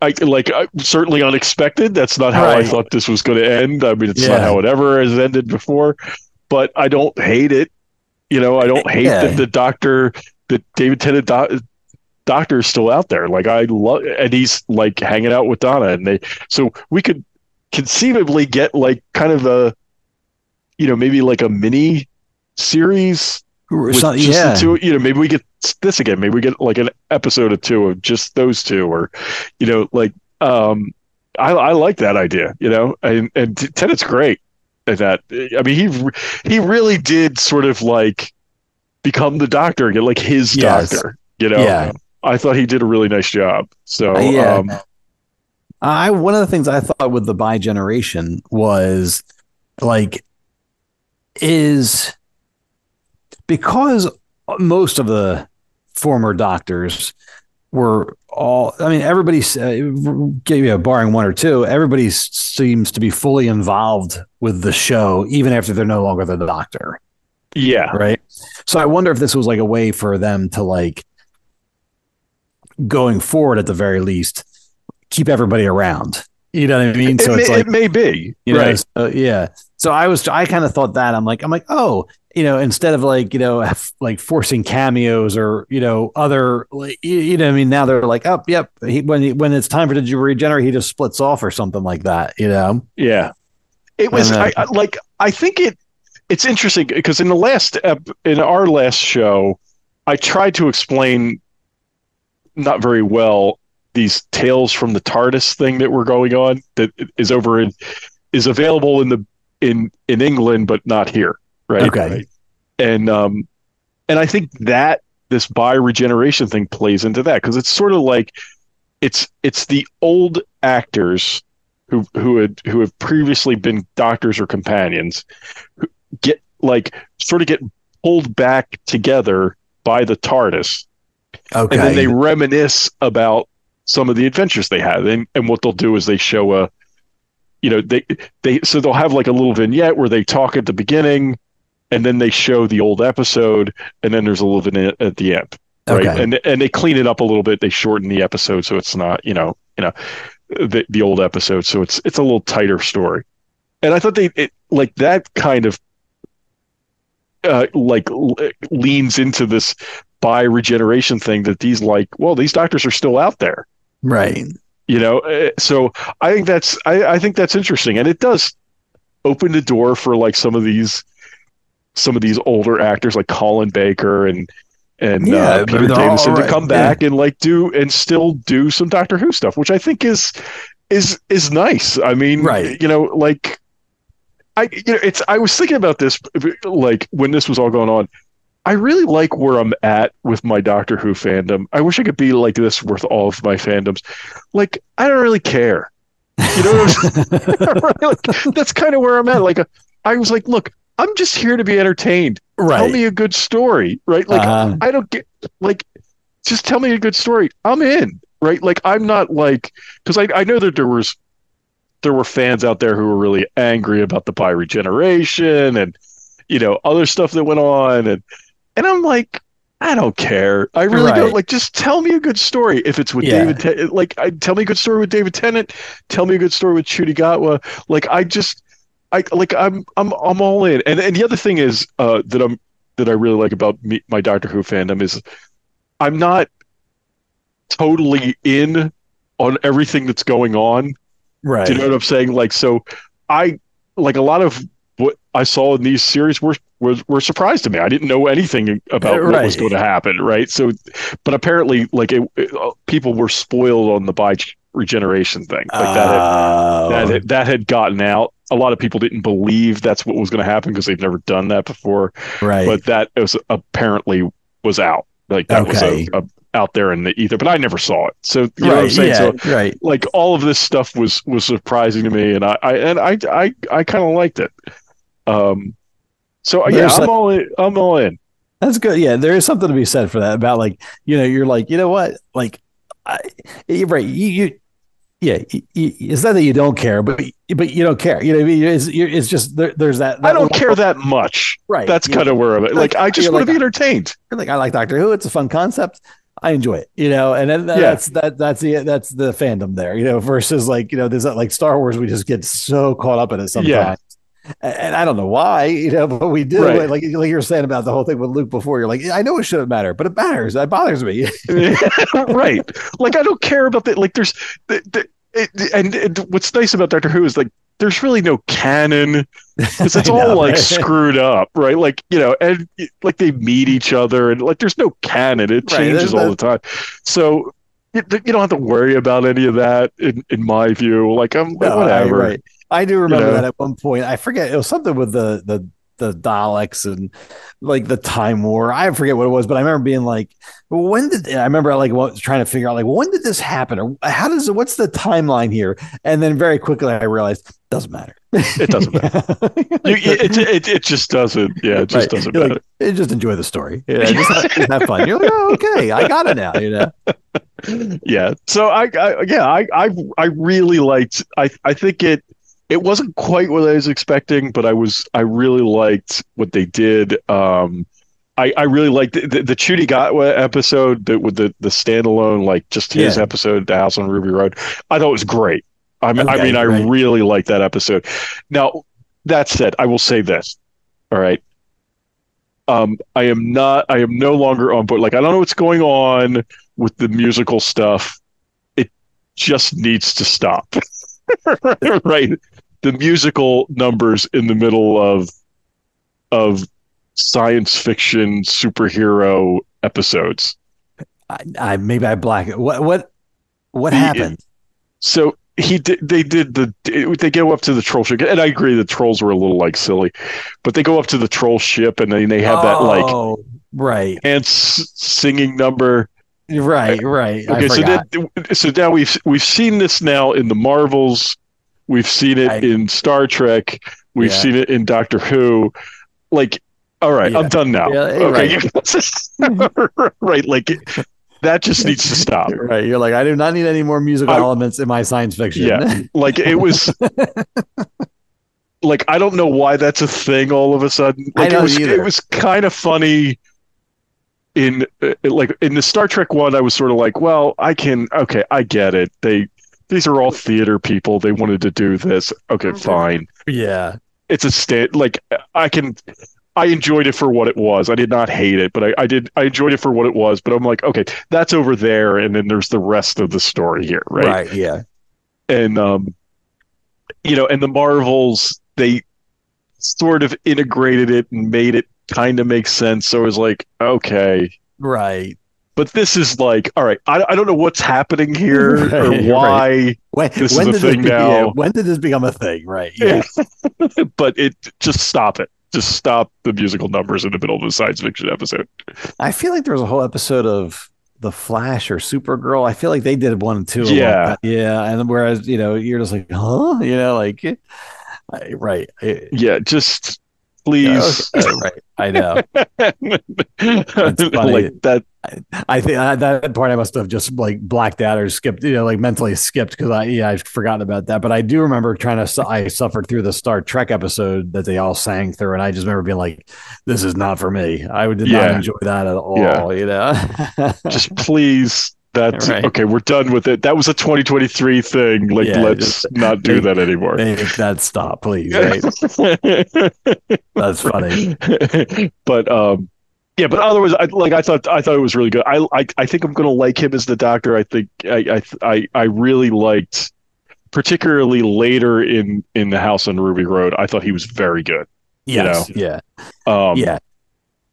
I like uh, certainly unexpected. That's not how I thought this was going to end. I mean, it's Yeah. not how it ever has ended before. But I don't hate it. You know, I don't hate Yeah. that the doctor, that David Tennant doc, doctor is still out there. Like I love, and he's like hanging out with Donna, and they. So we could conceivably get like kind of a, you know, maybe like a mini series with So- just yeah. the two. You know, maybe we get this again. Maybe we get like an episode or two of just those two, or you know, like um, I I like that idea. You know, and and Tennant's great at that. I mean, he he really did sort of like become the doctor again, like his Yes. doctor. You know, Yeah. I thought he did a really nice job. So Uh, yeah. um, I one of the things I thought with the bi generation was like is because most of the former doctors were all i mean everybody uh, gave you barring one or two everybody seems to be fully involved with the show even after they're no longer the doctor yeah right so i wonder if this was like a way for them to like going forward at the very least keep everybody around you know what i mean so it it's may, like it may be you know, right so, yeah so i was i kind of thought that i'm like i'm like oh you know, instead of like, you know, like forcing cameos or, you know, other, like, you know, I mean, now they're like, oh, yep. He, when, he, when it's time for the to regenerate, he just splits off or something like that, you know? Yeah. It was uh, I, I, like, I think it, it's interesting because in the last, ep- in our last show, I tried to explain not very well these tales from the TARDIS thing that were going on that is over in, is available in the, in, in England, but not here right? Okay. Right? And um, and I think that this bi regeneration thing plays into that because it's sort of like it's it's the old actors who who had who have previously been doctors or companions get like sort of get pulled back together by the TARDIS. Okay. And then they reminisce about some of the adventures they had. And and what they'll do is they show a you know, they they so they'll have like a little vignette where they talk at the beginning and then they show the old episode, and then there's a little vignette at the end, right? Okay. And and they clean it up a little bit. They shorten the episode so it's not, you know, you know, the the old episode, so it's it's a little tighter story. And I thought they it, like that kind of uh, like leans into this bi regeneration thing that these like well these doctors are still out there right you know uh, so i think that's I, I think that's interesting and it does open the door for like some of these some of these older actors like Colin Baker and and yeah, uh, Peter Davison right. to come back yeah. and like do and still do some Doctor Who stuff, which I think is is is nice. I mean, right? You know, like I you know it's I was thinking about this like when this was all going on. I really like where I'm at with my Doctor Who fandom. I wish I could be like this with all of my fandoms. Like I don't really care. You know, like, that's kind of where I'm at. Like I was like, look, I'm just here to be entertained. Right. Tell me a good story, right? Like uh, I don't get like just tell me a good story. I'm in, right? Like I'm not like because I I know that there was there were fans out there who were really angry about the bi regeneration and you know other stuff that went on and and I'm like I don't care. I really right. don't like. Just tell me a good story. If it's with yeah. David, Ten- like, I, tell me a good story with David Tennant. Tell me a good story with Ncuti Gatwa. Like, I just, I like I'm I'm I'm all in. And and the other thing is uh, that I'm that I really like about me, my Doctor Who fandom is I'm not totally in on everything that's going on. Right. Do you know what I'm saying? Like so I like a lot of what I saw in these series were were, were surprised to me. I didn't know anything about right. what was going to happen, right? So but apparently like it, it, people were spoiled on the bi regeneration thing. Like that had, that had, that had gotten out a lot of people didn't believe that's what was going to happen because they've never done that before. Right. But that was apparently was out. Like that okay. was a, a, out there in the ether, but I never saw it. So you know what I'm saying? Yeah, so right. like all of this stuff was was surprising to me, and I, I and I I I kind of liked it. Um. So uh, There's yeah, I'm like, all in, I'm all in. That's good. Yeah, there is something to be said for that about like you know you're like you know what like I, you're right you, you yeah, it's not that you don't care, but but you don't care. You know, I mean, it's, it's just there, there's that, that, I don't care that much. Right. That's kind of where I'm at. Like, I just want like, to be entertained. Like I like Doctor Who. It's a fun concept. I enjoy it. You know, and then that's yeah. that that's the that's the fandom there. You know, versus like you know, there's that like Star Wars. We just get so caught up in it sometimes. Yeah. And I don't know why, you know, but we do. Right. Like, like you were saying about the whole thing with Luke before. You're like, I know it shouldn't matter, but it matters. That bothers me. right. Like I don't care about that. Like there's the, the, it, and it, what's nice about Doctor Who is like there's really no canon because it's all know, like right? screwed up, right? Like you know, and like they meet each other, and like there's no canon; it changes right, all the time. So you, you, don't have to worry about any of that, in, in my view. Like I'm no, whatever. Right. I do remember you know? that at one point. I forget it was something with the the the Daleks and like the Time War. I forget what it was, but I remember being like, when did I remember like what, trying to figure out like when did this happen or how does it? What's the timeline here? And then very quickly I realized doesn't matter. It doesn't matter. You, it, it, it just doesn't. Yeah, it just Right. doesn't You're matter. like, "Eh, just enjoy the story. Yeah, just have, just have fun. You're like, oh, okay, I got it now. You know, yeah so I, I yeah I, I i really liked i i think it it wasn't quite what i was expecting but i was i really liked what they did um I, I really liked the, the, the Ncuti Gatwa episode that with the, the standalone, like just his Yeah. episode, The House on Ruby Road. I thought it was great. I mean, I Okay, mean, I really liked that episode. Now, that said, I will say this. All right. Um, I am not, I am no longer on board. Like, I don't know what's going on with the musical stuff. It just needs to stop. right. The musical numbers in the middle of, of science fiction superhero episodes. I, I maybe I black it. What what what happened? So he did. They did the. They go up to the troll ship, and I agree. The trolls were a little like silly, but they go up to the troll ship, and then they have that like Oh, right, ants singing number. right, right. Okay, so so now we've we've seen this now in the Marvels. We've seen it I- in Star Trek. We've Yeah. seen it in Doctor Who. Like, all right, Yeah. I'm done now. Yeah, okay, right. Like that just needs to stop. right, you're like I do not need any more musical I- elements in my science fiction. Yeah. Like it was. like I don't know why that's a thing all of a sudden. I Like it was. either. It was kind of funny. In uh, like in the Star Trek one, I was sort of like, well, I can. Okay, I get it. They these are all theater people. They wanted to do this. Okay, fine. yeah, It's a state. Like I can. I enjoyed it for what it was. I did not hate it, but I, I did. I enjoyed it for what it was. But I'm like, okay, that's over there, and then there's the rest of the story here, right? right, yeah, and um you know and the marvels they sort of integrated it and made it kind of make sense so it was like okay right. But this is like all right i, I don't know what's happening here or Right, why When, This when is a did thing this be- now. yeah, when did this become a thing? Right. Yeah. but it just stop it just stop the musical numbers in the middle of a science fiction episode I feel like there was a whole episode of The Flash or Supergirl. I feel like they did one too. a long Yeah. Yeah. And whereas, you know, you're just like, huh? You know, like, right. Yeah just please okay, right. I know. like that I think uh, that part I must have just like blacked out or skipped, you know, like mentally skipped because I, yeah, I've forgotten about that. But I do remember trying to, I suffered through the Star Trek episode that they all sang through. And I just remember being like, this is not for me. I did not enjoy that at all, Yeah. you know? just please that's Right. okay we're done with it that was a 2023 thing like Yeah, let's just- not do make- that anymore Make that stop, please. Right? That's funny. but um yeah but otherwise I, like i thought i thought it was really good i i, I think i'm gonna like him as the doctor i think i i i, I really liked particularly later in in the house on ruby road i thought he was very good Yes. Yeah. um yeah.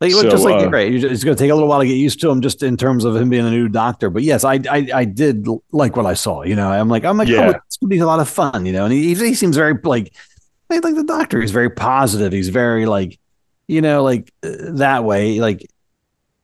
Like, so, just like uh, right, it's going to take a little while to get used to him, just in terms of him being a new doctor. But yes, I I, I did like what I saw. You know, I'm like I'm like, Yeah. oh, it's going to be a lot of fun. You know, and he he seems very like like the doctor. He's very positive. He's very like, you know, like uh, that way. Like,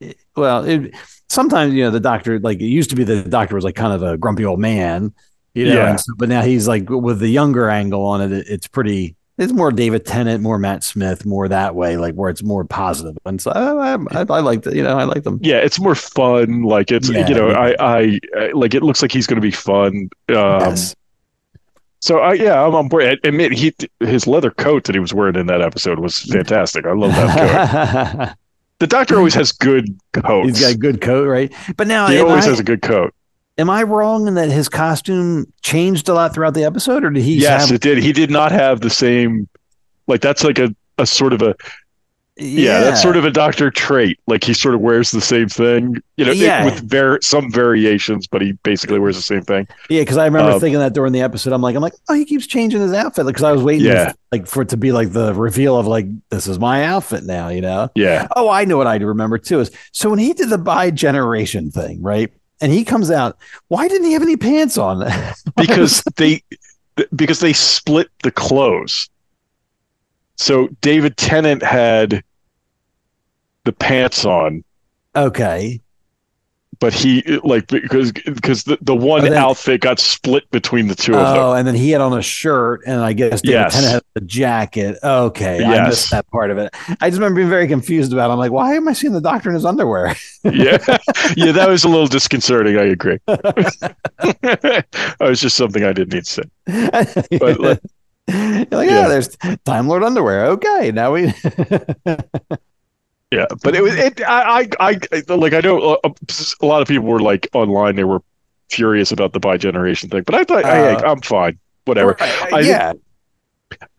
eh, well, it, sometimes you know the doctor like it used to be the doctor was like kind of a grumpy old man. You know, Yeah. and so, but now he's like with the younger angle on it. it it's pretty. It's more David Tennant, more Matt Smith, more that way, like where it's more positive. And so I, I, I, like that. You know, I like them. yeah it's more fun like it's Yeah. you know I, I I like it looks like he's gonna be fun um Yes. So I yeah, I'm on board. I admit he his leather coat that he was wearing in that episode was fantastic. I love that coat. the doctor always has good coats. He's got a good coat, right? But now, he always I, has a good coat. Am I wrong in that his costume changed a lot throughout the episode, or did he? yes, have, it did. He did not have the same like that's like a, a sort of a yeah, that's sort of a doctor trait. Like he sort of wears the same thing, you know, it- with var- some variations, but he basically wears the same thing. yeah. Because I remember um, thinking that during the episode, I'm like, I'm like, oh, he keeps changing his outfit, because I was waiting, Yeah. like for it to be like the reveal of like this is my outfit now, you know. Yeah, Oh, I know what I remember too is so when he did the bi generation thing, right? And he comes out, why didn't he have any pants on? because they because they split the clothes. so David Tennant had the pants on, Okay. But he like because because the, the one Oh, then- outfit got split between the two of them. Oh, and then he had on a shirt, and I guess David Yes. Tennant had a jacket. Okay, I Yes. missed that part of it. I just remember being very confused about. It. I'm like, why am I seeing the doctor in his underwear? yeah, yeah, that was a little disconcerting. I agree. it was just something I didn't need to say. But, like, You're like, ah, Yeah. oh, there's Time Lord underwear. Okay, now we. Yeah, but it was it. I I, I like I know a, a lot of people were like online. They were furious about the bi generation thing, but I thought hey, Uh, I'm fine. Whatever. I yeah,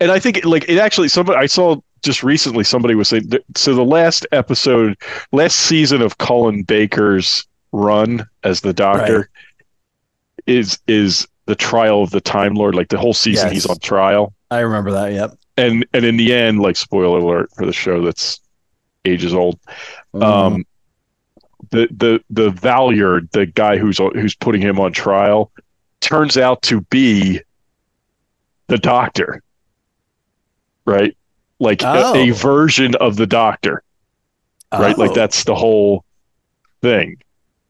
and I think like it actually somebody I saw just recently somebody was saying that, so the last episode last season of Colin Baker's run as the doctor is is the trial of the Time Lord like the whole season Yes. he's on trial I remember that. Yep. and and in the end like spoiler alert for the show that's ages old Mm-hmm. um the the the Valeyard the guy who's who's putting him on trial turns out to be the doctor right like a- a, Oh. version of the doctor right like Oh. that's the whole thing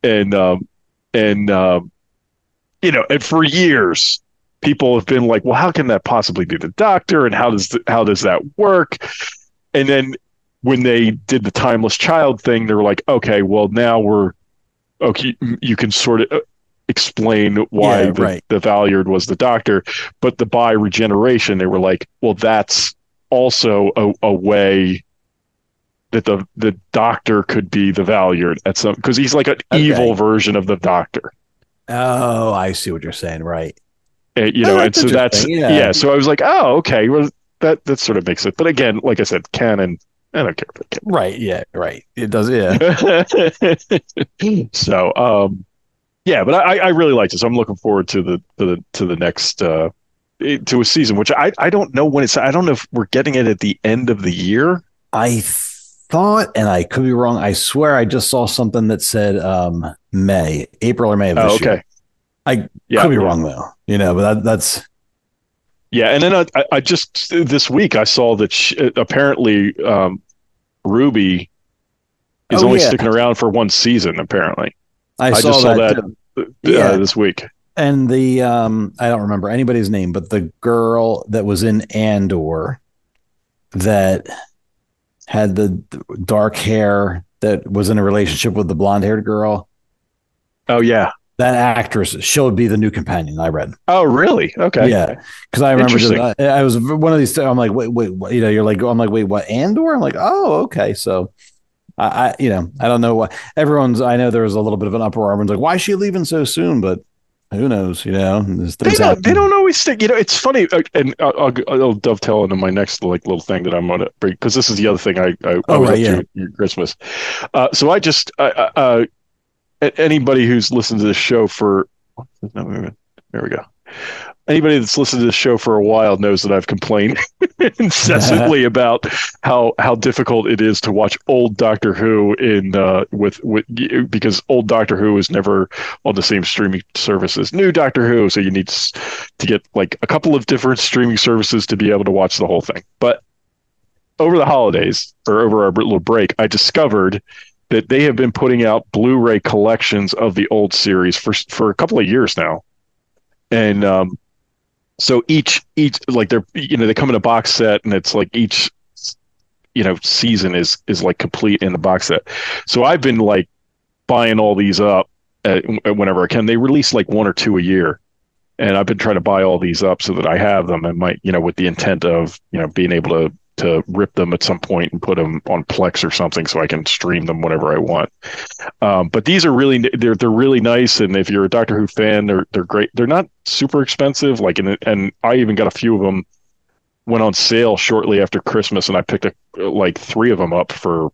and um and um you know and for years people have been like well how can that possibly be the doctor and how does th- how does that work and then when they did the timeless child thing they were like okay well now we're okay you can sort of uh, explain why Yeah, the, right. the Valeyard was the doctor but the bi regeneration they were like well that's also a, a way that the the doctor could be the Valeyard at some because he's like an Okay. evil version of the doctor Oh, I see what you're saying. Right. and, you Oh, know and so that's yeah. yeah. so i was like oh okay well that that sort of makes it but again like i said canon i don't care about Right. Yeah. Right. It does. Yeah. so um yeah but i i really like this i'm looking forward to the to the to the next uh to a season which i i don't know when it's i don't know if we're getting it at the end of the year I thought, and I could be wrong. I swear I just saw something that said um, May, April or May of this oh year. okay I yeah could be yeah. wrong though. You know, but that, that's Yeah, and then I, I- just this week I saw that sh apparently um, Ruby is Oh, only yeah. sticking around for one season. Apparently, I, I saw, just saw that. that. uh, Yeah. this week. And the um, I don't remember anybody's name, but the girl that was in Andor that had the dark hair that was in a relationship with the blonde haired girl. Oh yeah. That actress, she'll be the new companion. I read. Oh really? Okay. Yeah, because I remember just, I, I was one of these. I'm like, wait, wait, what? you know, you're like, I'm like, wait, what? Andor? I'm like, oh, okay. So, I, I, you know, I don't know what everyone's. I know there was a little bit of an uproar. Everyone's like, why is she leaving so soon? But who knows? You know, They don't. happen. They don't always stick. You know, it's funny, uh, and I'll, I'll, I'll dovetail into my next like little thing that I'm gonna bring because this is the other thing I I, I Oh, was right, yeah. Christmas. Uh, so I just uh, uh, a- anybody who's listened to this show for no, wait a minute. there we go. Anybody that's listened to this show for a while knows that I've complained incessantly about how how difficult it is to watch old Doctor Who in uh, with with because old Doctor Who is never on the same streaming service as new Doctor Who, so you need to get like a couple of different streaming services to be able to watch the whole thing. But over the holidays or over our little break, I discovered that they have been putting out Blu-ray collections of the old series for for a couple of years now, and um, so each each like they're you know they come in a box set and it's like each you know season is is like complete in the box set. So I've been like buying all these up uh, whenever I can. They release like one or two a year, and I've been trying to buy all these up so that I have them and might you know with the intent of you know being able to to rip them at some point and put them on Plex or something so I can stream them whenever I want. Um, but these are really they're they're really nice, and if you're a Doctor Who fan, they're they're great. They're not super expensive. Like and and I even got a few of them went on sale shortly after Christmas, and I picked a, like three of them up for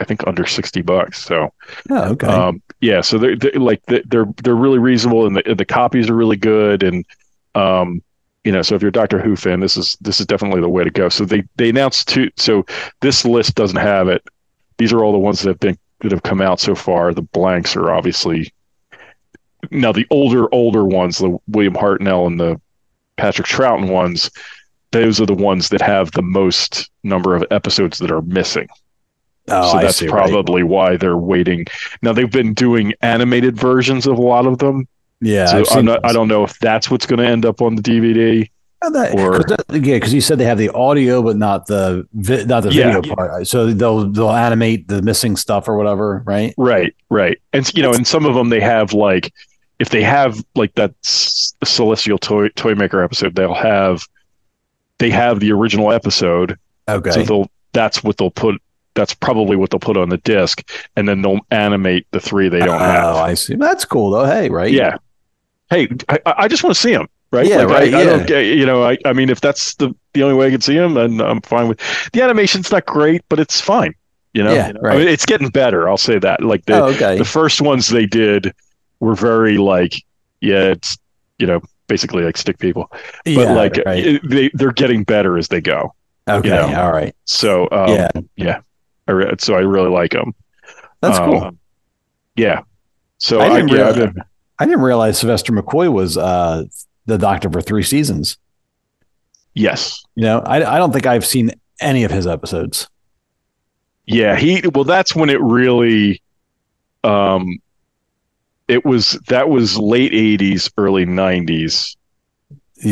I think under sixty bucks. So Oh, okay. um, yeah, so they're, they're like they're they're really reasonable, and the the copies are really good, and um, you know, so if you're a Doctor Who fan, this is this is definitely the way to go. So they they announced two. So this list doesn't have it. These are all the ones that have been that have come out so far. The blanks are obviously now the older older ones, the William Hartnell and the Patrick Troughton ones. those are the ones that have the most number of episodes that are missing. Oh, so I that's see, right. probably why they're waiting. Now they've been doing animated versions of a lot of them. Yeah, so I'm not, I don't know if that's what's going to end up on the DVD. Oh, that- or- 'cause that- yeah, because you said they have the audio, but not the vi- not the Yeah. video part. So they'll they'll animate the missing stuff or whatever, right? Right, right. And you know, and some of them they have like if they have like that S- Celestial Toy Toy Maker episode, they'll have they have the original episode. Okay. So they'll that's what they'll put that's probably what they'll put on the disc and then they'll animate the three they don't oh, have. I see. That's cool though. Hey, right? Yeah. Hey, I, I just want to see them, right? Yeah, Like, right, I, I yeah. don't get, you know, I, I mean, if that's the, the only way I can see them, then I'm fine with the animation's not great, but it's fine. You know, Yeah, I right. mean, it's getting better. I'll say that. Like the, Oh, okay. the first ones they did were very like, yeah, it's, you know, basically like stick people, but Yeah, like right. it- they, they're getting better as they go. Okay. you know. All right. So, um, Yeah. yeah, I re- so I really like them. That's Um, cool. Yeah. So I I, yeah, been- I didn't realize Sylvester McCoy was uh, the doctor for three seasons. yes. You know, I, I don't think I've seen any of his episodes. Yeah, he well that's when it really um it was that was late 80s early 90s.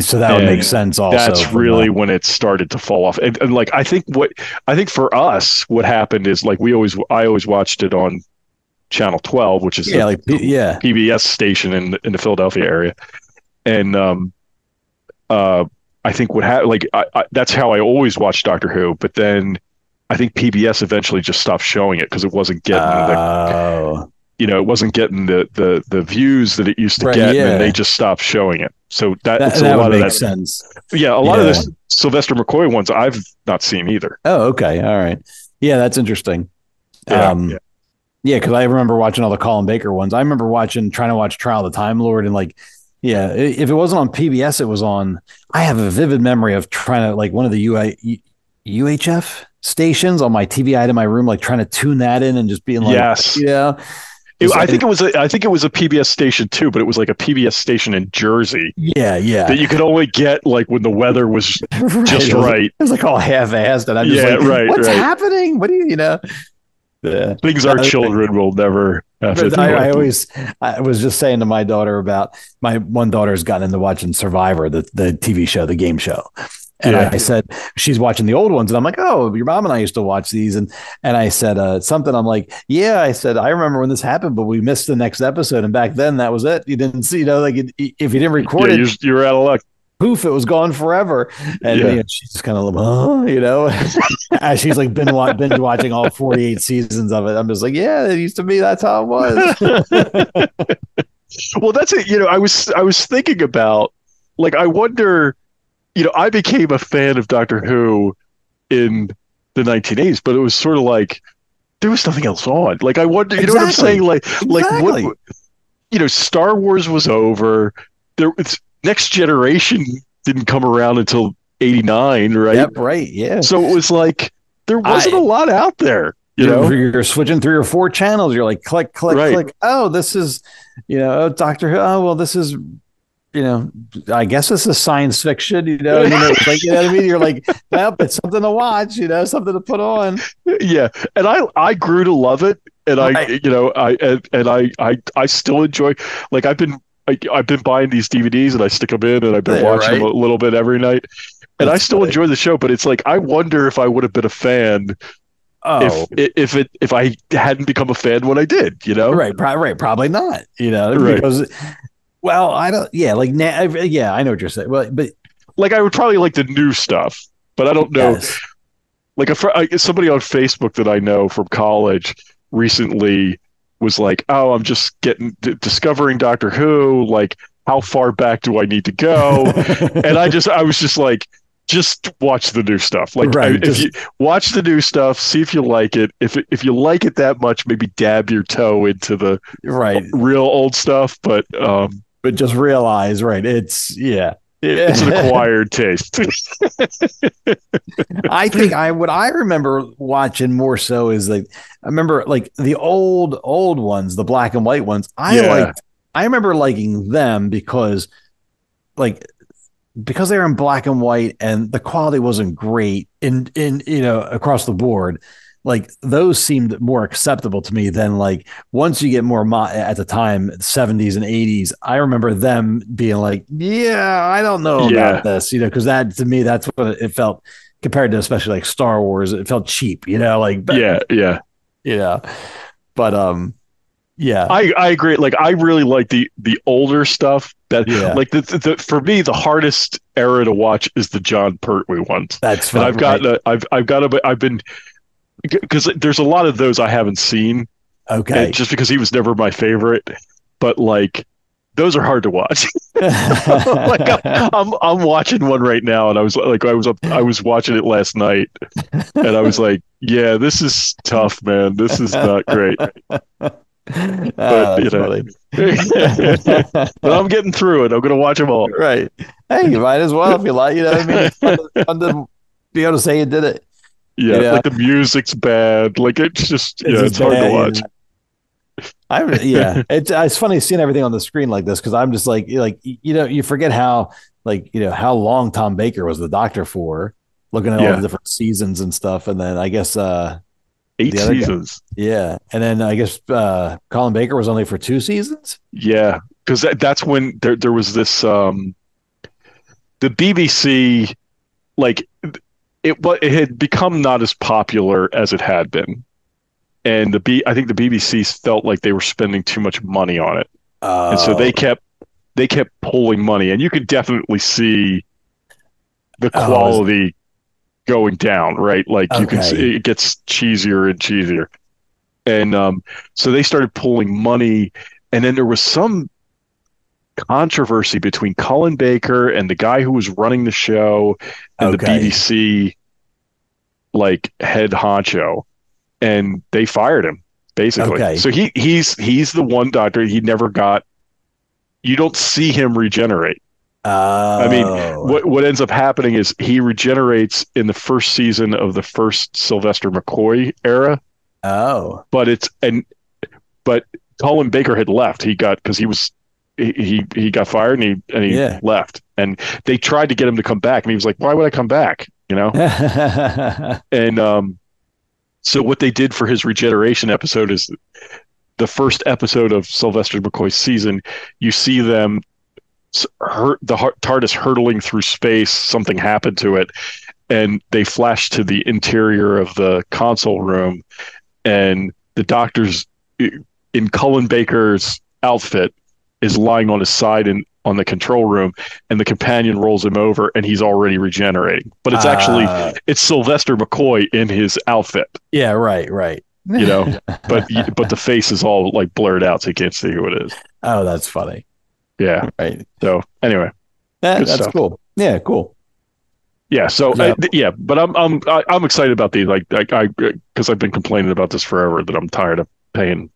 So that would make sense. Also, That's really uh, when it started to fall off. And, and like I think what I think for us what happened is like we always I always watched it on channel 12 which is yeah, the like yeah, PBS station in in the Philadelphia area. And um uh I think what happened like I, I, that's how I always watched Doctor Who, but then I think PBS eventually just stopped showing it because it wasn't getting the Oh, you know, it wasn't getting the the the views that it used to Right, get, yeah. and they just stopped showing it. So that, that, it's that a lot of that. sense. Yeah, a lot of Yeah. this Sylvester McCoy ones I've not seen either. Oh, okay, all right. Yeah, that's interesting. Yeah, um, yeah. because I remember watching all the Colin Baker ones. I remember watching, trying to watch Trial of the Time Lord, and like, yeah, if it wasn't on PBS, it was on. I have a vivid memory of trying to like one of the UI, UHF stations on my TVI to my room, like trying to tune that in and just being like, Yes. yeah. It- I think it was a, I think it was a PBS station too, but it was like a PBS station in Jersey yeah, yeah, that you could only get like when the weather was just was- right. It was like all half-assed, and I'm just Yeah, like, right, what's right. happening? What do you, you know? Yeah. Things our children will never have to I, I always, I was just saying to my daughter about my one daughter's gotten into watching Survivor, the, the TV show, the game show. And Yeah. I, I said, she's watching the old ones. And I'm like, oh, your mom and I used to watch these. And, and I said, uh, something, I'm like, yeah, I said, I remember when this happened, but we missed the next episode. And back then that was it. You didn't see, you know, like it, if you didn't record yeah, it, you're, you're out of luck. Poof, it was gone forever. And Yeah. you know, she's just kind of like, oh, you know, as she's like been binge watching all 48 seasons of it. I'm just like, yeah, it used to be, that's how it was. well that's it you know i was i was thinking about like i wonder you know i became a fan of doctor who in the 1980s but it was sort of like there was nothing else on like i wonder you know what i'm saying like like Exactly. what you know star wars was over there it's next generation didn't come around until 89 right Yep, right. Yeah. so it was like there wasn't I- a lot out there you know you're switching three or four channels. You're like click, click, Right. click. Oh, this is, you know, oh, Doctor Who. Oh, well, this is, you know, I guess this is science fiction. You know, mean, it's like, you know what I mean. You're like, well, it's something to watch. You know, something to put on. yeah and i i grew to love it and i Right. you know i and, and i i i still enjoy like i've been I, i've been buying these dvds and i stick them in and i've been Yeah, watching them a little bit every night and i still funny. enjoy the show but it's like i wonder if i would have been a fan Oh, if if it if i hadn't become a fan when i did you know right, pro- right, probably not. You know, Right. because, well, I don't. Yeah, like, na- yeah, I know what you're saying. Well, but like i would probably like the new stuff but i don't know yes. like a fr- somebody on Facebook that I know from college recently was like, "Oh, I'm just getting d- discovering Doctor Who. Like, how far back do I need to go?" and I just, I was just like, "Just watch the new stuff. Like, Right, I- if just- you watch the new stuff, see if you like it. If it- if you like it that much, maybe dab your toe into the right, real old stuff. But um, but just realize, right? It's yeah. It's an acquired taste. I think I what I remember watching more so is like I remember like the old old ones, the black and white ones. I Yeah. liked I remember liking them because like because they were in black and white and the quality wasn't great in in you know across the board like those seemed more acceptable to me than like once you get more mo- at the time 70s and 80s i remember them being like yeah i don't know Yeah. about this you know because that to me that's what it felt compared to especially like star wars it felt cheap you know like Yeah, yeah. yeah but um yeah I, I agree. Like I really like the the older stuff. That Yeah. like the, the for me the hardest era to watch is the Jon Pertwee ones. that's And I've got right? a, I've I've got a, I've been because there's a lot of those I haven't seen. okay and just because he was never my favorite, but like those are hard to watch. like I'm, I'm I'm watching one right now, and I was like I was up I was watching it last night, and I was like, yeah, this is tough, man. This is not great. Ah, you that's know. but I'm getting through it. I'm gonna watch them all. right. Hey, you might as well if you like. You know what I mean? It's fun to, fun to be able to say you did it. Yeah, Yeah. like the music's bad. Like it's just yeah, just it's hard to watch. yeah. I'm yeah. It's it's funny seeing everything on the screen like this because I'm just like like you know you forget how like you know how long Tom Baker was the Doctor for, looking at all the different seasons and stuff, and then I guess uh Eight other guy- seasons. yeah, and then I guess uh Colin Baker was only for two seasons. Yeah, because that, that's when there there was this um, the BBC, like it but it had become not as popular as it had been, and the B I think the BBC felt like they were spending too much money on it, and so Oh. they kept they kept pulling money, and you could definitely see the Oh, quality going down, right? Like you can see it gets cheesier and cheesier, and um, so they started pulling money, and then there was some controversy between Colin Baker and the guy who was running the show and Okay. the BBC like head honcho and they fired him basically. Okay. So he he's he's the one doctor he never got you don't see him regenerate. I mean, oh. What what ends up happening is he regenerates in the first season of the first Sylvester McCoy era, oh but it's and but Colin Baker had left. He got because he was he, he got fired and he and he Yeah. left. And they tried to get him to come back, and he was like, "Why would I come back?" You know. And um, so what they did for his regeneration episode is the first episode of Sylvester McCoy's season. You see them hurt the TARDIS hurtling through space. Something happened to it, and they flash to the interior of the console room, and the doctor's in Colin Baker's outfit is lying on his side in on the control room and the companion rolls him over and he's already regenerating but it's actually Uh, it's Sylvester McCoy in his outfit, yeah right right you know, but but the face is all like blurred out, so you can't see who it is. oh that's funny Yeah. right So anyway, Good that's stuff. cool yeah cool yeah. So Yeah. uh, th- yeah, but I'm I'm I- I'm excited about these. Like like I because I've been complaining about this forever that I'm tired of paying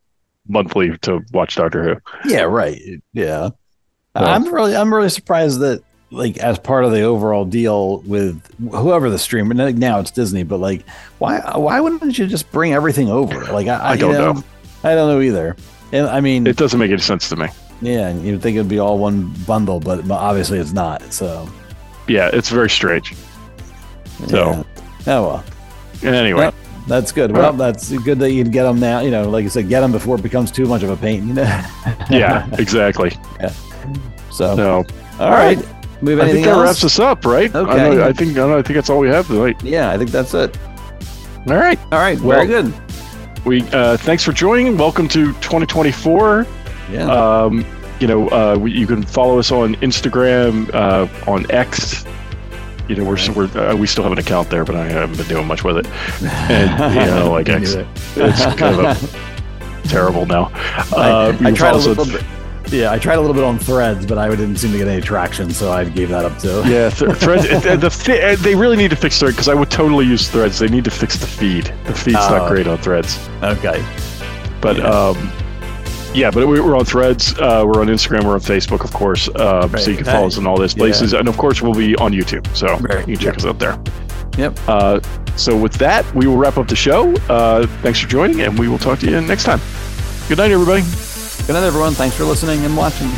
monthly to watch Doctor Who. Yeah, right. Yeah. So- I'm really I'm really surprised that like as part of the overall deal with whoever the streamer now it's Disney, but like why why wouldn't you just bring everything over? Like I, I, don't you know. I don't know either. And I mean, It doesn't make any sense to me. yeah, and you'd think it'd be all one bundle, but obviously it's not. So Yeah, it's very strange. So yeah. oh well, anyway, Yep. That's good. Well, that's good that you'd get them now. You know, like I said, get them before it becomes too much of a pain. You know. yeah, exactly. So, So all right. We have I think that else? wraps us up, right? I, Okay. know- I think I, know, I think that's all we have tonight. Yeah, I think that's it. All right. All right. Well, very good. We uh, thanks for joining. Welcome to 2024. Yeah. Um, you know, uh, we, you can follow us on Instagram, uh, on X. You know, we're, we're uh, we still have an account there, but I haven't been doing much with it. And you know, like Me X, it's kind of a, terrible now. Uh, I, I can tried a little bit. Yeah, I tried a little bit on Threads, but I didn't seem to get any traction, so I gave that up too. Yeah, th- threads. the fi- they really need to fix threads because I would totally use threads. They need to fix the feed. The feed's Oh. not great on threads. Okay. But Yeah. um, yeah, but we- we're on Threads. Uh, we're on Instagram. We're on Facebook, of course. Uh, Right. So you can follow us in all those Yeah. places, and of course, we'll be on YouTube. So Right. you can check us out there. Yep. Uh, so with that, we will wrap up the show. Uh, thanks for joining, and we will talk to you next time. Good night, everybody. Good night, everyone. Thanks for listening and watching.